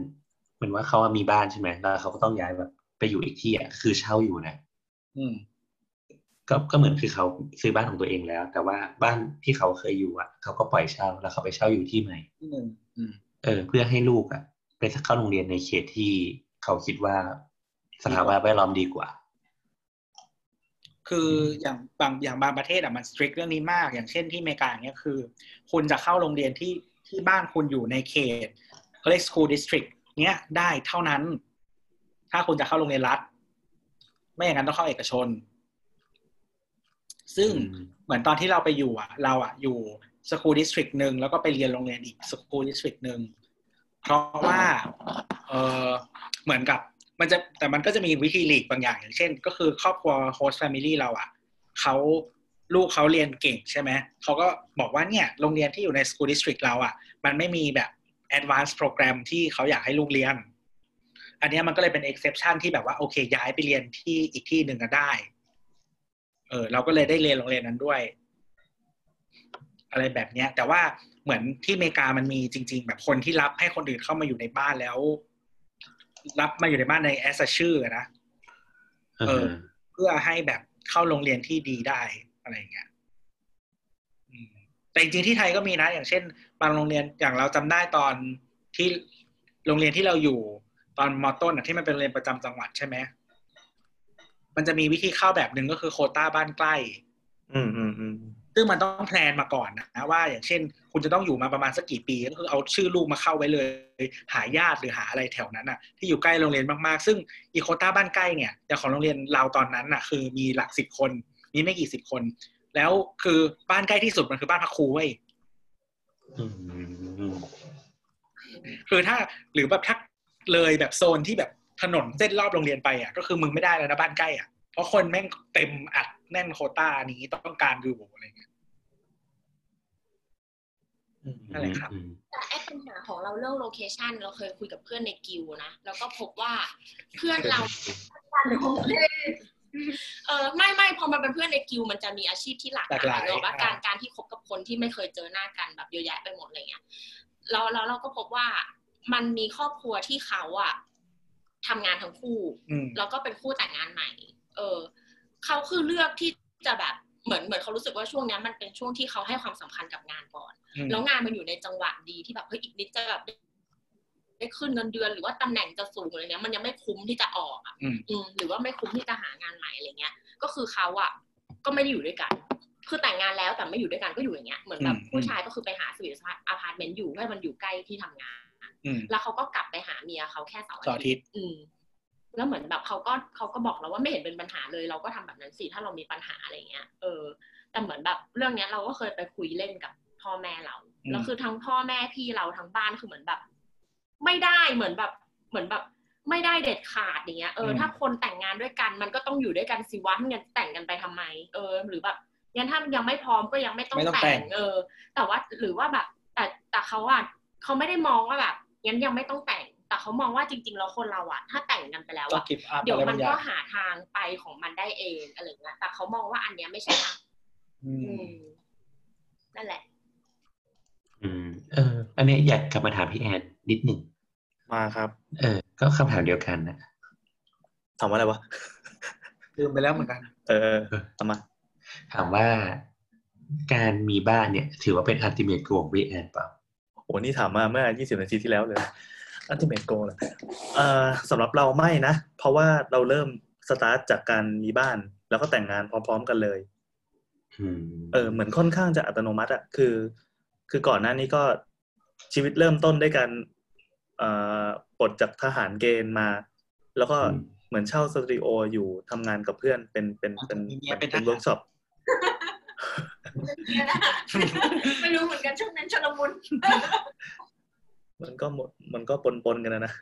C: เหมือนว่าเขาอะมีบ้านใช่ไหมแล้วเขาก็ต้องย้ายแบบไปอยู่อีกที่อะคือเช่าอยู่นะ
D: อืม
C: ก็ก็เหมือนคือเขาซื้อบ้านของตัวเองแล้ว แต่ว่าบ้านที่เขาเคยอยู่อะเขาก็ปล่อยเช่าแล้วเขาไปเช่าอยู่ที่ใหม่
D: ที่หนึ่งอืม
C: เออ เพื่อให้ลูกอะ ไปเข้าโรงเรียนในเขตที่เขาคิดว่า สภาวะแวดล้อมดีกว่า
D: คืออย่างบางอย่างบางประเทศอะมันสตริกเรื่องนี้มาก อย่างเช่นที่อเมริกาเงี้ยคือ คุณจะเข้าโรงเรียนที่ที่บ้านคุณอยู่ในเขตเขาเรียก school district เนี้ยได้เท่านั้น ถ้าคุณจะเข้าโรงเรียนรัฐ ไม่อย่างนั้นต้องเข้าเอกชน ซึ่งเหมือนตอนที่เราไปอยู่อะ เราอะอยู่ school district หนึ่งแล้วก็ไปเรียนโรงเรียนอีก school district หนึ่งเพราะว่าเออเหมือนกับ มันจะแต่มันก็จะมีวิธีหลีกบางอย่างอย่างเช่น ก็คือครอบครัว host family เราอะเขาลูกเขาเรียนเก่งใช่ไหมเขาก็บอกว่าเนี่ยโรงเรียนที่อยู่ใน school district เราอะ มันไม่มีแบบ advanced program ที่เขาอยากให้ลูกเรียน อันนี้มันก็เลยเป็น exception ที่แบบว่าโอเค ย้ายไปเรียนที่อีกที่หนึ่งก็ได้ เออเราก็เลยได้เรียนโรงเรียนนั้นด้วย อะไรแบบเนี้ย แต่ว่าเหมือนที่อเมริกามันมีจริง ๆ แบบคนที่รับให้คนอื่นเข้ามาอยู่ในบ้านแล้ว รับมาอยู่ในบ้านในแอสชื่ออะนะเออ เพื่อให้แบบเข้าโรงเรียนที่ดีได้อะไรอย่างเงี้ยอืมแต่จริงๆที่ไทยก็มีนะ อย่างเช่น บางโรงเรียนอย่างเราจำได้ตอนที่โรงเรียนที่เราอยู่ตอนมอต้นอะที่มันเป็นโรงเรียนประจำจังหวัดใช่ไหมมันจะมีวิธีเข้าแบบหนึ่งก็คือโควต้าบ้านใกล้
E: อืมอืมอืม
D: ซึ่งมันต้องแพลนมาก่อนนะว่าอย่างเช่น คุณจะต้องอยู่มาประมาณสักกี่ปีก็คือเอาชื่อลูกมาเข้าไว้เลย หาญาติหรือหาอะไรแถวนั้นอะที่อยู่ใกล้โรงเรียนมากๆ ซึ่งอีโคต้าบ้านใกล้เนี่ยอย่างของโรงเรียนเราตอนนั้นอะคือมีหลักสิบคนมีไม่กี่สิบคน แล้วคือบ้านใกล้ที่สุดมันคือบ้านพักครูเว้ย
C: อืม
D: คือถ้าหรือแบบถ้าเลยแบบโซนที่แบบถนนเส้นรอบโรงเรียนไปอะก็คือมึงไม่ได้แล้วนะบ้านใกล้อะเพราะคนแม่งเต็มอัด แน่นโควต้านี้ต้องการอยู่อะไรเงี้ยนั่นแหละครับ
C: อืม
G: แต่ไอ้ปัญหาของเราเรื่องโลเคชันเราเคยคุยกับเพื่อนในกิวนะแล้วก็พบว่าเพื่อนเรา
F: หรือของเทศ
G: เออไม่ไม่พอมันเป็นเพื่อนในกิวมันจะมีอาชีพที่หลากห
D: หลากห
G: ลา
D: ลายย
G: เนอะว่า
D: อ่า
G: การการที่คบกับคนที่ไม่เคยเจอหน้ากันแบบเยอะแยะไปหมดอะไรเงี้ยแล้วแล้วเราก็พบว่ามันมีครอบครัวที่เขาอะทำงานทั้งคู่
D: อืม
G: แล้วก็เป็นคู่แต่งงานใหม่ เออ เขาคือเลือกที่จะแบบเหมือนเหมือนเขารู้สึกว่าช่วงเนี้ยมันเป็นช่วงที่เขาให้ความสำคัญกับงานก่อน
D: อืม
G: แล้วงานมันอยู่ในจังหวะดีที่แบบเฮ้ยอีกนิดจะแบบได้ได้ขึ้นเงินเดือนหรือว่าตำแหน่งจะสูงอะไรเงี้ยมันยังไม่คุ้มที่จะออกอะ
D: อืม
G: อืมหรือว่าไม่คุ้มที่จะหางานใหม่อะไรเงี้ย ก็คือเขาอะก็ไม่ได้อยู่ด้วยกัน คือแต่งงานแล้วแต่ไม่อยู่ด้วยกันก็อยู่อย่างเงี้ยเหมือนแบบ
D: อืม
G: ผู้ชายก็คือไปหา service apartment อยู่เพื่อให้มันอยู่ใกล้ที่ทำงาน
D: อืม
G: แล้วเขาก็กลับไปหาเมียเขาแค่เสาร์
D: เสาร์อาทิตย์
G: อืม แล้วเหมือนแบบเขาก็เขาก็บอกเราว่าไม่เห็นเป็นปัญหาเลย เราก็ทำแบบนั้นสิถ้าเรามีปัญหาอะไรเงี้ยเออ แต่เหมือนแบบเรื่องเนี้ยเราก็เคยไปคุยเล่นกับพ่อแม่เรา
D: อืม
G: แล้วคือทั้งพ่อแม่พี่เราทั้งบ้านคือเหมือนแบบ ไม่ได้เหมือนแบบเหมือนแบบไม่ได้เด็ดขาดอย่างเงี้ยเออถ้าคนแต่งงานด้วยกันมันก็ต้องอยู่ด้วยกันสิวะไม่งั้นแต่งกันไปทำไม เออ หรือแบบงั้นถ้ายังไม่พร้อมก็ยังไม่ต้อง
D: ไม่ต้องแต่
G: แต่
D: ง
G: งเออ แต่ว่าหรือว่าแบบ แต่แต่เขาอะเขาไม่ได้มองว่าแบบงั้นยังไม่ต้องแต่ง แต่เขามองว่าจริง ๆ แล้วคนเราอะถ้าแต่งกันไปแล้ว
D: ต้อง
G: อะ
D: กิฟต์อัพ
G: เดี๋ยว
D: อะไร
G: มั
D: บานงอย่า
G: ก็
D: ง
G: หาทางไปของมันได้เองอะไรเงี้ยแต่เขามองว่าอันเนี้ยไม่ใช่ทาง
D: อื
G: อื
D: ม
G: มนั่นแหละ
C: อืม เออ อันเนี้ยอยากกลับมาถามพี่แอนนิดหนึ่ง
E: มาครับ
C: เออ ก็คำถามเดียวกันนะ
E: ถามว่าอะไรวะ
D: ลืมไปแล้วเหมือนกัน
E: เออเอามา
C: ถามว่าการมีบ้านเนี่ย ถือว่าเป็นอัลติเมทโกของพี่แอนเปล่า
E: โหนี่ถามมาเมื่อ 20 นาทีที่แล้วเลย อัลติเมทโกเลยเอ่อสำหรับเราไม่นะ เพราะว่าเราเริ่มสตาร์ทจากการมีบ้าน แล้วก็แต่งงานพร้อม ๆ กันเลย
C: อืม
E: เออเหมือนค่อนข้างจะอัตโนมัติอะคือ คือก่อนหน้านี้ก็ชีวิตเริ่มต้นด้วยการเอ่อปลดจากทหารเกณฑ์มา แล้วก็
C: อืม
E: เหมือนเช่าสตูดิโออยู่ทำงานกับเพื่อนเป็นเป็นเป็น
D: มีเมียเป็นทหาร
E: เป็นเวิร์กช็อป
A: ไม่รู้เหมือนกันช่วงนั้นชุลมุน
E: มันก็หมดมันก็ปนปนๆกันนะนะ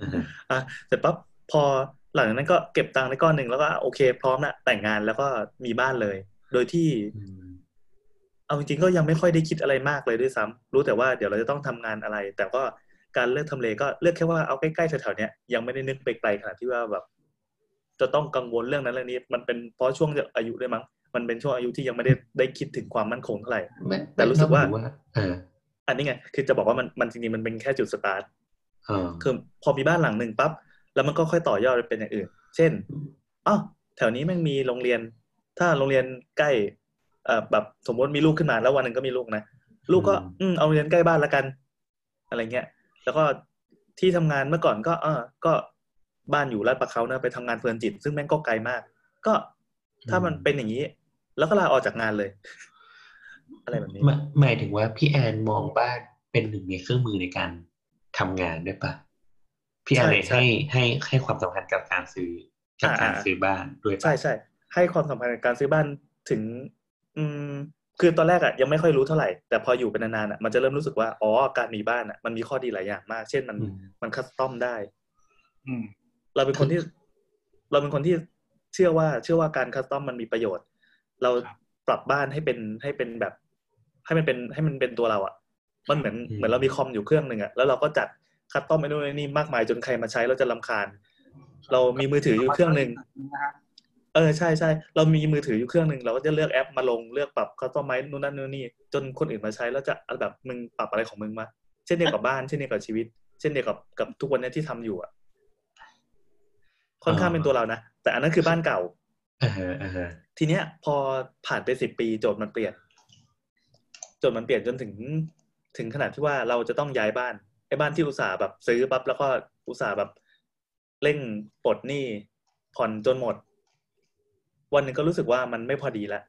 C: อืม
E: อะเสร็จปั๊บพอหลังจากนั้นก็เก็บตังค์ได้ก้อนหนึ่งแล้วก็โอเค พร้อมละแต่งงานแล้วก็มีบ้านเลย โดยที่
C: อืม
E: เอาจริงๆก็ยังไม่ค่อยได้คิดอะไรมากเลยด้วยซ้ำรู้แต่ว่าเดี๋ยวเราจะต้องทำงานอะไร แต่ก็การเลือกทำเลก็เลือกแค่ว่าเอาใกล้ๆแถวๆเนี้ยยังไม่ได้นึกไปไกลขนาดที่ว่าแบบ จะต้องกังวลเรื่องนั้นเรื่องนี้ มันเป็นเพราะช่วงอายุด้วยมั้งมันเป็นช่วงอายุที่ยังไม่ได้ได้คิดถึงความมั่นคงเท่าไหร่
C: ไม่
E: แต่รู้สึกว่า
C: ไม่เออ
E: อันนี้ไง คือจะบอกว่ามันมันจริงๆมันเป็นแค่จุดสตาร์ท
C: เออ
E: คือพอมีบ้านหลังหนึ่งปั๊บแล้วมันก็ค่อยต่อยอดไปเป็นอย่างอื่น เช่นอ้าวแถวนี้แม่งมีโรงเรียน ถ้าโรงเรียนใกล้เอ่อแบบสมมติมีลูกขึ้นมาแล้ววันหนึ่งก็มีลูกนะลูกก็ อืมเอาโรงเรียนใกล้บ้านละกัน อะไรเงี้ย แล้วก็ที่ทำงานเมื่อก่อนก็ เออก็บ้านอยู่ลาดประเขานะไปทำงานเพลินจิต ซึ่งแม่งก็ไกลมาก ก็ถ้ามันเป็นอย่างนี้ แล้วก็ลาออกจากงานเลย อะไรแบบนี้
C: หมายหมายถึงว่าพี่แอนมองบ้านเป็นหนึ่งในเครื่องมือในการทำงานด้วยปะพี่แอนเลย
E: ใช่
C: ให้ให้ให้ความสำคัญกับการซื้อกับการ
E: อ่า
C: ซื้อบ้านด้วยปะ
E: ใช่ใช่ให้ความสำคัญกับการซื้อบ้านถึง อืมคือตอนแรกอะยังไม่ค่อยรู้เท่าไหร่แต่พออยู่เป็นนานๆอะมันจะเริ่มรู้สึกว่าอ๋อการมีบ้านอะมันมีข้อดีหลายอย่างมาก เช่นมัน
C: อืม
E: มัน custom ได้
D: อืม
E: เราเป็นคนที่ เราเป็นคนที่เชื่อว่า เชื่อว่าการ custom มันมีประโยชน์ เรา
D: ครับ
E: ปรับบ้านให้เป็นให้เป็นแบบ ให้มันเป็นให้มันเป็นตัวเราอะ่ะมันเหมือน
C: อืม
E: เหมือนเรามีคอมอยู่เครื่องหนึ่งอะ่ะแล้วเราก็จัด custom ไอ้นู่นไอ้นี่มากมายจนใครมาใช้เราจะรำคาญ เรามีมือถืออยู่เครื่องหนึ่ง
D: นะฮะ
E: เออใช่ใช่เรามีมือถืออยู่เครื่องหนึ่งเราก็จะเลือกแอปมาลงเลือกปรับคัสตอมไมนู่นนั่นนู่นนี่จนคนอื่นมาใช้แล้วจะแบบมึงปรับอะไรของมึงมาเช่นเดียวกับบ้านเช่นเดียวกับชีวิต เช่นเดียวกับกับทุกวันนี้ที่ทำอยู่อะค่อนข้างเป็นตัวเรานะแต่อันนั้นคือบ้านเก่า
C: อ่าฮะอ่าฮะ
E: ทีเนี้ย พอผ่านไปสิบปีโจทย์มันเปลี่ยนโจทย์มันเปลี่ยนจนถึงถึงขนาดที่ว่าเราจะต้องย้ายบ้านไอ้บ้านที่อุตส่าห์แบบซื้อปั๊บแล้วก็อุตส่าห์แบบเร่งปลดหนี้ผ่อนจนหมด วันหนึ่งก็รู้สึกว่ามันไม่พอดีละ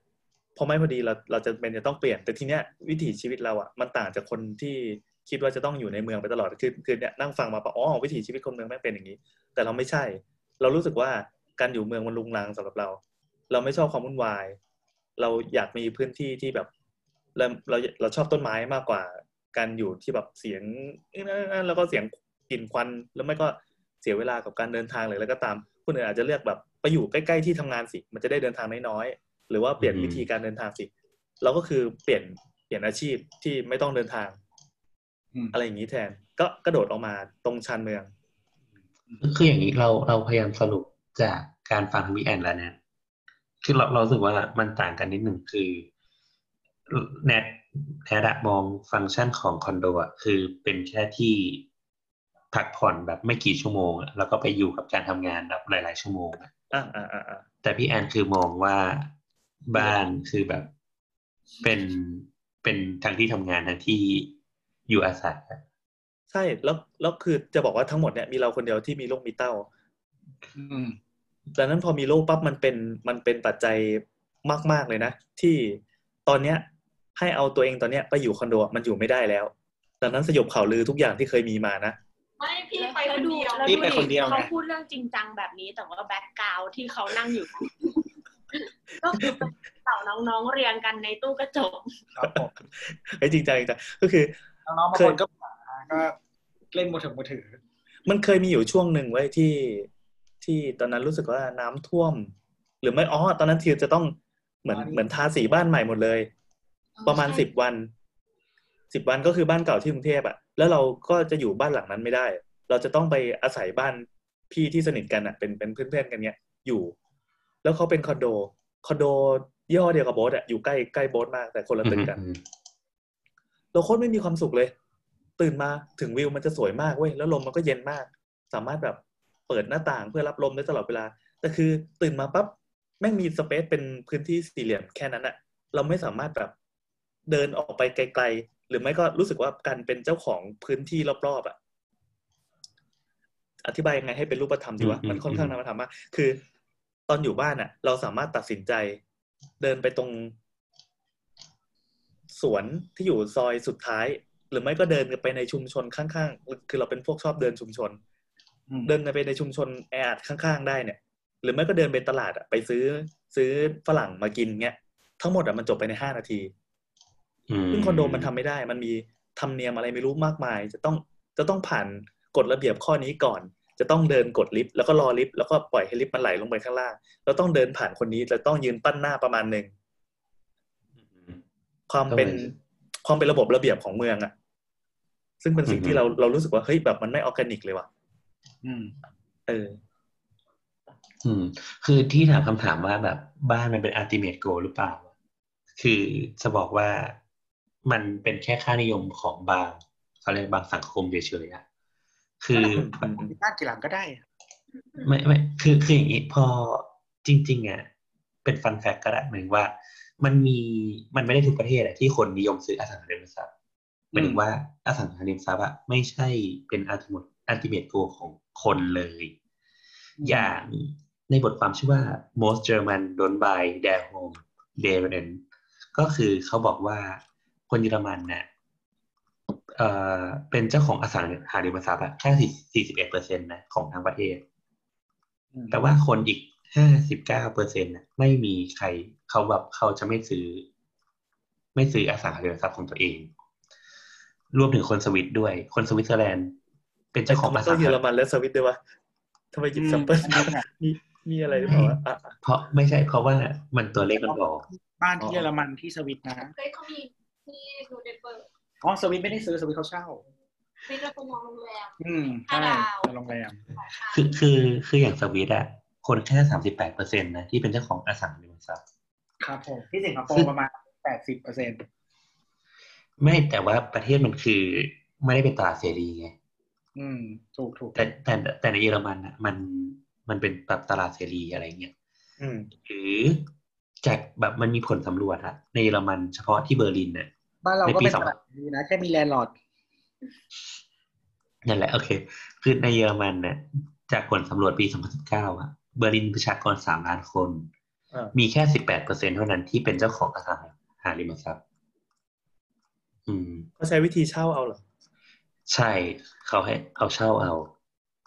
E: พอไม่พอดีเราเราจะเป็นจะต้องเปลี่ยนแต่ทีเนี้ยวิถีชีวิตเราอะมันต่างจากคนที่คิดว่าจะต้องอยู่ในเมืองไปตลอดคือคือเนี่ยนั่งฟังมาปะอ๋อวิถีชีวิตคนเมืองไม่งเป็นอย่างนี้ แต่เราไม่ใช่ เรารู้สึกว่าการอยู่เมืองมันลุงลังสำหรับเรา เราไม่ชอบความวุ่นวาย เราอยากมีพื้นที่ที่แบบ เราเราเราชอบต้นไม้มากกว่าการอยู่ที่แบบเสียงแล้วก็เสียงกลิ่นควันแล้วไม่ก็เสียเวลากับการเดินทางเลยแล้วก็ตามคนอื่นอาจจะเลือกแบบไปอยู่ใกล้ๆที่ทำงานสิมันจะได้เดินทางน้อยๆหรือว่าเปลี่ยนวิธีการเดินทางสิเราก็คือเปลี่ยนเปลี่ยนอาชีพที่ไม่ต้องเดินทาง
D: อืม
E: อะไรอย่างนี้แทน ก็กระโดดออกมาตรงชานเมือง
C: คืออย่างนี้เราเราพยายามสรุปจากการฟังวีแอนแล้วเนี่ยคือเราเรารู้สึกว่ามันต่างกันนิดหนึ่งคือ แนทแนทอะมองฟังก์ชันของคอนโดอะคือเป็นแค่ที่พักผ่อนแบบไม่กี่ชั่วโมงอะแล้วก็ไปอยู่กับการทำงานแบบหลาย ๆ ชั่วโมงอะ
E: อ่าอ่าอ่าอ่า
C: แต่พี่แอนคือมองว่าบ้านคือแบบเป็นเป็นทั้งที่ทำงานทั้งที่อยู่อาศัยอะ
E: ใช่แล้วแล้วคือจะบอกว่าทั้งหมดเนี่ยมีเราคนเดียวที่มีลูกมีเต้า
D: อืม
E: ดังนั้นพอมีโรคปั๊บมันเป็นมันเป็นปัจจัยมาก ๆเลยนะ ที่ตอนเนี้ย ให้เอาตัวเองตอนเนี้ยไปอยู่คอนโดอะมันอยู่ไม่ได้แล้ว ดังนั้นสยบข่าวลือทุกอย่างที่เคยมีมานะ
A: ไม่พี่ไป
F: แล้ว
A: คน
F: ดู
A: เดียว
F: แล้ว
D: นี่
F: ดู
D: ไปคนเดี
F: ดิ
D: ยวไง
F: เขาพูดเรื่องจริงจังแบบนี้แต่ว่าแบ็กกราวที่เขานั่งอยู่ก็คือเป็นเต่าน้องๆเรียงกันในตู้กระจก
D: ครับผม
E: ไอ้ยจริงจังจริงจังก็คือ
D: น้องๆบาง
E: เค
D: ค
E: ย
D: นก็ก็เล่นมือถือมือถือ
E: มันเคยมีอยู่ช่วงหนึ่งไว้ยที่ที่ตอนนั้นรู้สึกว่าน้ำท่วม หรือไม่อ๋อตอนนั้นทีจะต้องเหมือน
D: อ๋อนี่
E: เหมือนทาสีบ้านใหม่หมดเลย ประมาณ
A: ใช่
E: สิบวันสิบวันก็คือบ้านเก่าที่กรุงเทพอะแล้วเราก็จะอยู่บ้านหลังนั้นไม่ได้ เราจะต้องไปอาศัยบ้านพี่ที่สนิทกันอะเป็นเป็นเพื่อนๆกันเนี้ยอยู่ แล้วเขาเป็นคอนโดคอนโดยี่ห้อเดียวกับโบ๊ทอะอยู่ใกล้ใกล้โบ๊ทมากแต่คนละตึกกัน
C: อืม
E: เราโคตรไม่มีความสุขเลย ตื่นมาถึงวิวมันจะสวยมากเว้ยแล้วลมมันก็เย็นมาก สามารถแบบเปิดหน้าต่างเพื่อรับลมได้ตลอดเวลาแต่คือตื่นมาปั๊บแม่งมีสเปซเป็นพื้นที่สี่เหลี่ยมแค่นั้นอะเราไม่สามารถแบบ เดินออกไปไกล ๆ หรือไม่ก็รู้สึกว่าการเป็นเจ้าของพื้นที่รอบๆอะอธิบายยังไงให้เป็นรูปธรรมดีวะ
C: อืม
E: มันค่อนข้างนามธรรมมากคือ ตอนอยู่บ้านอะเราสามารถตัดสินใจ เดินไปตรง สวนที่อยู่ซอยสุดท้าย หรือไม่ก็เดินไปในชุมชนข้างๆคือเราเป็นพวกชอบเดินชุมชน
D: อืม
E: เดินไปในชุมชนแออัดข้างๆได้เนี่ย หรือไม่ก็เดินไปตลาดอะไปซื้อซื้อฝรั่งมากินเงี้ยทั้งหมดอะมันจบไปในห้านาที
C: ม
E: ซึ่งคอนโดมันทำไม่ได้ มันมีธรรมเนียมอะไรไม่รู้มากมาย จะต้องจะต้องผ่านกฎระเบียบข้อนี้ก่อน จะต้องเดินกดลิฟต์แล้วก็รอลิฟต์แล้วก็ปล่อยให้ลิฟต์มันไหลลงไปข้างล่างแล้วต้องเดินผ่านคนนี้จะต้องยืนปั้นหน้าประมาณหนึ่ง
C: อืม
E: ความเป็น
C: ก็เลย
E: ความเป็นระบบระเบียบของเมืองอะซึ่งเป็นสิ่ง
C: อือฮึ
E: ที่เราเรารู้สึกว่าเฮ้ยแบบมันไม่ออร์แกนิกเลยว่ะ
D: อืม
E: เออ
C: อืม คือที่ถามคำถามว่าแบบบ้านมันเป็น ultimate goal หรือเปล่า คือจะบอกว่า มันเป็นแค่ค่านิยมของบางเขาเรียกบางสังคมเฉยๆอะคือ
D: มีบ้านกี่หลังก็ได้
C: ไม่ไม่คือคืออย่างนี้พอจริง ๆอะเป็นฟันแฟกก็ได้หมายถึงว่า มันมีมันไม่ได้ทุกประเทศอะที่คนนิยมซื้ออสังหาริมทรัพย์หมายถึงว่าอสังหาริมทรัพย์อะไม่ใช่เป็น ultimate ultimate goal ของคนเลย อย่างในบทความชื่อว่า most German don't buy their home they rent ก็คือเขาบอกว่า คนเยอรมันเนี่ยเอ่อเป็นเจ้าของอสังหาริมทรัพย์อะแค่สี่สิบเอ็ดเปอร์เซ็นต์นะของทั้งประเทศ
D: อืม
C: แต่ว่าคนอีกห้าสิบเก้าเปอร์เซ็นต์ไม่มีใครเขาแบบเขาจะไม่ซื้อ ไม่ซื้ออสังหาริมทรัพย์ของตัวเอง รวมถึงคนสวิตด้วย คนสวิตเซอร์แลนด์ เป็นเจ้าของอสังหา ต้
E: องเยอ
C: ร
E: มันและสวิตด้วยวะทำไมหยิบ example
D: อันนั้นอะ
E: มีมีอะไรหรือเปล่าวะอะอะ
C: เพราะไม่ใช่เพราะว่ามันตัวเลขมันบอก
D: บ้านที่เยอรมันที่สวิตนะ
A: อร์
D: อ๋อสวิตไม่ได้ซื้อสวิตเขาเช่า
A: มีเราเป็นโรงแรม
D: อืมใช่
A: ห้าดาว
D: ในโรงแรม
C: คือคือคืออย่างสวิตอะคนแค่สามสิบแปดเปอร์เซ็นต์นะที่เป็นเจ้าของอสังหาริมทรัพย์
D: ครับผมที่สิงคโปร์ประมาณแปดสิบเปอร์เซ็นต์
C: ไม่แต่ว่าประเทศมันคือไม่ได้เป็นตลาดเสรีไง
D: อืมถูกถูก
C: แต่แต่แต่ในเยอรมันอะมันมันเป็นแบบตลาดเสรีอะไรเงี้ย
E: อืม
C: หรือจากแบบมันมีผลสำรวจอะในเยอรมันเฉพาะที่เบอร์ลินเนี่ย
D: บ้านเราก็
C: ในปี
D: เป็น
C: สอง
D: ตลาดดีนะแค่มี landlordนั่
C: นแหละ โอเค คือในเยอรมันเนี่ยจากผลสำรวจปี 2019อะเบอร์ลินประชากร 3 ล้านคน
E: อ่า
C: มีแค่ 18เปอร์เซ็นต์เท่านั้นที่เป็นเจ้าของอสังหาริมทรัพย์อืม
E: เขาใช้วิธีเช่าเอาเหรอ
C: ใช่เขาให้เอาเช่าเอา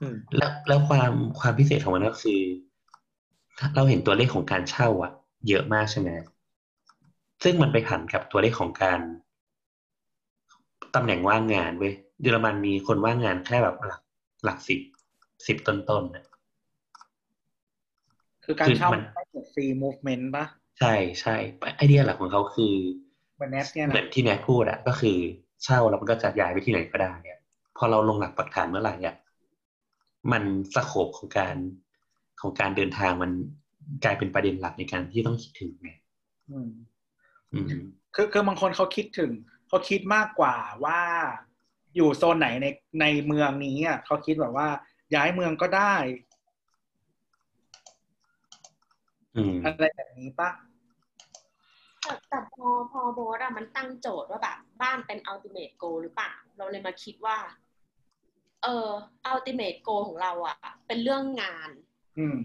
E: อืม
C: แล้วแล้วความความพิเศษของมันก็คือ เราเห็นตัวเลขของการเช่าอะเยอะมากใช่ไหมซึ่งมันไปหันกับตัวเลขของการ ตำแหน่งว่างงานเว้ยเยอรมันมีคนว่างงานแค่แบบหลักหลักสิบสิบต้นๆนะ
D: คือการ
C: คือ
D: เช่า
C: มัน
D: ได้เกิดฟรีมูฟเมนต์ปะ
C: ใช่ใช่ไอเดียหลักของเขาคือ
D: เหมือนแนสเนี่ย
C: เหมือ
D: นะ
C: นที่แนทพูดอะก็คือเช่าแล้วมันก็จะย้ายไปที่ไหนก็ได้อะพอเราลงหลักปักฐานเมื่อไหร่อะมันสโคปของการของการเดินทางมันกลายเป็นประเด็นหลักในการที่ต้องคิดถึงไง
D: อืม
C: อืม
D: คือคือบางคนเขาคิดถึง เขาคิดมากกว่าว่าอยู่โซนไหนในในเมืองนี้อะเขาคิดแบบว่า ย้ายเมืองก็ได้
C: อืม
D: อะไรแบบนี้ปะ
G: แต่แต่พอพอโบสอะมันตั้งโจทย์ว่าแบบ บ้านเป็น ultimate goal หรือเปล่า เราเลยมาคิดว่า เออ ultimate goal ของเราอะเป็นเรื่องงาน
D: อืม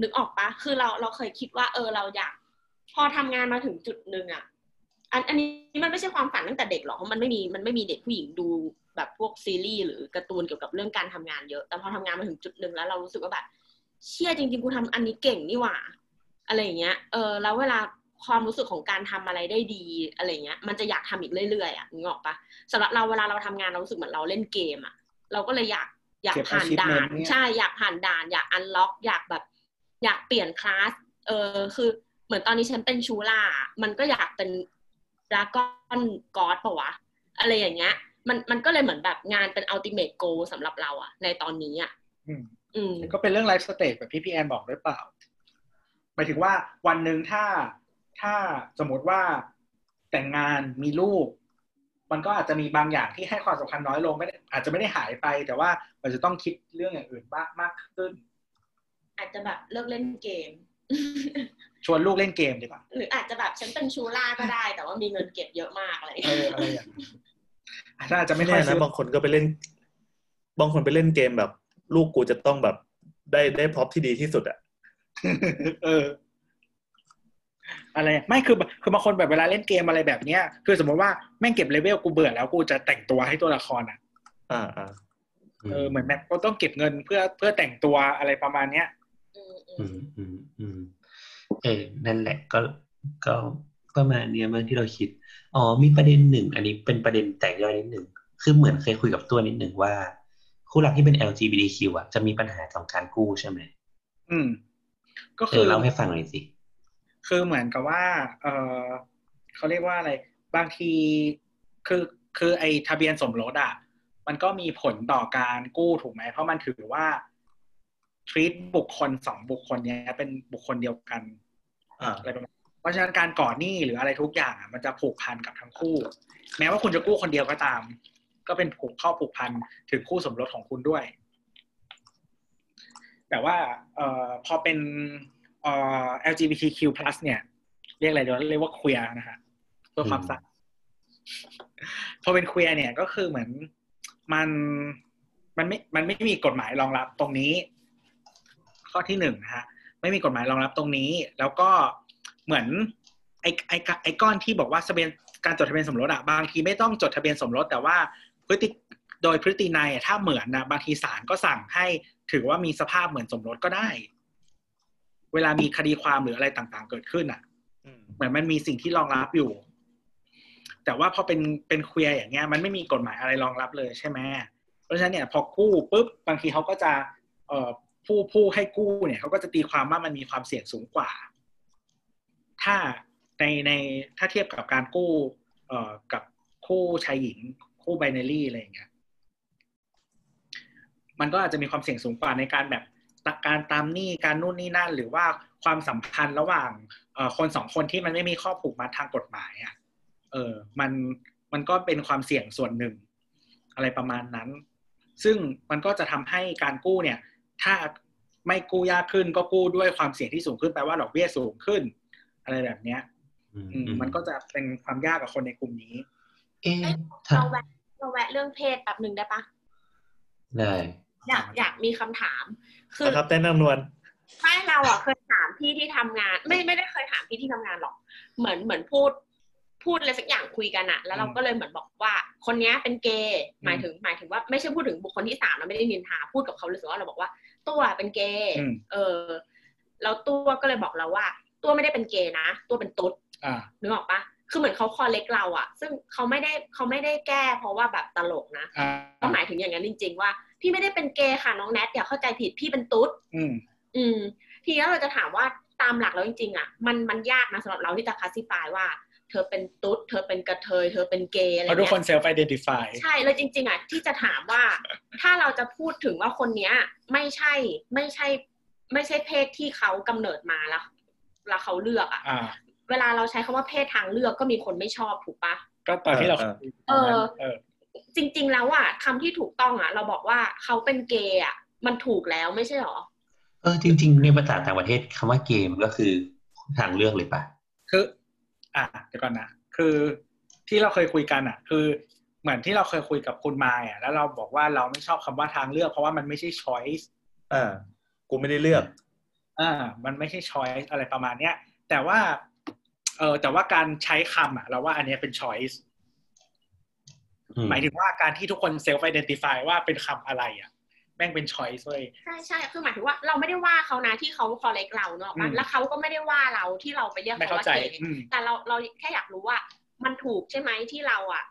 G: นึกออกปะคือเราเราเคยคิดว่า เออเราอยาก พอทำงานมาถึงจุดหนึ่งอะ อันอันนี้มันไม่ใช่ความฝันตั้งแต่เด็กหรอกเพราะมันไม่มีมันไม่มีเด็กผู้หญิงดูแบบพวกซีรีส์หรือการ์ตูนเกี่ยวกับเรื่องการทำงานเยอะ แต่พอทำงานมาถึงจุดหนึ่งแล้วเรารู้สึกว่าแบบเชี่ยจริงๆกูทำอันนี้เก่งนี่หว่า อะไรอย่างเงี้ย เออแล้วเวลาความรู้สึกของการทำอะไรได้ดีอะไรเงี้ย มันจะอยากทำอีกเรื่อยๆอะนึกออกปะสำหรับเราเวลาเราทำงานเรารู้สึกเหมือนเราเล่นเกมอะ เราก็เลยอยากอยาก
D: เก็บ
G: ผ่านด่าน
D: achievement เนี่ย
G: ใช่อยากผ่านด่าน อยาก unlock อยากแบบ อยากเปลี่ยนคลาสเออคือเหมือนตอนนี้ฉันเป็นชูร่ามันก็อยากเป็น dragon god ปะวะ อะไรอย่างเงี้ย มันมันก็เลยเหมือนแบบงานเป็นอัลติเม e โกสำหรับเราอะในตอนนี้อะ
D: อืม
G: อืม
D: ก็เป็นเรื่อง life stage แบบที่พี่แอนบอกด้วยเปล่าหมายถึงว่าวันหนึ่งถ้าถ้าสมมติว่าแต่งงานมีลูก มันก็อาจจะมีบางอย่างที่ให้ความสำคัญน้อยลงไม่ได้อาจจะไม่ได้หายไป แต่ว่ามันจะต้องคิดเรื่องอย่างอื่นบ้างมากขึ้น
G: อาจจะแบบเลิกเล่นเกม
D: ชวนลูกเล่นเกมดีกว่า
G: หรืออาจจะแบบฉันเป็นชูร่าก็ได้ แต่ว่ามีเงินเก็บเยอะมากอะไรอย่าง
D: เงี้
G: ยเอ
D: ออะไรอย่างนั้นอาจจะอาจจะ
E: ไม่
D: ไม่ค่
E: แน่
D: อยซื้
E: นะ
D: อ
E: บางคนก็ไปเล่น บางคนไปเล่นเกมแบบ ลูกกูจะต้องแบบได้ได้พร็อพที่ดีที่สุดอะ
D: เออ อะไรไม่คือคือบางคนแบบเวลาเล่นเกมอะไรแบบเนี้ย คือสมมติว่าแม่งเก็บเลเวลกูเบื่อแล้วกูจะแต่งตัวให้ตัวละครอะ
E: อ่าอ่า
D: เออเหมือนแบบก็ต้องเก็บเงินเพื่อเพื่อแต่งตัวอะไรประมาณเนี้ย
G: อืมอื
C: อื
G: ม
C: มอืมอืมเออนั่นแหละก็ก็ประมาณเนี้ยมั้งที่เราคิด อ๋อ มีประเด็นหนึ่ง อันนี้เป็นประเด็นแตกย่อยนิดหนึ่ง คือเหมือนเคยคุยกับตัวนิดหนึ่งว่า คู่รักที่เป็น LGBTQ อะ จะมีปัญหากับการกู้ใช่ไหม
D: อืม ก็
C: เอ
D: คือ
C: อเล่าให้ฟังหน่อยสิ
D: คือเหมือนกับว่า เออเขาเรียกว่าอะไร บางที คือ คือไอทะเบียนสมรสอะ มันก็มีผลต่อการกู้ถูกไหม เพราะมันถือว่า treat บุคคลสองบุคคลเนี้ยเป็นบุคคลเดียวกัน
E: อ่า
D: อะไรประมาณเพราะฉะนั้นการก่อหนี้หรืออะไรทุกอย่างอะมันจะผูกพันกับทั้งคู่ แม้ว่าคุณจะกู้คนเดียวก็ตาม ก็เป็นผูกข้อผูกพันถึงคู่สมรสของคุณด้วย แต่ว่าเอ่อพอเป็นเอ่อ LGBTQ+ เนี่ยเรียกอะไรเดี๋ยวเรียกว่า queer นะฮะเพื่อความ
C: อืม
D: สัตย์พอเป็น queer เนี่ยก็คือเหมือนมันมันไม่มันไม่มีกฎหมายรองรับตรงนี้ ข้อที่หนึ่งนะฮะไม่มีกฎหมายรองรับตรงนี้ แล้วก็เหมือนไอ้ไอ้ไอ้ก้อนที่บอกว่าทะเบียนการจดทะเบียนสมรสอะบางทีไม่ต้องจดทะเบียนสมรส แต่ว่าพฤติโดยพฤตินัยอะถ้าเหมือนนะบางทีศาลก็สั่งให้ถือว่ามีสภาพเหมือนสมรสก็ได้ เวลามีคดีความหรืออะไรต่างๆ เกิดขึ้นอะ
E: อืม
D: เหมือนมันมีสิ่งที่รองรับอยู่ แต่ว่าพอเป็นเป็นเคลียร์อย่างเงี้ย มันไม่มีกฎหมายอะไรรองรับเลยใช่ไหมเพราะฉะนั้นเนี่ยพอกู้ปุ๊บบางทีเขาก็จะเอ่อ ผู้ผู้ให้กู้เนี่ยเขาก็จะตีความว่ามันมีความเสี่ยงสูงกว่า ถ้าในในถ้าเทียบกับการกู้เอ่อกับคู่ชายหญิง คู่ไบเนอรี่อะไรอย่างเงี้ยมันก็อาจจะมีความเสี่ยงสูงกว่าในการแบบตะการตามหนี้การนู่นนี่นั่น หรือว่าความสัมพันธ์ระหว่างเอ่อคนสองคนที่มันไม่มีข้อผูกมัดทางกฎหมายอะเออมันมันก็เป็นความเสี่ยงส่วนหนึ่ง อะไรประมาณนั้น ซึ่งมันก็จะทำให้การกู้เนี่ย ถ้าไม่กู้ยากขึ้นก็กู้ด้วยความเสี่ยงที่สูงขึ้นแปลว่าดอกเบี้ยสูงขึ้น อะไรแบบเนี้ย
C: อืม
D: อืมมันก็จะเป็นความยากกับคนในกลุ่มนี้
C: เอ๊ะ
G: เอ้ย
C: ถ้า
G: เราแวะเราแวะเรื่องเพศแป๊บหนึ่งได้ปะ
C: ได้
G: อยากอยากมีคำถาม คือ
E: นะครับเต้นนางนวล
G: ไม่เราอะเคยถามพี่ที่ทำงาน ไม่ไม่ได้เคยถามพี่ที่ทำงานหรอก เหมือนเหมือนพูด พูดอะไรสักอย่างคุยกันอะแล้วเราก็เลยเหมือนบอกว่าคนเนี้ยเป็นเกย์หมายถึงหมายถึงว่าไม่ใช่พูดถึงบุคคลที่สามเราไม่ได้นินทาพูดกับเขาเลยสึกว่าเราบอกว่าตัวเป็นเกย์
D: อืม
G: เออแล้วตัวก็เลยบอกเราว่า ตัวไม่ได้เป็นเกย์นะ ตัวเป็นตุ๊ด
D: อ่า
G: นึกออกปะคือเหมือนเขาคอเล็กเราอะซึ่งเขาไม่ได้เขาไม่ได้แก้ เพราะว่าแบบตลกนะ
D: อ่า
G: ก็หมายถึงอย่างนั้นจริง ๆ ว่าพี่ไม่ได้เป็นเกย์ค่ะน้องแนทอย่าเข้าใจผิดพี่เป็นตุ๊ด
D: อืม
G: อืม ทีนี้เราจะถามว่าตามหลักแล้วจริง ๆอะมันมันยากนะสำหรับเราที่จะคลาสสิฟายว่า เธอเป็นตุ๊ด เธอเป็นกระเทย เธอเป็นเกย์อะไร
D: เพราะทุก
G: เงี้
D: คน
G: ย
D: เซลฟ์ไอดีนติฟาย
G: ใช่เลยจริง ๆอะที่จะถามว่า ถ้าเราจะพูดถึงว่าคนเนี้ย ไม่ใช่ไม่ใช่ ไม่ใช่เพศที่เขากำเนิดมาแล้วแล้วเขาเลือกอะ
D: อ่า
G: เวลาเราใช้คำว่าเพศทางเลือกก็มีคนไม่ชอบถูกปะ
D: ก็ตอนที่เรา
E: เออ
G: เออ
D: เออ
G: จริง ๆ แล้วอะคำที่ถูกต้องอะเราบอกว่าเขาเป็นเกย์อะมันถูกแล้วไม่ใช่หรอ
C: เออจริง ๆ ในภาษาต่างประเทศคำว่าเกมก็คือทางเลือกเลยปะ
D: คือ อะเดี๋ยวก่อนนะคือที่เราเคยคุยกันอะ คือเหมือนที่เราเคยคุยกับคุณมายอะแล้วเราบอกว่าเราไม่ชอบคำว่าทางเลือก เพราะว่ามันไม่ใช่ choice
E: อ่ากูไม่ได้เลือก
D: อ่ามันไม่ใช่ choice อะไรประมาณเนี้ยแต่ว่าเออแต่ว่าการใช้คำอะ เราว่าอันเนี้ยเป็น choice
C: อืม
D: หมายถึงว่าการที่ทุกคน self identify ว่าเป็นคำอะไรอะ แม่งเป็น choice เว้ย
G: ใช่ใช่คือหมายถึงว่าเราไม่ได้ว่าเขานะที่เขาคอเล็กเราเนอะ
D: อืม
G: แล้วเขาก็ไม่ได้ว่าเราที่เราไปเรียก
D: ไม่
G: เขา
D: เข้า
G: ว่า
D: ใจ
G: เกย์
D: อืม
G: แต่เราเราแค่อยากรู้ว่า มันถูกใช่ไหมที่เราอะ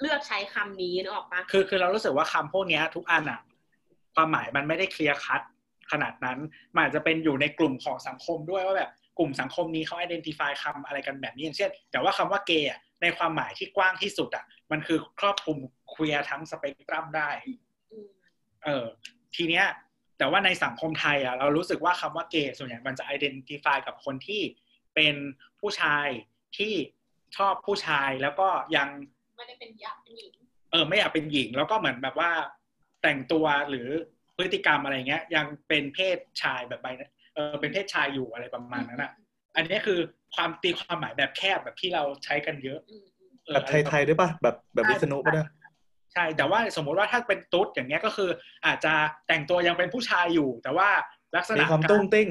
G: เลือกใช้คำนี้นึกออกปะ
D: คือคือเรารู้สึกว่าคำพวกเนี้ยทุกอันอะ ความหมายมันไม่ได้เคลียร์คัดขนาดนั้นมันอาจจะเป็นอยู่ในกลุ่มของสังคมด้วยว่าแบบกลุ่มสังคมนี้เขา identify คำอะไรกันแบบนี้อย่างเช่น แต่ว่าคำว่าเกย์อะในความหมายที่กว้างที่สุดอะ มันคือครอบคลุมเคลียร์ทั้งสเปกตรัมได้
G: อืม
D: เออทีเนี้ยแต่ว่าในสังคมไทยอะเรารู้สึกว่าคำว่าเกย์ส่วนใหญ่มันจะ identify กับคนที่เป็นผู้ชายที่ชอบผู้ชายแล้วก็ยัง
A: ไม่ได้เป็นยักษ์เป็นหญิง
D: เออไม่อยากเป็นหญิง แล้วก็เหมือนแบบว่าแต่งตัวหรือพฤติกรรมอะไรเงี้ย ยังเป็นเพศชายแบบใบเออเป็นเพศชายอยู่อะไรประมาณนั้นอะ อันนี้คือความตีความหมายแบบแคบแบบที่เราใช้กันเยอะ
G: อืมอืม
D: เออ
E: แบบไทยๆด้วยป่ะแบบแบบวิษณุป่ะเนี่ย
D: ใช่แต่ว่าสมมุติว่าถ้าเป็นตุ๊ดอย่างเงี้ยก็คือ อาจจะแต่งตัวยังเป็นผู้ชายอยู่ แต่ว่าลักษณะ
E: มีความตุ้งติ้ง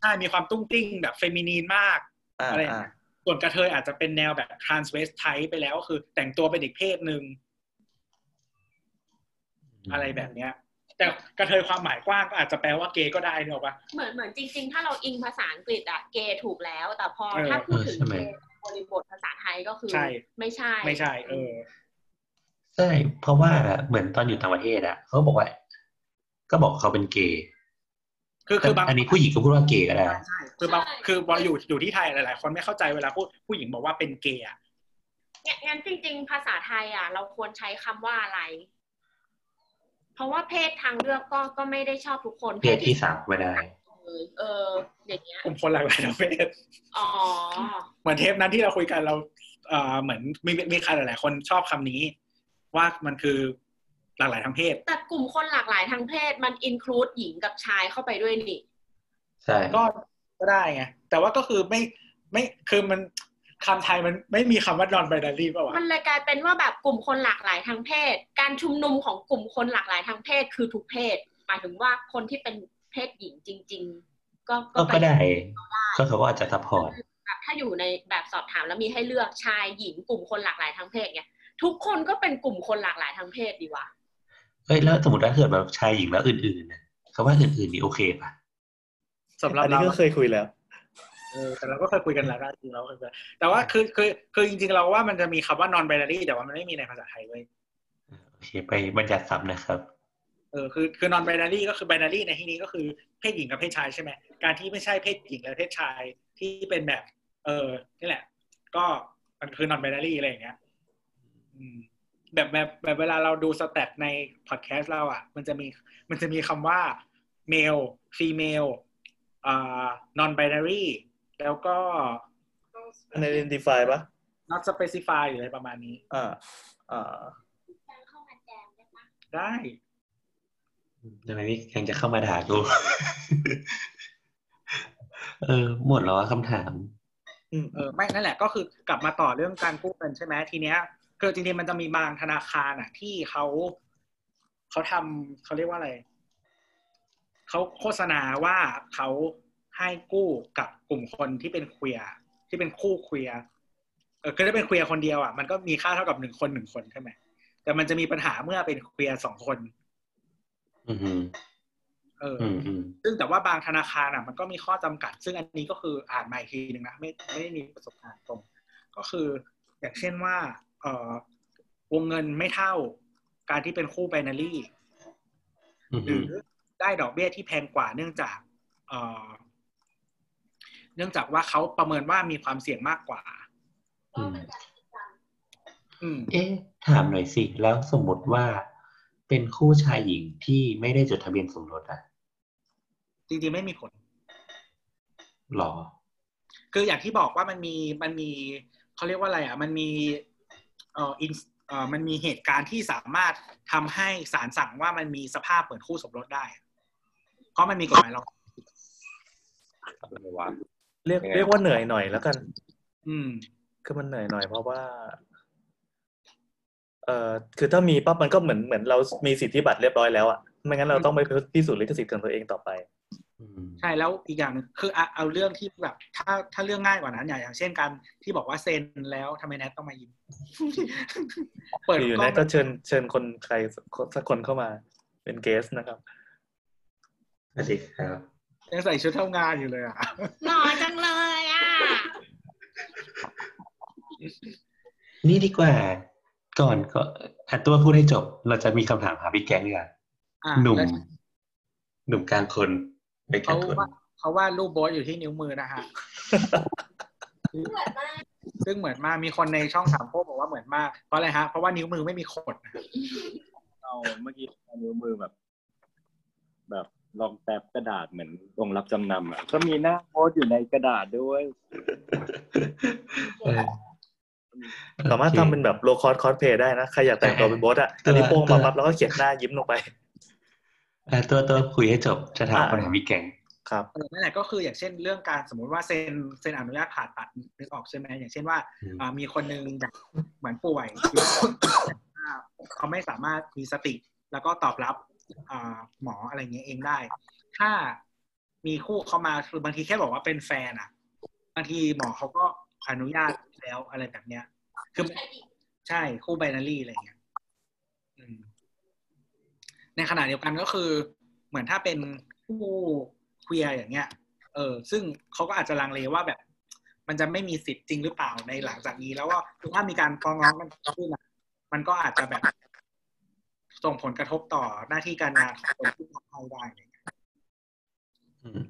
D: ใช่มีความตุ้งติ้งแบบ feminine มาก
E: อ่า
D: อะไร
E: อ่า
D: ส่วนกะเทยอาจจะเป็นแนวแบบ transvestite ไปแล้วก็คือ แต่งตัวเป็นอีกเพศหนึ่งอะไรแบบเนี้ย แต่กระเทยความหมายกว้างก็อาจจะแปลว่าเกย์ก็ได้เนอะปะ
G: เหมือนเหมือนจริง ๆ ถ้าเราอิงภาษาอังกฤษอะเกย์ถูกแล้ว แต่พอ
D: เออ
G: ถ้าพูดถึง
C: เออใช่ไหม
G: เกย์บริบทภาษาไทยก็คือ
D: ใช่
G: ไม่ใช่
D: ไม่ใช่ เออ
C: ใช่ เพราะว่าเหมือนตอนอยู่ต่างประเทศอะเขาบอกว่า ก็บอกเขาเป็นเกย์
D: คือคือบาง
C: อันนี้ผู้หญิงก็พูดว่าเกย์ก็ได้
D: ใช่คือบางคือบอลอยู่อยู่ที่ไทยหลาย ๆ คนไม่เข้าใจเวลาพูดผู้หญิงบอกว่าเป็นเกย์อะ
G: เนี่ยงั้นจริง ๆ ภาษาไทยอะเราควรใช้คำว่าอะไร เพราะว่าเพศทางเลือกก็ก็ไม่ได้ชอบทุกคน
C: เพศที่สามไม่ได้
G: เออเอออย่างเงี้ย
D: กลุ่มคนหลากหลายทางเพศ
G: อ๋อ
D: เหมือนเทปนั้นที่เราคุยกันเราเอ่อเหมือนมีมีใครหลาย ๆ คนชอบคำนี้ ว่ามันคือหลากหลายทางเพศ
G: แต่กลุ่มคนหลากหลายทางเพศมันอินคลูดหญิงกับชายเข้าไปด้วยนี่
C: ใช่
D: ก็ก็ได้ไงแต่ว่าก็คือไม่ไม่คือมันคำไทยมันไม่มีคำว่า non binary ป่าวะ
F: มันเลยกลายเป็นว่าแบบกลุ่มคนหลากหลายทางเพศ การชุมนุมของกลุ่มคนหลากหลายทางเพศคือทุกเพศ หมายถึงว่าคนที่เป็นเพศหญิงจริง ๆ ก็
C: ก็ก็ได้ก็เขาก็อาจจะ support
F: แบบถ้าอยู่ในแบบสอบถามแล้วมีให้เลือกชายหญิงกลุ่มคนหลากหลายทางเพศเนี่ย ทุกคนก็เป็นกลุ่มคนหลากหลายทางเพศดีวะ
C: เฮ้ยแล้วสมมติว่าเกิดแบบชายหญิงแล้วอื่นๆนะคำว่าอื่นๆนี่โอเคป่ะ
D: สำหรับ
E: อันนี้
D: เรา
E: ก็เคยคุยแล้ว
D: เออแต่เราก็เคยคุยกันแล้วนะจริงๆเราเคยคุยแต่ว่าคือคือคือจริงๆเราว่ามันจะมีคำว่า non binary แต่ว่ามันไม่มีในภาษาไทยเว้ย
C: โอเคไปบัญญัติศัพท์นะครับ
D: เออคือคือ non binary ก็คือ binary ในที่นี้ก็คือเพศหญิงกับเพศชายใช่ไหมการที่ไม่ใช่เพศหญิงและเพศชายที่เป็นแบบ เออนี่แหละ ก็มันคือ non binary อะไรอย่างเงี้ยอืม แบบแบบแบบเวลาเราดูสแตทในพอดแคสต์เราอะ มันจะมีมันจะมีคำว่า male female อ่า non binary แล้วก็
E: unidentified ปะ
D: not specify หรืออะไรประมาณนี้
E: อ่าอ่า
D: ได้
C: ทำไมพี่ยังจะเข้ามาด่ากูเออ หมดแล้วอะคำถาม
E: อืม
D: เออไม่นั่นแหละก็คือกลับมาต่อเรื่องการกู้เงินใช่ไหมทีเนี้ย คือจริงๆมันจะมีบางธนาคารอะ ที่เขาเขาทำเขาเรียกว่าอะไรเขาโฆษณาว่าเขาให้กู้กับกลุ่มคนที่เป็นเคลียร์ที่เป็นคู่เคลียร์เออคือถ้าเป็นเคลียร์คนเดียวอะมันก็มีค่าเท่ากับหนึ่งคนหนึ่งคนใช่ไหมแต่มันจะมีปัญหาเมื่อเป็นเคลียร์สองคน
C: อืมอืม
D: เออ
C: อืมอืม
D: ซึ่งแต่ว่าบางธนาคารอะ มันก็มีข้อจำกัด ซึ่งอันนี้ก็คืออ่านมาอีกทีหนึ่งนะไม่ไม่ได้มีประสบการณ์ตรง ก็คือ อย่างเช่นว่าเอ่อ วงเงินไม่เท่าการที่เป็นคู่ไบนารี
C: อืม
D: หรือได้ดอกเบี้ยที่แพงกว่าเนื่องจากเอ่อเนื่องจากว่าเขาประเมินว่ามีความเสี่ยงมากกว่า
C: อืม
D: อืม
C: เอ๊ะ ถามหน่อยสิ แล้วสมมติว่าเป็นคู่ชายหญิงที่ไม่ได้จดทะเบียนสมรสอะ
D: จริงๆไม่มีผล
C: หรอ
D: คืออย่างที่บอกว่ามันมีมันมีเขาเรียกว่าอะไรอะ มันมี เอ่ออินเอ่อมันมีเหตุการณ์ที่สามารถทำให้ศาลสั่งว่ามันมีสภาพเหมือนคู่สมรสได้อะเพราะมันมีกฎหมายรองรับ
H: อะไรวะ
E: เรียก
H: ยังไง
E: เรียกว่าเหนื่อยหน่อยแล้วกัน
D: อืม
E: คือมันเหนื่อยหน่อยเพราะว่า เอ่อคือถ้ามีปั๊บมันก็เหมือนเหมือนเรามีสิทธิบัตรเรียบร้อยแล้วอะไม่งั้นเราต้องไปพิสูจน์ลิขสิทธิ์ของตัวเองต่อไป
C: อืม
D: ใช่แล้วอีกอย่างหนึงคือเอาเอาเรื่องที่แบบ ถ้าถ้าเรื่องง่ายกว่านั้นอย่างอย่างเช่นการที่บอกว่าเซ็นแล้วทำไมแนทต้องมายิ้มเปิด
E: อยู่
D: กล้
E: ๆ
D: อ
E: นะ
D: ง
E: ก็เชิญเชิญคนใครสักคนเข้ามาเป็นเกสนะครับ
C: สวัสดีครับ
D: ยังใส่ชุดทำงานอยู่เลยอะ
F: หล่อจังเลยอะ
C: นี่ดีกว่า ก่อนก็อัดตัวพูดให้จบ เราจะมีคำถามหาพี่แก๊งดีกว่า
D: อะ
C: หนุ่ม
D: แล้ว
C: หนุ่มกลางคน ไม่กลา
D: เขา
C: งคน
D: ว่าเขาว่ารูปโบสอยู่ที่นิ้วมือนะฮะซึ่งเหมือนมากมีคนในช่องสามโคกบอกว่าเหมือนมากเพราะอะไรฮะเพราะว่านิ้วมือไม่มีขดนะฮะ
H: เอาเมื่อกี้เอานิ้วมือแบบ แบบลองแตบกระดาษเหมือนลงรับจำนำอะก็มีหน้าโพสต์อยู่ในกระดาษด้วย
C: เออ
E: สามารถทำเป็นแบบโลคอ s คอ s เพย์ได้นะใครอยากแต่งตัวเป็นโบสอะ
C: ตัว
E: อันนี้โป้ง
C: ตั
E: มาวปั๊บแล้วก็เขียนหน้ายิ้มลงไป
C: เอ่อ ตัวตัวคุยให้จบจะถาม
E: อ่า
C: คำถามพี่แก๊ง
E: ครับ
D: เออนั่นแหละก็คืออย่างเช่นเรื่องการสมมุติว่าเซ็นเซ็นอนุญาตผ่าตัดนึกออกใช่ไหมอย่างเช่นว่า
C: อืม
D: อ่ามีคนนึงแบบเหมือนป่วยเขาไม่สามารถมีสติ แล้วก็ตอบรับอ่าหมออะไรเงี้ยเองได้ ถ้ามีคู่เขามาคือบางทีแค่บอกว่าเป็นแฟนอะ บางทีหมอเขาก็อนุญาตแล้วอะไรแบบเนี้ย คือใช่คู่ไบนารีอะไรเงี้ยอืม ในขณะเดียวกันก็คือเหมือนถ้าเป็นคู่เคลียร์อย่างเงี้ย เออซึ่งเขาก็อาจจะลังเลว่าแบบ มันจะไม่มีสิทธิ์จริงหรือเปล่าในหลังจากนี้ แล้วก็ถ้ามีการฟ้องร้องกันขึ้นอะมันก็อาจจะแบบ ส่งผลกระทบต่อหน้าที่การงานของคนที่ทำให้ได้อะไรเงี้ย
C: อืม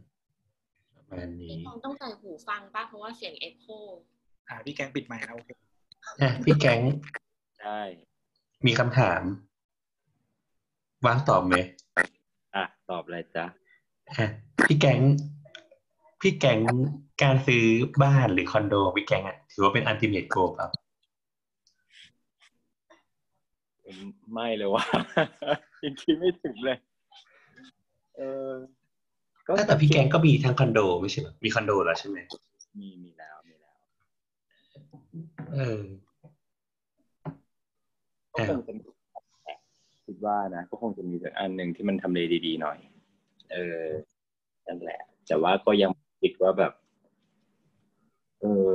C: ประมาณนี้
F: พี่ต้องใส่หูฟังป่ะเพราะว่าเสียงเอ็กโค
D: อ่าพี่แกงปิดไมค์แล้วโอเค
C: อะพี่แก๊ง
H: ได้
C: มีคำถาม ว่างตอบไหม
H: อะตอบอะไรจ๊ะ
C: อะพี่แก๊งพี่แก๊งการซื้อบ้านหรือคอนโดของพี่แก๊งอะถือว่าเป็น ultimate goal เปล่า
H: ผมไม่เลยว่ายังคิดไม่ถึงเลย เออก็
C: แต่พี่แก๊งก็มีทั้งคอนโดไม่ใช่เหรอมีคอนโดแล้วใช่ไหม
H: มีมีแล้วมีแล้ว
C: เออ
H: ก็คงจะมี คิดว่านะ ก็คงจะมีสักอันหนึ่งที่มันทำเลดีๆหน่อย เออนั่นแหละ แต่ว่าก็ยังคิดว่าแบบ เออ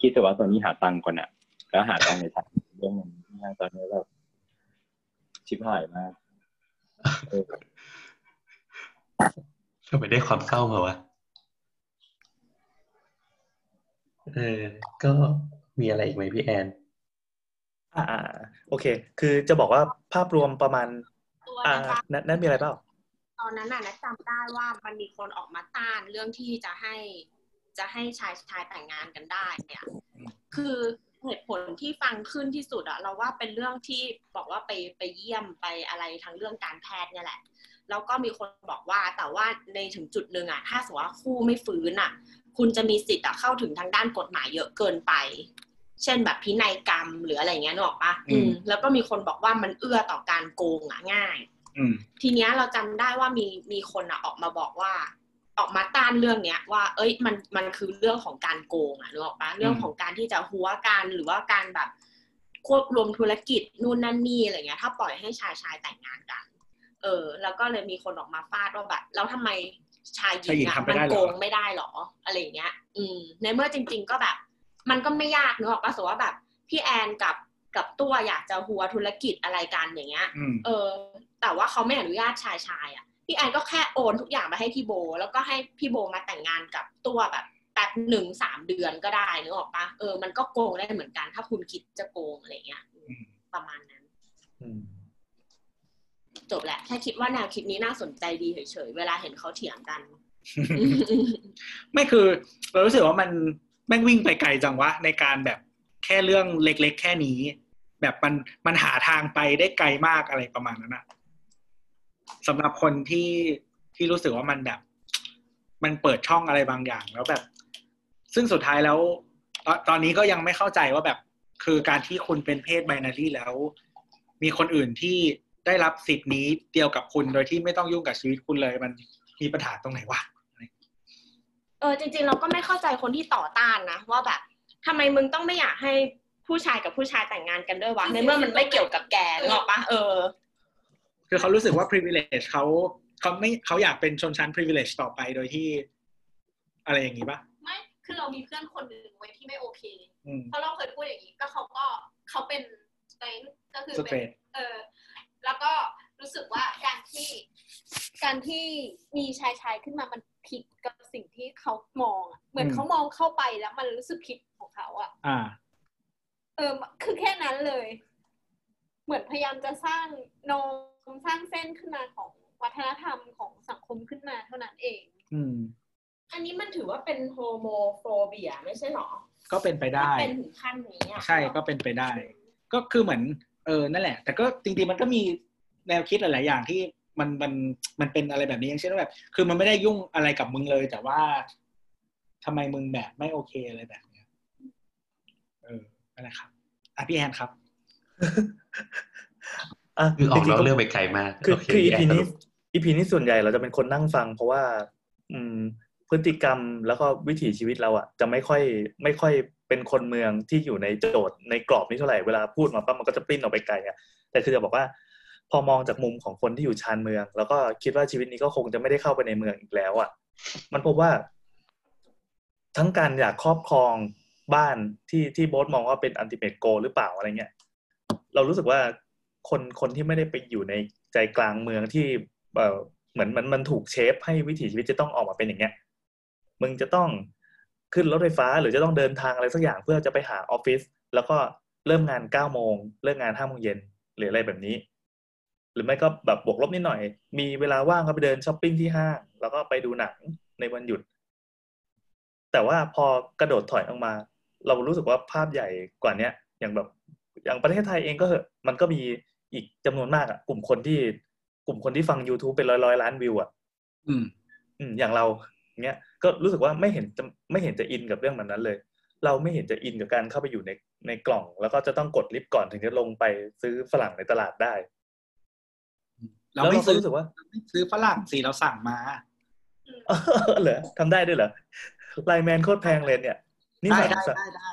H: คิดแต่ว่าตอนนี้หาตังค์ก่อนอะแล้วหาตังค์ในทางเรื่องมันตอนนี้แบบชิบหายมากเออ
C: ทำไมได้ความเศร้ามาวะ เออ ก็มีอะไรอีกไหมพี่แอน
E: อ่าอ่าโอเค คือจะบอกว่าภาพรวมประมาณ
G: ตัว
E: อ่า
G: นะคะ
E: นัทนัทมีอะไรเปล่า
G: ตอนนั้นน่ะนะจำได้ว่ามันมีคนออกมาต้านเรื่องที่จะให้จะให้ชายชายแต่งงานกันได้เนี่ยคือเหตุผลที่ฟังขึ้นที่สุดอะเราว่าเป็นเรื่องที่บอกว่าไปไปเยี่ยมไปอะไรทางเรื่องการแพทย์เนี่ยแหละ แล้วก็มีคนบอกว่าแต่ว่าในถึงจุดหนึ่งอะถ้าสมมติว่าคู่ไม่ฟื้นอะคุณจะมีสิทธิ์อะเข้าถึงทางด้านกฎหมายเยอะเกินไป เช่นแบบพินัยกรรมหรืออะไรเงี้ยนึกออกปะ
D: อืม
G: แล้วก็มีคนบอกว่ามันเอื้อต่อการโกงอะง่าย
D: อืม
G: ทีเนี้ยเราจำได้ว่ามีมีคนอะออกมาบอกว่า ออกมาต้านเรื่องเนี้ย ว่า เอ้ยมันมันคือเรื่องของการโกงอะนึกออกปะเรื่องของการที่จะหัวการหรือว่าการแบบควบรวมธุรกิจนู่นนั่นนี่อะไรเงี้ย ถ้าปล่อยให้ชายชายแต่งงานกัน เออ แล้วก็เลยมีคนออกมาฟาดว่าแบบแล้วทำไมชายหญิ
D: ชายหญิ
G: ง
D: ง
G: อะ
D: ทำไม่
G: มัน
D: ได้เหรอ
G: โกงไม่ได้หรออะไรเงี้ย อืม ในเมื่อจริง ๆ ก็แบบ มันก็ไม่ยากนึกออกปะสมมติว่าแบบ พี่แอนกับกับตัวอยากจะหัวธุรกิจอะไรกันอย่างเงี้ย
D: อืม
G: เออ แต่ว่าเขาไม่อนุญาตชายชายอะ พี่แอนก็แค่โอนทุกอย่างมาให้พี่โบ แล้วก็ให้พี่โบมาแต่งงานกับตัวแบบแป๊บหนึ่งสามเดือนก็ได้นึกออกปะเออ มันก็โกงได้เหมือนกัน ถ้าคุณคิดจะโกงอะไรเงี้ยอืม
D: อืม
G: ประมาณนั้น
E: อืม
G: จบแหละแค่คิดว่าแนวคิดนี้น่าสนใจดีเฉยๆ เวลาเห็นเขาเถียงกัน
D: ไม่คือ เรารู้สึกว่ามัน แม่งวิ่งไปไกลจังวะในการแบบแค่เรื่องเล็ก ๆ แค่นี้ แบบมันมันหาทางไปได้ไกลมากอะไรประมาณนั้นอะสำหรับคนที่ที่รู้สึกว่ามันแบบ มันเปิดช่องอะไรบางอย่างแล้วแบบ ซึ่งสุดท้ายแล้ว ตอนตอนนี้ก็ยังไม่เข้าใจว่าแบบ คือการที่คุณเป็นเพศไบนารีแล้ว มีคนอื่นที่ได้รับสิทธิ์นี้เดียวกับคุณโดยที่ไม่ต้องยุ่งกับชีวิตคุณเลยมันมีปัญหาตรงไหนวะ
G: ออจริง ๆ เราก็ไม่เข้าใจคนที่ต่อต้านนะว่าแบบทำไมมึงต้องไม่อยากให้ผู้ชายกับผู้ชายแต่งงานกันด้วยวะในเมื่อมันไม่เกี่ยวกับแกนึกออกปะเออ
D: คือเขารู้สึกว่า privilege เขาเขาไม่เขาอยากเป็นชนชั้น privilege ต่อไปโดยที่ อะไรอย่างนี้ปะ
A: ไม่คือเรามีเพื่อนคนหนึ่งไว้ยที่ไม่โอเค
D: อืม
A: เพราะเราเคยพูดอย่างนี้ก็เขาก็เขาเป็นสเตนก็คือ
D: ส
A: เป็
D: เตร
A: น
D: ท
A: เออแล้วก็รู้สึกว่าการที่ การที่มีชายชายขึ้นมามันผิดกับสิ่งที่เขามองอะเหมือนเขามองเข้าไปแล้วมันรู้สึกผิดของเขาอะ
D: อ่า
A: เออ คือแค่นั้นเลย เหมือนพยายามจะสร้างโนมสร้างเส้นขึ้นมาของวัฒนธรรมของสังคมขึ้นมาเท่านั้นเอง
D: อืม
G: อันนี้มันถือว่าเป็นโฮโมโฟเบียไม่ใช่หรอ
D: ก็เป็นไปได้
G: ถ้าเป็นถึงขั้นนี้อะ
D: ใช่ก็เป็นไปได้ ก็คือเหมือน เออนั่นแหละ แต่ก็จริงๆมันก็มีแนวคิดหลายๆอย่างที่ มันมันมันเป็นอะไรแบบนี้อย่างเช่นว่าแบบ คือมันไม่ได้ยุ่งอะไรกับมึงเลย แต่ว่าทำไมมึงแบบไม่โอเคอะไรแบบเนี้ยเออนั่นแหละครับอะพี่แอนครับ
E: อะ
C: คือออก
E: จ
C: น
E: ริ
C: องก
E: ๆก็
C: เรื่องไปไกลมาก
E: คือ
C: โเคื
E: ออี
C: แพี
E: นี้
C: สรุป
E: อีพีนี้ส่วนใหญ่เราจะเป็นคนนั่งฟัง เพราะว่า อืม พฤติกรรมแล้วก็วิถีชีวิตเราอะ จะไม่ค่อย ไม่ค่อยเป็นคนเมืองที่อยู่ในโจทย์ในกรอบนี้เท่าไหร่เวลาพูดมาปั๊บมันก็จะปริ้นออกไปไกลอะแต่คือจะบอกว่าพ อมองจากมุมของคนที่อยู่ชานเมือง แล้วก็คิดว่าชีวิตนี้ก็คงจะไม่ได้เข้าไปในเมืองอีกแล้วอะ มันพบว่า ทั้งการอยากครอบครองบ้านที่ที่โบ๊ทมองว่าเป็นอันติเมตโกหรือเปล่าอะไรเงี้ยเรารู้สึกว่าคนคนที่ไม่ได้ไปอยู่ในใจกลางเมืองที่เออเหมือนมันมันถูกเชฟให้วิถีชีวิตจะต้องออกมาเป็นอย่างเงี้ยมึงจะต้องขึ้นรถไฟฟ้า หรือจะต้องเดินทางอะไรสักอย่างเพื่อจะไปหาออฟฟิศแล้วก็เริ่มงานเก้าโมงเลิกงานห้าโมงเย็นหรืออะไรแบบนี้ หรือไม่ก็แบบบวกลบนิดหน่อย มีเวลาว่างก็ไปเดินช้อปปิ้งที่ห้างแล้วก็ไปดูหนังในวันหยุด แต่ว่าพอกระโดดถอยออกมา เรารู้สึกว่าภาพใหญ่กว่าเนี้ยอย่างแบบอย่างประเทศไทยเองก็เหอะมันก็มีอีกจำนวนมากอะกลุ่มคนที่กลุ่มคนที่ฟัง YouTube เป็นร้อยร้อยๆล้านวิวอะ
D: อืม
E: อืม อย่างเราเงี้ยก็รู้สึกว่าไม่เห็นจะไม่เห็นจะอินกับเรื่องแบบนั้นเลย เราไม่เห็นจะอินกับการเข้าไปอยู่ในในกล่อง แล้วก็จะต้องกดลิฟต์ก่อนถึงจะลงไปซื้อฝรั่งในตลาดได้
D: เราไม่
E: แล้วก็
D: ซื้อ
E: รู้สึกว่า
D: ซื้อฝรั่งสิเราสั่งมา
E: เหรอทำได้ด้วยเหรอไลน์แมนโคตรแพงเลยเนี่ยนี่
D: ได้
E: สั่ง
D: ได้
E: สั่ง
D: ได้ได้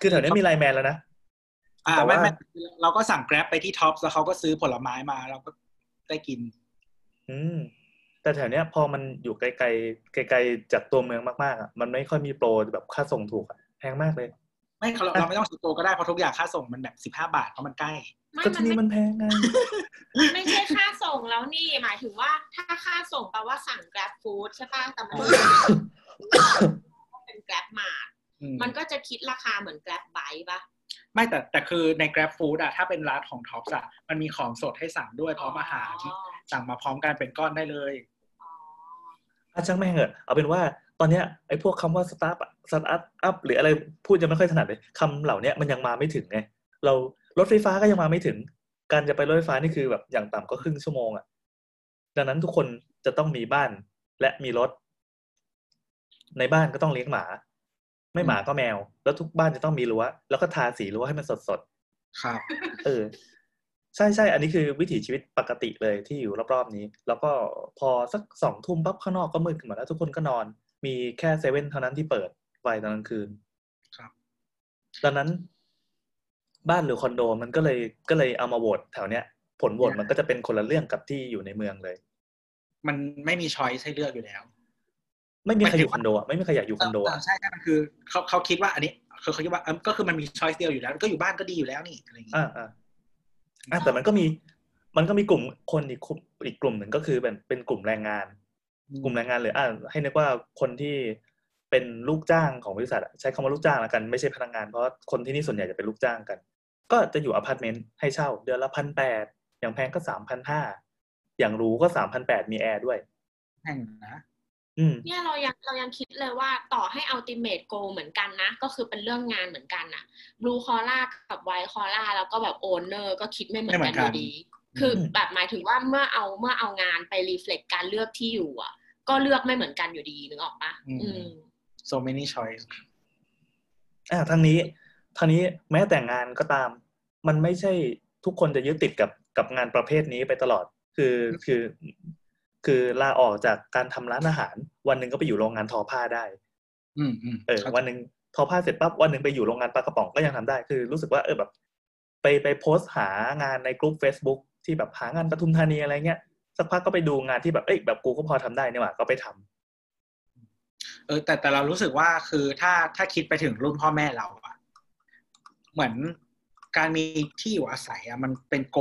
E: คือแถวนี้มีไลน์แมนแล้วนะ
D: อ่า
E: แต่ว่า
D: ไม่ไม่เราก็สั่งแกร็บไปที่ท็อปแล้วเขาก็ซื้อผลไม้มาเราก็ได้กิน
E: อืมแต่แถวเนี้ยพอมันอยู่ไกลๆไกลๆจากตัวเมืองมากๆอะมันไม่ค่อยมีโปรแบบค่าส่งถูกอะแพงมากเลย
D: ไม่เราเราไม่ต้องซื้อตัวก็ได้เพราะทุกอย่างค่าส่งมันแบบสิบห้าบาทเพราะมันใกล้
G: ไม่
E: ก็
G: มั
E: ที่
G: น
E: นี่
G: ไม่
E: มันแพงไง
G: ไม่ใช่ค่าส่งแล้วนี่ หมายถึงว่า ถ้าค่าส่งแปลว่าสั่ง Grab Food ใช่ป่ะแต่มันเป็น Grab มา
D: อืม
G: มันก็จะคิดราคาเหมือน Grab Bike ป่ะ
D: ไม่แต่แต่คือใน Grab Food อะถ้าเป็นร้านของท็อปอะมันมีของสดให้สั่งด้วยพร้อมอาหาร
G: อ๋อ
D: สั่งมาพร้อมกันเป็นก้อนได้เลย
G: อ๋อ
E: อาช่างแม่งเหอะเอาเป็นว่าตอนเนี้ยไอ้พวกคำว่าสตาร์ทสตาร์ทอัพหรืออะไรพูดยังไม่ค่อยถนัดเลยคำเหล่าเนี้ยมันยังมาไม่ถึงไงเรา รถไฟฟ้าก็ยังมาไม่ถึง การจะไปรถไฟฟ้านี่คือแบบอย่างต่ำก็ครึ่งชั่วโมงอะ ดังนั้นทุกคนจะต้องมีบ้านและมีรถ ในบ้านก็ต้องเลี้ยงหมา ไม่หมาก็แมว แล้วทุกบ้านจะต้องมีรั้วแล้วก็ทาสีรั้วให้มันสดสดๆ
D: ครับ
E: เออใช่ใช่ อันนี้คือวิถีชีวิตปกติเลยที่อยู่รอบๆนี้ แล้วก็พอสักสองทุ่มปั๊บข้างนอกก็มืดกันหมดแล้วทุกคนก็นอน มีแค่เซเว่นเท่านั้นที่เปิดไฟตอนกลางคืน
D: ครับ
E: ดังนั้น บ้านหรือคอนโด มันก็เลยก็เลยเอามาโหวตแถวเนี้ย ผลโหวตมันก็จะเป็นคนละเรื่องกับที่อยู่ในเมืองเลย
D: มันไม่มีช้อยให้เลือกอยู่แล้ว
E: ไม่มีใครอยู่คอนโดอะไม่มีใครอยากอยู่คอนโด
D: เอ
E: อะ
D: อใช่ใช่มันคือเขาเขาคิดว่าอันนี้คือเขาคิดว่าเออก็คือมันมี choice เดียวอยู่แล้ว ก็อยู่บ้านก็ดีอยู่แล้วนี่อะไรอย่างงี้
E: อ่าอ่าอะแต่มันก็มี มันก็มีกลุ่มคนอีกกลุ่มอีกกลุ่มหนึ่งก็คือเป็นเป็นกลุ่มแรงงาน กลุ่มแรงงานเลยอ่าให้นึกว่าคนที่เป็นลูกจ้างของบริษัทอะใช้คำว่าลูกจ้างแล้วกันไม่ใช่พนักงานเพราะคนที่นี่ส่วนใหญ่จะเป็นลูกจ้างกัน ก็จะอยู่อพาร์ตเมนต์ให้เช่า เดือนละพันแปดอย่างแพงก็สามพันห้าอย่างหรูก็สามพันแปดมีแอร์ด้วย
D: แห่งนะ
E: อืม
G: เนี่ยเรายังเรายังคิดเลยว่าต่อให้ ultimate goal เหมือนกันนะ ก็คือเป็นเรื่องงานเหมือนกันนะ blue collar กับ white collar แล้วก็แบบ owner ก็คิดไม่เหมือนกันอยู่ดี คือแบบหมายถึงว่าเมื่อเอาเมื่อเอางานไป reflect การเลือกที่อยู่อะ ก็เลือกไม่เหมือนกันอยู่ดีนึกออกปะอืม
D: so many choice
E: อ่าทั้งนี้ทั้งนี้แม้แต่งานก็ตาม มันไม่ใช่ทุกคนจะยึดติดกับกับงานประเภทนี้ไปตลอด คือคือคือลาออกจากการทำร้านอาหาร วันหนึ่งก็ไปอยู่โรงงานทอผ้าได้
D: อืมอืม
E: เออ วันหนึ่งทอผ้าเสร็จปั๊บวันหนึ่งไปอยู่โรงงานปลากระป๋องก็ยังทำได้ คือรู้สึกว่าเออแบบ ไปไปโพสต์หางานในกลุ่ม Facebook ที่แบบหางานปทุมธานีอะไรเงี้ยสักพักก็ไปดูงานที่แบบเอ้ยแบบกูก็พอทำได้นี่หว่าก็ไปทำ
D: เออ แต่แต่เรารู้สึกว่าคือถ้าถ้าคิดไปถึงรุ่นพ่อแม่เราอะเหมือน การมีที่อยู่อาศัยอะมันเป็นโก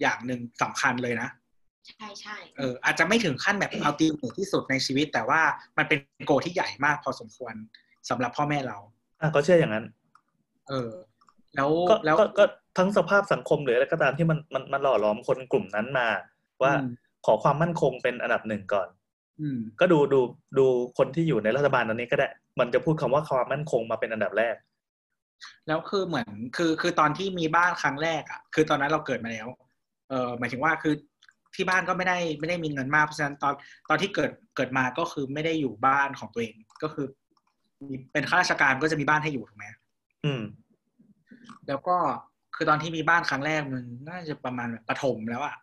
D: อย่างหนึ่งสำคัญเลยนะ
G: ใช่ใช่
D: เอออาจจะไม่ถึงขั้นแบบเอาตีมที่สุดในชีวิต แต่ว่ามันเป็นโกที่ใหญ่มากพอสมควรสำหรับพ่อแม่เรา
E: อะก็เชื่ออย่างนั้น
D: เออ แล้ว
E: ก็
D: แล้ว
E: ก็ก็ทั้งสภาพสังคมหรืออะไรก็ตามที่มันมันมันหล่อหลอมคนกลุ่มนั้นมา ว่า
D: อืม
E: ขอความมั่นคงเป็นอันดับหนึ่งก่อน
D: อืม
E: ก็ดูดูดูคนที่อยู่ในรัฐบาลตอนนี้ก็ได้ มันจะพูดคำว่าความมั่นคงมาเป็นอันดับแรก
D: แล้วคือเหมือนคือคือตอนที่มีบ้านครั้งแรกอะ คือตอนนั้นเราเกิดมาแล้ว เออหมายถึงว่าคือที่บ้านก็ไม่ได้ไม่ได้มีเงินมากเพราะฉะนั้นตอนตอนที่เกิดเกิดมาก็คือไม่ได้อยู่บ้านของตัวเองก็คือมีเป็นข้าราชการก็จะมีบ้านให้อยู่ถูกไหม
E: อืม
D: แล้วก็คือตอนที่มีบ้านครั้งแรกมันน่าจะประมาณแบบประถมแล้วอะ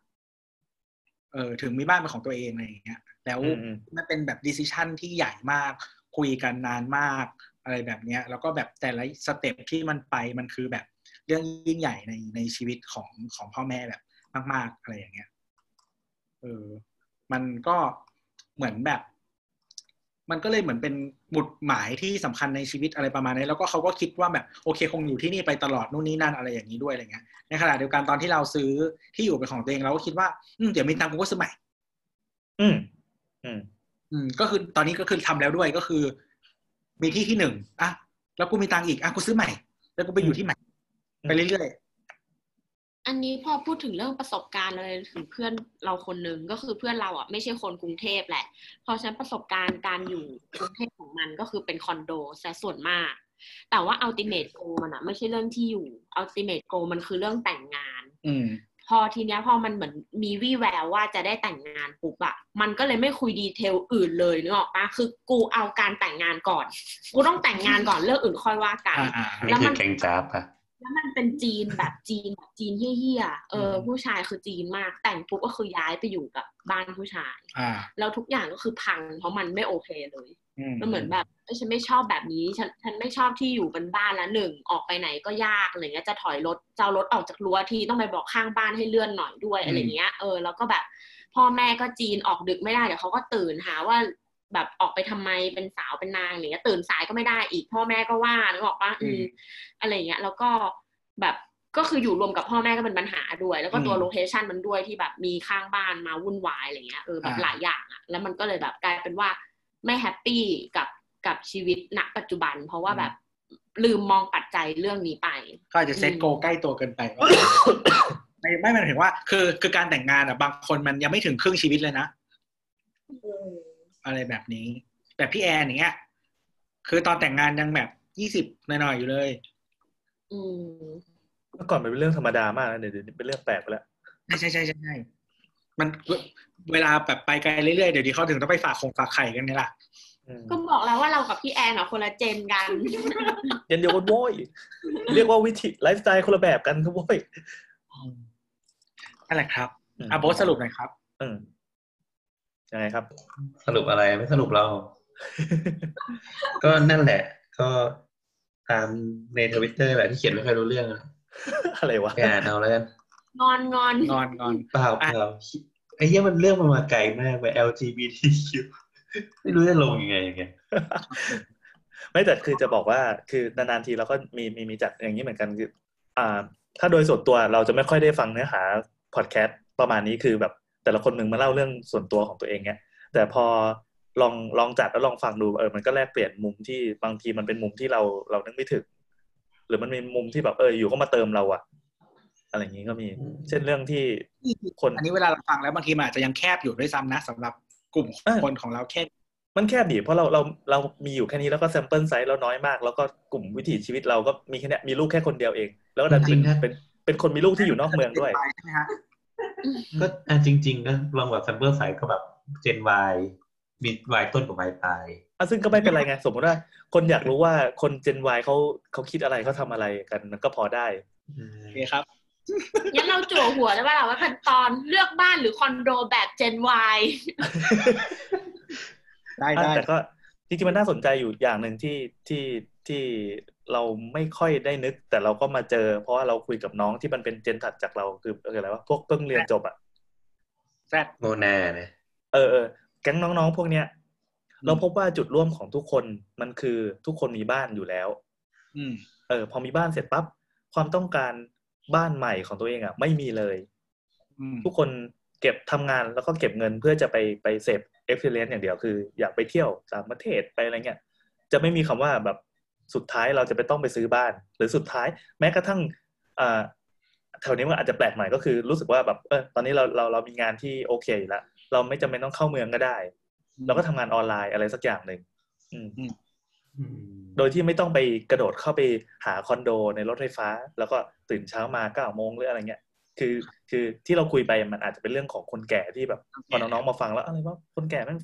D: เออถึงมีบ้านเป็นของตัวเองอะไรอย่างเงี้ย แล้ว
E: อืมอืม
D: มันเป็นแบบดิส i ชันที่ใหญ่มาก คุยกันนานมากอะไรแบบเนี้ยแล้วก็แบบแต่ละสเต็ปที่มันไปมันคือแบบเรื่องยิ่งใหญ่ในในชีวิตของของพ่อแม่แบบมาก ๆ อะไรอย่างเงี้ยเออมันก็เหมือนแบบ มันก็เลยเหมือนเป็นหมุดหมายที่สำคัญในชีวิตอะไรประมาณนี้แล้วก็เขาก็คิดว่าแบบโอเคคงอยู่ที่นี่ไปตลอดนู่นนี่นั่นอะไรอย่างนี้ด้วยอะไรเงี้ยในขณะเดียวกันตอนที่เราซื้อที่อยู่เป็นของตัวเองเราก็คิดว่าอืมเดี๋ยวมีตังค์กูก็ซื้อใหม่
E: อืมอืม
D: อืมก็คือตอนนี้ก็คือทำแล้วด้วยก็คือ มีที่ที่หนึ่งอะแล้วกูมีตังค์อีกอะกูซื้อใหม่ แล้วกูไปอยู่ที่ใหม่ ไปเรื่อย
G: อันนี้พอพูดถึงเรื่องประสบการณ์เลยถึงเพื่อนเราคนหนึ่งก็คือเพื่อนเราอะไม่ใช่คนกรุงเทพแหละเพราะฉะนั้นประสบการณ์การอยู่กรุงเทพของมันก็คือเป็นคอนโดซะส่วนมาก แต่ว่า ultimate goal มันอะ ไม่ใช่เรื่องที่อยู่ ultimate goal มันคือเรื่องแต่งงาน
D: ๆอืม
G: พอทีเนี้ยพอมันเหมือนมีวี่แววว่าจะได้แต่งงานปุ๊บอะมันก็เลยไม่คุยดีเทลอื่นเลยนึกออกปะคือกูเอาการแต่งงานก่อน กูต้องแต่งงานก่อนเรื่องอื่นค่อยว่ากัน
D: อ่าอ่า
C: อัน
G: แล้
C: นี้
G: ว
C: คื
G: มั
C: อนแกงจ้าบอะ
G: แล้วมันเป็นจีนแบบจีนแบบจีนเฮี้ยๆเอออ
E: ม
G: ผู้ชายคือจีนมาก แต่งปุ๊บก็คือย้ายไปอยู่กับบ้านผู้ชาย
D: อ่า
G: แล้วทุกอย่างก็คือพังเพราะมันไม่โอเคเลย
D: อื ม
G: มันเหมือนแบบเอ้ยฉันไม่ชอบแบบนี้ ฉันฉันไม่ชอบที่อยู่เป็นบ้านละหนึ่งออกไปไหนก็ยากอะไรเงี้ยจะถอยรถจะเอารถออกจากรั้วทีต้องไปบอกข้างบ้านให้เลื่อนหน่อยด้วยอะไรเงี้ยเออแล้วก็แบบ พ่อแม่ก็จีนออกดึกไม่ได้เดี๋ยวเขาก็ตื่นหาว่าแบบออกไปทำไมเป็นสาวเป็นนางอะไรเงี้ยตื่นสายก็ไม่ได้อีก พ่อแม่ก็ว่านึกออกปะอืมอะไรเงี้ยแล้วก็แบบก็คืออยู่รวมกับพ่อแม่ก็เป็นปัญหาด้วย แล้วก็ตัว
D: อืม
G: โลเคชันมันด้วยที่แบบมีข้างบ้านมาวุ่นวายอะไรเงี้ยเออแบบ
D: อ่า
G: หลายอย่างอะแล้วมันก็เลยแบบกลายเป็นว่า ไม่ happy กับกับชีวิตณปัจจุบัน เพราะว่าแบบลืมมองปัจจัยเรื่องนี้ไป
D: ก็อาจจะ set goalใกล้ตัวเกินไปว่าไม่ไม่หมายถึงว่า คือคือการแต่งงานอะบางคนมันยังไม่ถึงครึ่งชีวิตเลยนะอะไรแบบนี้ แต่พี่แอนอย่างเงี้ย คือตอนแต่งงานยังแบบยี่สิบหน่อยๆอยู่เลย
G: อืม
E: เมื่อก่อนมันเป็นเรื่องธรรมดามากนะเดี๋ยวเดี๋ยวนี้เป็นเรื่องแปลกไปแล้ว
D: ใช่ใช่ใช่ใช่ใช่ มันเวลาแบบไปไกลเรื่อยๆ เดี๋ยวนี้เขาถึงต้องไปฝากคงฝากไข่กันนี่แหละ
E: อืม
G: ก็บอกแล้วว่าเรากับพี่แอนอะคนละเจนกัน
E: เย็นเดียวกันโว้ยเรียกว่าวิธีไลฟ์สไตล์คนละแบบกันครับโว้ย
D: นั่นแหละครับ
E: อืม
D: อะโบทสรุปหน่อยครับ
E: อืมยังไงครับ
C: สรุปอะไรไม่สรุปเรา ก็นั่นแหละ ก็ตามในทวิตเตอร์แหละที่เขียนไม่ค่อยรู้เรื่องอะ
E: อะไรวะ
C: ไปอ่านเอาแล้วกัน
G: งอนงอน
D: งอนงอน
C: เปล่าเปล่าไอ้เหี้ยมันเรื่องมันมาไกลมากไป LGBTQ ไม่รู้จะลงยังไงยังไง
E: ไม่แต่คือจะบอกว่าคือนานๆทีเราก็มีมีมีจัดอย่างนี้เหมือนกันคืออ่า ถ้าโดยส่วนตัวเราจะไม่ค่อยได้ฟังเนื้อหาพอดแคสต์ประมาณนี้คือแบบ แต่ละคนหนึ่งมาเล่าเรื่องส่วนตัวของตัวเองเนี่ยแต่พอลองลองจัดแล้วลองฟังดูเออมันก็แลกเปลี่ยนมุมที่บางทีมันเป็นมุมที่เราเรานึกไม่ถึง หรือมันมีมุมที่แบบเอออยู่ก็มาเติมเราอะ อะไรอย่างนี้ก็มี
C: อืม
E: เช่นเรื่องที่คน
D: อันนี้เวลาเราฟังแล้วบางทีมันอาจจะยังแคบอยู่ด้วยซ้ำนะสำหรับกลุ่ม
E: เออ
D: คนของเราแค่
E: มันแคบดิเพราะเราเราเรามีอยู่แค่นี้แล้วก็ sample size เราน้อยมาก แล้วก็กลุ่มวิถีชีวิตเราก็มีแค่เนี้ยมีลูกแค่คนเดียวเอง แล้วก็ดัน
C: จริ
E: เป็น
C: งนะ
E: เป็นเป็นคนมีลูกที่อยู่นอกเมืองด้วย
D: ใช่ไหมฮะ
C: ก็อะจริงๆก็ลองแบบ sample size ก็แบบ Gen Y มี Y ต้นกับ Y ปลาย
E: อะซึ่งก็ไม่เป็นไรไงสมมติว่า คนอยากรู้ว่าคนเจน Y เขาเขาคิดอะไรเขาทำอะไรกันมันก็พอได้
D: โอเคครับ
G: งั้นเราจั่วหัวได้ป่ะล่ะว่าเป็นตอนเลือกบ้านหรือคอนโดแบบ Gen Y
D: ได้
E: อะ
D: ได้
E: แต่ก็จริงๆมันน่าสนใจอยู่อย่างหนึ่งที่ที่ที่เราไม่ค่อยได้นึก แต่เราก็มาเจอ เพราะว่าเราคุยกับน้องที่มันเป็นเจนถัดจากเราคือคืออะไรวะพวกเพิ่งเรียนจบอะ
D: แซด
C: โมนาเนี่ย
E: เออเออแก๊งน้องๆพวกเนี้ยเราพบว่าจุดร่วมของทุกคนมันคือทุกคนมีบ้านอยู่แล้ว
D: อืม
E: เออ พอมีบ้านเสร็จปั๊บความต้องการ บ้านใหม่ของตัวเองอะ ไม่มีเลย
D: อืม
E: ทุกคนเก็บทำงานแล้วก็เก็บเงินเพื่อจะไปไปเสพเอ็กซ์เพรียนอย่างเดียวคือ อยากไปเที่ยวต่างประเทศไปอะไรเงี้ยจะไม่มีคำว่าแบบสุดท้ายเราจะไปต้องไปซื้อบ้าน หรือสุดท้าย แม้กระทั่งอ่าแถวนี้มันอาจจะแปลกใหม่ก็คือรู้สึกว่าแบบเออตอนนี้เราเราเรามีงานที่โอเคอยู่แล้วเราไม่จำเป็นต้องเข้าเมืองก็ได้ เราก็ทำงานออนไลน์อะไรสักอย่างหนึ่งอืม
C: อืม
E: โดยที่ไม่ต้องไปกระโดดเข้าไปหาคอนโดในรถไฟฟ้า แล้วก็ตื่นเช้ามาเก้าโมงหรืออะไรเงี้ยคือคือที่เราคุยไปมันอาจจะเป็นเรื่องของคนแก่ที่แบบพอน้องๆมาฟังแล้วอะไรว่าคนแก่แม่ง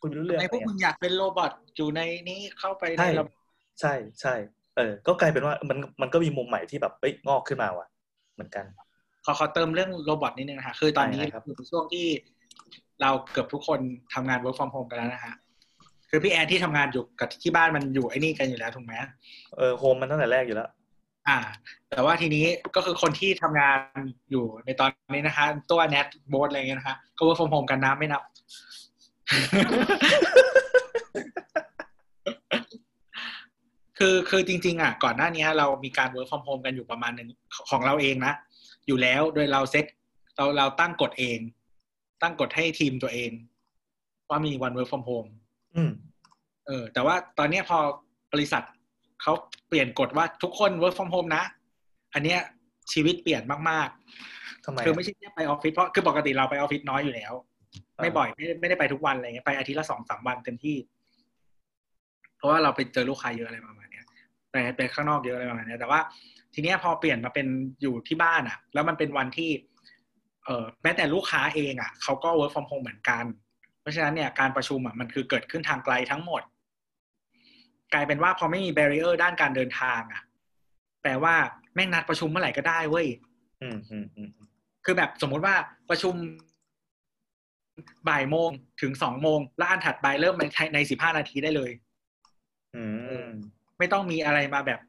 E: คุยไม่รู้เรื่อง
D: ใน
E: อะไร
D: พวก
E: เงี้
D: มึ
E: ย
D: งอยากเป็นโรบอทอยู่ในนี้เข้าไปใน
E: ใช่
D: ระบบ
E: ใช่ใช่เออ ก็กลายเป็นว่ามันมันก็มีมุมใหม่ที่แบบเอ้ยงอกขึ้นมาว่ะ เหมือนกัน
D: ขอขอเติมเรื่องโรบอทนิดนึงนะฮะคือตอนนี้
E: ได้ครับ
D: อยู่ในช่วงที่เราเกือบทุกคนทำงาน work from home กันแล้วนะฮะ คือพี่แอนที่ทำงานอยู่กับที่บ้านมันอยู่ไอ้นี่กันอยู่แล้วถูกไหม
E: เออโฮมมันตั้งแต่แรกอยู่แล้ว
D: อ่า แต่ว่าทีนี้ก็คือคนที่ทำงานอยู่ในตอนนี้นะคะ ตัวแนทโบสอะไรเงี้ยนะคะก็ work from home กันนะไม่นับคือคือจริง ๆ อะ ก่อนหน้านี้เรามีการ work from home กันอยู่ประมาณหนึ่งของเราเองนะ อยู่แล้วโดยเราเซตเราเราตั้งกฎเอง ตั้งกฎให้ทีมตัวเอง ว่ามีวัน work from home
E: อืม
D: เออ แต่ว่าตอนเนี้ยพอบริษัทเขาเปลี่ยนกฎว่าทุกคน work from home นะ อันเนี้ยชีวิตเปลี่ยนมาก
E: ทำไม
D: ๆคือไม่ใช่แค่ไปออฟฟิศเพราะคือปกติเราไปออฟฟิศน้อยอยู่แล้ว
E: อ่า
D: ไม่บ่อยไม่ได้ไม่ได้ไปทุกวันอะไรเงี้ยไปอาทิตย์ละสองสามวันเต็มที่ เพราะว่าเราไปเจอลูกค้าเยอะอะไรประมาณเนี้ยไปไปข้างนอกเยอะอะไรประมาณเนี้ยแต่ว่าทีเนี้ยพอเปลี่ยนมาเป็นอยู่ที่บ้านอะ แล้วมันเป็นวันที่ เออแม้แต่ลูกค้าเองอะเขาก็ work from home เหมือนกัน เพราะฉะนั้นเนี่ยการประชุมอะมันคือเกิดขึ้นทางไกลทั้งหมด กลายเป็นว่าพอไม่มี barrier ด้านการเดินทางอะแปลว่าแม่งนัดประชุมเมื่อไหร่ก็ได้เว้ย
E: อืมอืมอืม
D: คือแบบสมมุติว่าประชุมบ่ายโมงถึงสองโมงแล้วอันถัดไปเริ่มในในสิบห้านาทีได้เลย
E: อืม
D: ไม่ต้องมีอะไรมาแบบ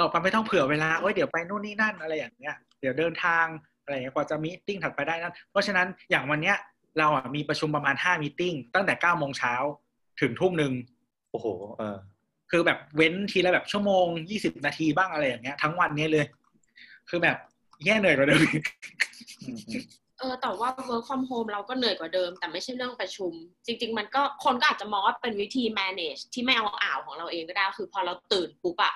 D: ออกมาไม่ต้องเผื่อเวลาเอ้ยเดี๋ยวไปนู่นนี่นั่นอะไรอย่างเงี้ย เดี๋ยวเดินทางอะไรอย่างเงี้ยกว่าจะ meeting ถัดไปได้นั่นเพราะฉะนั้นอย่างวันเนี้ย เราอะมีประชุมประมาณห้า meeting ตั้งแต่เก้าโมงเช้าถึงทุ่มหนึ่ง
E: โอ้โหเออ
D: คือแบบเว้นทีละแบบชั่วโมงยี่สิบนาทีบ้างอะไรอย่างเงี้ย ทั้งวันเนี้ยเลย คือแบบแย่เหนื่อยกว่าเดิมอีก
E: อืมอืม
G: เออแต่ว่า work from home เราก็เหนื่อยกว่าเดิม แต่ไม่ใช่เรื่องประชุม จริง ๆ มันก็คนก็อาจจะมองว่าเป็นวิธี manage ที่ไม่เอาอ่าวของเราเองก็ได้ คือพอเราตื่นปุ๊บอะ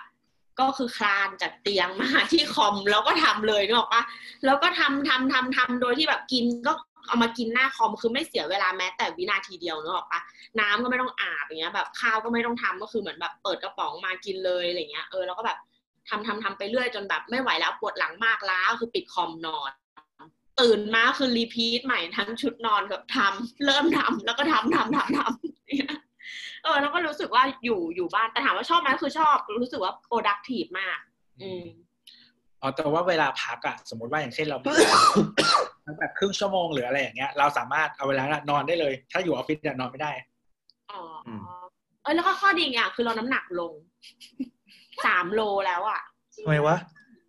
G: ก็คือคลานจากเตียงมาที่คอมแล้วก็ทำเลยนึกออกปะแล้วก็ทำทำทำทำโดยที่แบบกินก็ เอามากินหน้าคอมคือไม่เสียเวลาแม้แต่วินาทีเดียวนึกออกปะน้ำก็ไม่ต้องอาบอย่างเงี้ยแบบข้าวก็ไม่ต้องทำก็คือเหมือนแบบเปิดกระป๋องมากินเลยอะไรเงี้ยเออแล้วก็แบบทำทำทำไปเรื่อยจนแบบไม่ไหวแล้วปวดหลังมากล้าคือปิดคอมนอนตื่นมาคือรีพีทใหม่ทั้งชุดนอนกับทำเริ่มทำแล้วก็ทำทำทำทำเออ แล้วก็รู้สึกว่าอยู่อยู่บ้านแต่ถามว่าชอบไหมคือชอบรู้สึกว่า productive มาก อืม
D: อ๋อแต่ว่าเวลาพักอะสมมติว่าอย่างเช่นเรา แบบครึ่งชั่วโมงหรืออะไรอย่างเงี้ย เราสามารถเอาเวลานั้นนอนได้เลย ถ้าอยู่ออฟฟิศเนี่ยนอนไม่ได้
G: อ๋ออเออแล้วก็ข้อดีอย่างคือเราน้ำหนักลงสามโลแล้วอะ
E: ทำไมวะ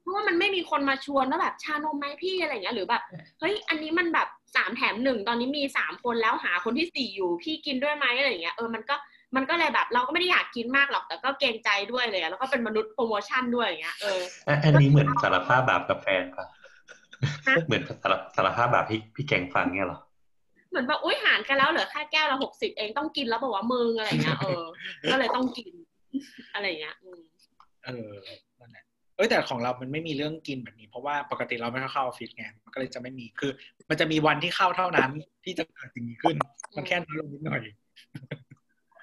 G: เพราะว่ามันไม่มีคนมาชวนว่าแบบชานมไหมพี่อะไรเงี้ยหรือแบบเฮ้ยอันนี้มันแบบสามแถมหนึ่งตอนนี้มีสามคนแล้วหาคนที่สี่อยู่พี่กินด้วยไหมอะไรเงี้ยเออมันก็มันก็เลยแบบเราก็ไม่ได้อยากกินมากหรอกแต่ก็เกรงใจด้วยเลยอะแล้วก็เป็นมนุษย์โปรโมชั่นด้วยอย่างเงี้ยเออ
C: อะอันนี้เหมือนสารภาพบาปกับแฟนปะ เหมือนสารสารภาพบาปพี่พี่แกงฟังเนี่ยเหรอ
G: เหมือนแบบอุ้ยหารกันแล้วเหลือแค่แก้วละหกสิบเองต้องกินแล้วบอกว่ามึงอะไรเงี้ยเออ ก็เลยต้องกิน อะไรเงี้ยอืม
D: เออนั่นแหละเอ้ยแต่ของเรา มันไม่มีเรื่องกินแบบนี้ เพราะว่าปกติเราไม่ค่อยเข้าออฟฟิศไง มันก็เลยจะไม่มี คือ มันจะมีวันที่เข้าเท่านั้น ที่จะเกิดสิ่งนี้ขึ้น มันแค่น้อยลงนิดหน่อย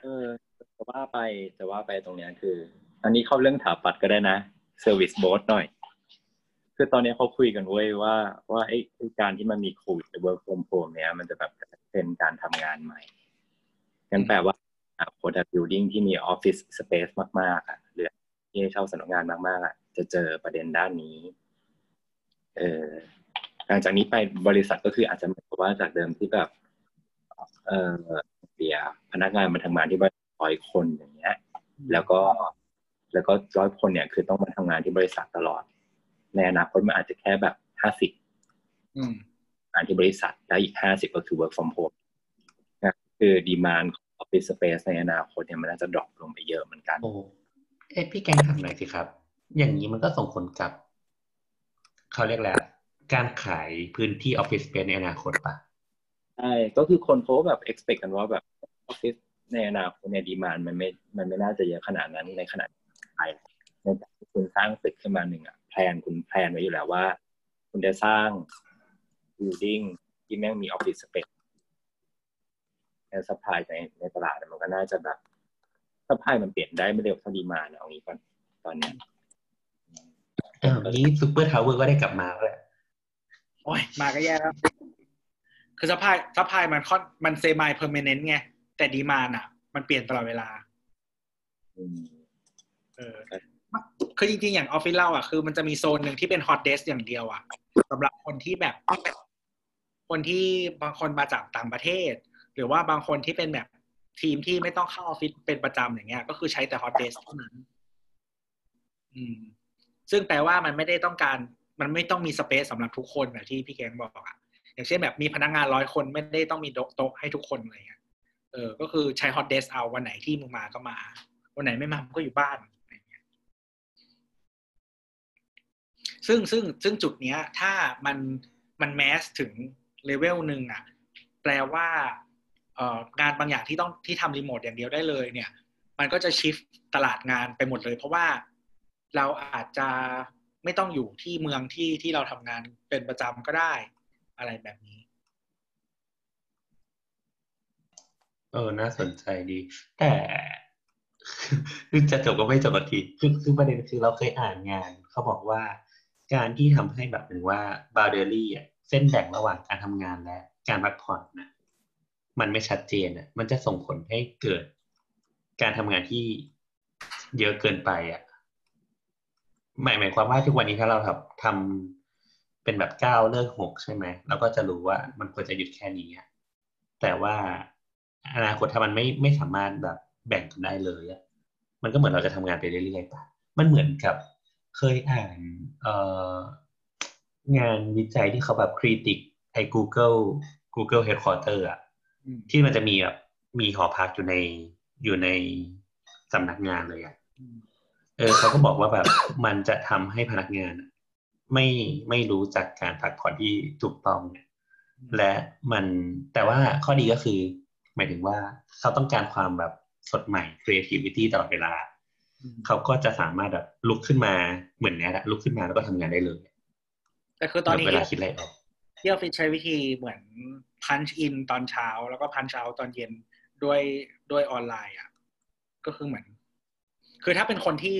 H: เออจะว่าไปจะว่าไปตรงเนี้ยคือ อันนี้เข้าเรื่องถาปัดก็ได้นะ service โบสหน่อย คือตอนนี้เขาคุยกันเว้ยว่า ว่าไอ้การที่มันมีโควิด work from home เนี้ยมันจะแบบเป็นการทำงานใหม่งั้นแปลว่าโคดบิวดิ้งที่มี office space มากๆอะหรือที่ให้เช่าสำนักงานมากๆอะจะเจอประเด็นด้านนี้ เออหลังจากนี้ไปบริษัทก็คืออาจจะเหมือนว่าจากเดิมที่แบบ เออเดียพนักงานมาทำงานที่บริษัทร้อยคนอย่างเงี้ย แล้วก็ แล้วก็ร้อยคนเนี่ย คือต้องมาทำงานที่บริษัทตลอด ในอนาคตมันอาจจะแค่แบบห้าสิบ
D: อืม
H: งานที่บริษัทแล้วอีกห้าสิบก็คือ work from home นะคือ demand ของ office space ในอนาคตเนี่ยมันน่าจะ drop ลงไปเยอะเหมือนกัน
C: โอ้เอ๊ะพี่แกงถามหน่อยสิครับ อย่างนี้มันก็ส่งผลกับ เขาเรียกอะไรอะการขายพื้นที่ office space ในอนาคตปะ
H: ใช่ก็คือคนเขาแบบ expect กันว่าแบบ office ในอนาคตเนี่ย demand มันไม่มันไม่น่าจะเยอะขนาดนั้นในขนาดไทย ในจากที่คุณสร้างตึกขึ้นมาหนึ่งอะ plan คุณ plan ไว้อยู่แล้วว่า คุณจะสร้าง building ที่แม่งมี office space ใน supply ในในตลาดมันก็น่าจะแบบ supply มันเปลี่ยนได้ไม่เร็วเท่า demand เอางี้ก่อนตอนเนี้ย
C: เออนี้ Super Tower ก็ได้กลับมาแล้วแหละ
D: โอ้ยมาก็แย่แล้ว คือ supply supply มันค่อนมัน semi-permanent ไง แต่ดีมานอะ มันเปลี่ยนตลอดเวลา
H: อืม
D: เออ คือจริงๆ อย่างออฟฟิศเราอะคือมันจะมีโซนหนึ่งที่เป็นฮอตเดสอย่างเดียวอะสำหรับคนที่แบบ คนที่บางคนมาจากต่างประเทศ หรือว่าบางคนที่เป็นแบบทีมที่ไม่ต้องเข้าออฟฟิศเป็นประจำอย่างเงี้ย ก็คือใช้แต่ฮอตเดสเท่านั้น อืม ซึ่งแปลว่ามันไม่ได้ต้องการ มันไม่ต้องมีสเปซสำหรับทุกคนแบบที่พี่แกงบอกอะอย่างเช่นแบบมีพนักงานร้อยคนไม่ได้ต้องมีโต๊ะให้ทุกคนอะไรเงี้ยเออ ก็คือใช้ฮอตเดสเอาวันไหนที่มึงมาก็มา วันไหนไม่มามก็อยู่บ้าน ซึ่งซึ่งซึ่งจุดเนี้ยถ้ามันมันแมสถึงเลเวลหนึ่งอะแปลว่าเอ่องานบางอย่างที่ต้องที่ทำรีโมทอย่างเดียวได้เลยเนี่ย มันก็จะชิฟตลาดงานไปหมดเลย เพราะว่าเราอาจจะไม่ต้องอยู่ที่เมืองที่ที่เราทำงานเป็นประจำก็ได้อะไรแบบนี้
C: เออ น่าสนใจดี แต่คือจะจบก็ไม่จบสักทีคือคือประเด็นคือเราเคยอ่านงาน เขาบอกว่า การที่ทำให้แบบหมือนว่าบา u เดอรี่อะเส้นแบ่งระหว่างการทำงานและการพักผ่อนนะมันไม่ชัดเจนอะ มันจะส่งผลให้เกิด การทำงานที่เยอะเกินไปอะหมายหมายความว่าทุกวันนี้ถ้าเราทำทำเป็นแบบเก้าเลิกหกใช่ไหมเราก็จะรู้ว่ามันควรจะหยุดแค่นี้อะแต่ว่าอนาคตถ้ามันไม่ไม่สามารถแบบแบ่งกันได้เลยอะมันก็เหมือนเราจะทำงานไปเรื่อยๆปะมันเหมือนกับ เคยอ่านเอ่องานวิจัยที่เขาแบบคริติกไอ้ Google Google Headquarter อะ
D: อืม
C: ที่มันจะมีแบบมีหอพักอยู่ในอยู่ในสำนักงานเลยอะ
D: อืม
C: เออเขาก็บอกว่าแบบมันจะทำให้พนักงานอะไม่ไม่รู้จักการพักผ่อนที่ถูกต้องเนี่ยและมันแต่ว่าข้อดีก็คือ หมายถึงว่าเขาต้องการความแบบสดใหม่ creativity ตลอดเวลา
D: อืม
C: เขาก็จะสามารถแบบลุกขึ้นมาเหมือนเนี้ยแหละลุกขึ้นมาแล้วก็ทำงานได้เลย
D: แต่คือตอนนี้
C: เวลาคิดอะไรออก
D: ที่ออฟฟิศใช้วิธีเหมือน punch in ตอนเช้า แล้วก็ punch out ตอนเย็นด้วยด้วยออนไลน์อะก็คือเหมือน คือถ้าเป็นคนที่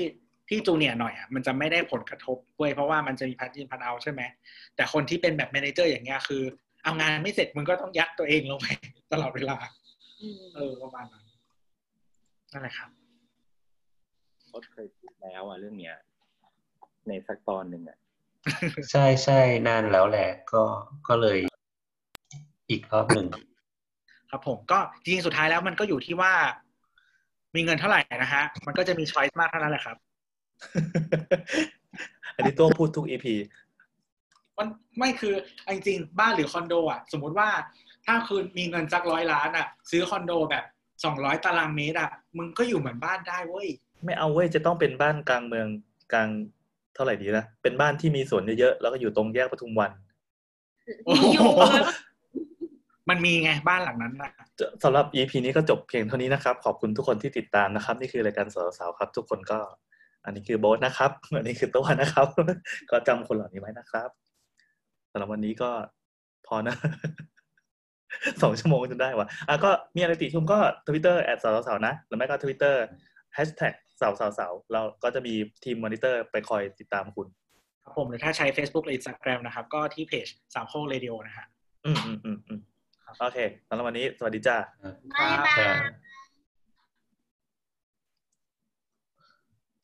D: ที่จูเนียร์หน่อยอะมันจะไม่ได้ผลกระทบด้วยเพราะว่ามันจะมี punch in punch out ใช่ไหมแต่คนที่เป็นแบบ manager อย่างเงี้ยคือ เอางานไม่เสร็จมึงก็ต้องยัดตัวเองลงไปตลอดเวลา เออประมาณนั้นนั่นแหละครับ
H: โค้ชเคยพูดแล้วอะเรื่องเนี้ย ในสักตอนหนึ่งอะ
C: ใช่ใช่นานแล้วแหละ ก็ก็เลยอีกรอบหนึ่ง
D: ครับผมก็จริงๆสุดท้ายแล้วมันก็อยู่ที่ว่า มีเงินเท่าไหร่นะฮะ มันก็จะมีช้อยส์มากเท่านั้นแหละครับ
E: อันนี้ตัวพูดทุกอีพี
D: มันไม่คือเอาจริงๆบ้านหรือคอนโดอะ สมมุติว่าถ้าคุณมีเงินสักร้อยล้านอะ ซื้อคอนโดแบบสองร้อยตารางเมตรอะ มึงก็อยู่เหมือนบ้านได้เว้ย
E: ไม่เอาเว้ยจะต้องเป็นบ้านกลางเมืองกลางเท่าไหร่ดีนะเป็นบ้านที่มีสวนเยอะๆแล้วก็อยู่ตรงแยกปทุมวัน
F: อยู่เลย
D: มันมีไงบ้านหลังนั้นอะ
E: สำหรับ EP นี้ก็จบเพียงเท่านี้นะครับ ขอบคุณทุกคนที่ติดตามนะครับ นี่คือรายการสาวๆครับ ทุกคนก็ อันนี้คือโบ๊ทนะครับ อันนี้คือตัวนะครับ ก็จำคนเหล่านี้ไว้นะครับสำหรับวันนี้ก็พอนะสองชั่วโมงจนได้ว่ะอะก็มีอะไรติชมก็ Twitter at เสาเสาเสานะหรือไม่ก็ทวิตเตอร์แฮชแท็ก เสาเสาเสาเราก็จะมีทีมมอนิเตอร์ไปคอยติดตามคุณ
D: ครับผมหรือถ้าใช้ Facebook หรือ Instagram นะครับ ก็ที่เพจสามโคกเรดิโอนะฮะ
E: อืมอืมอืมอืมโอเคสำหรับวันนี้สวัสดีจ้า
F: บ๊ายบาย
C: ใช่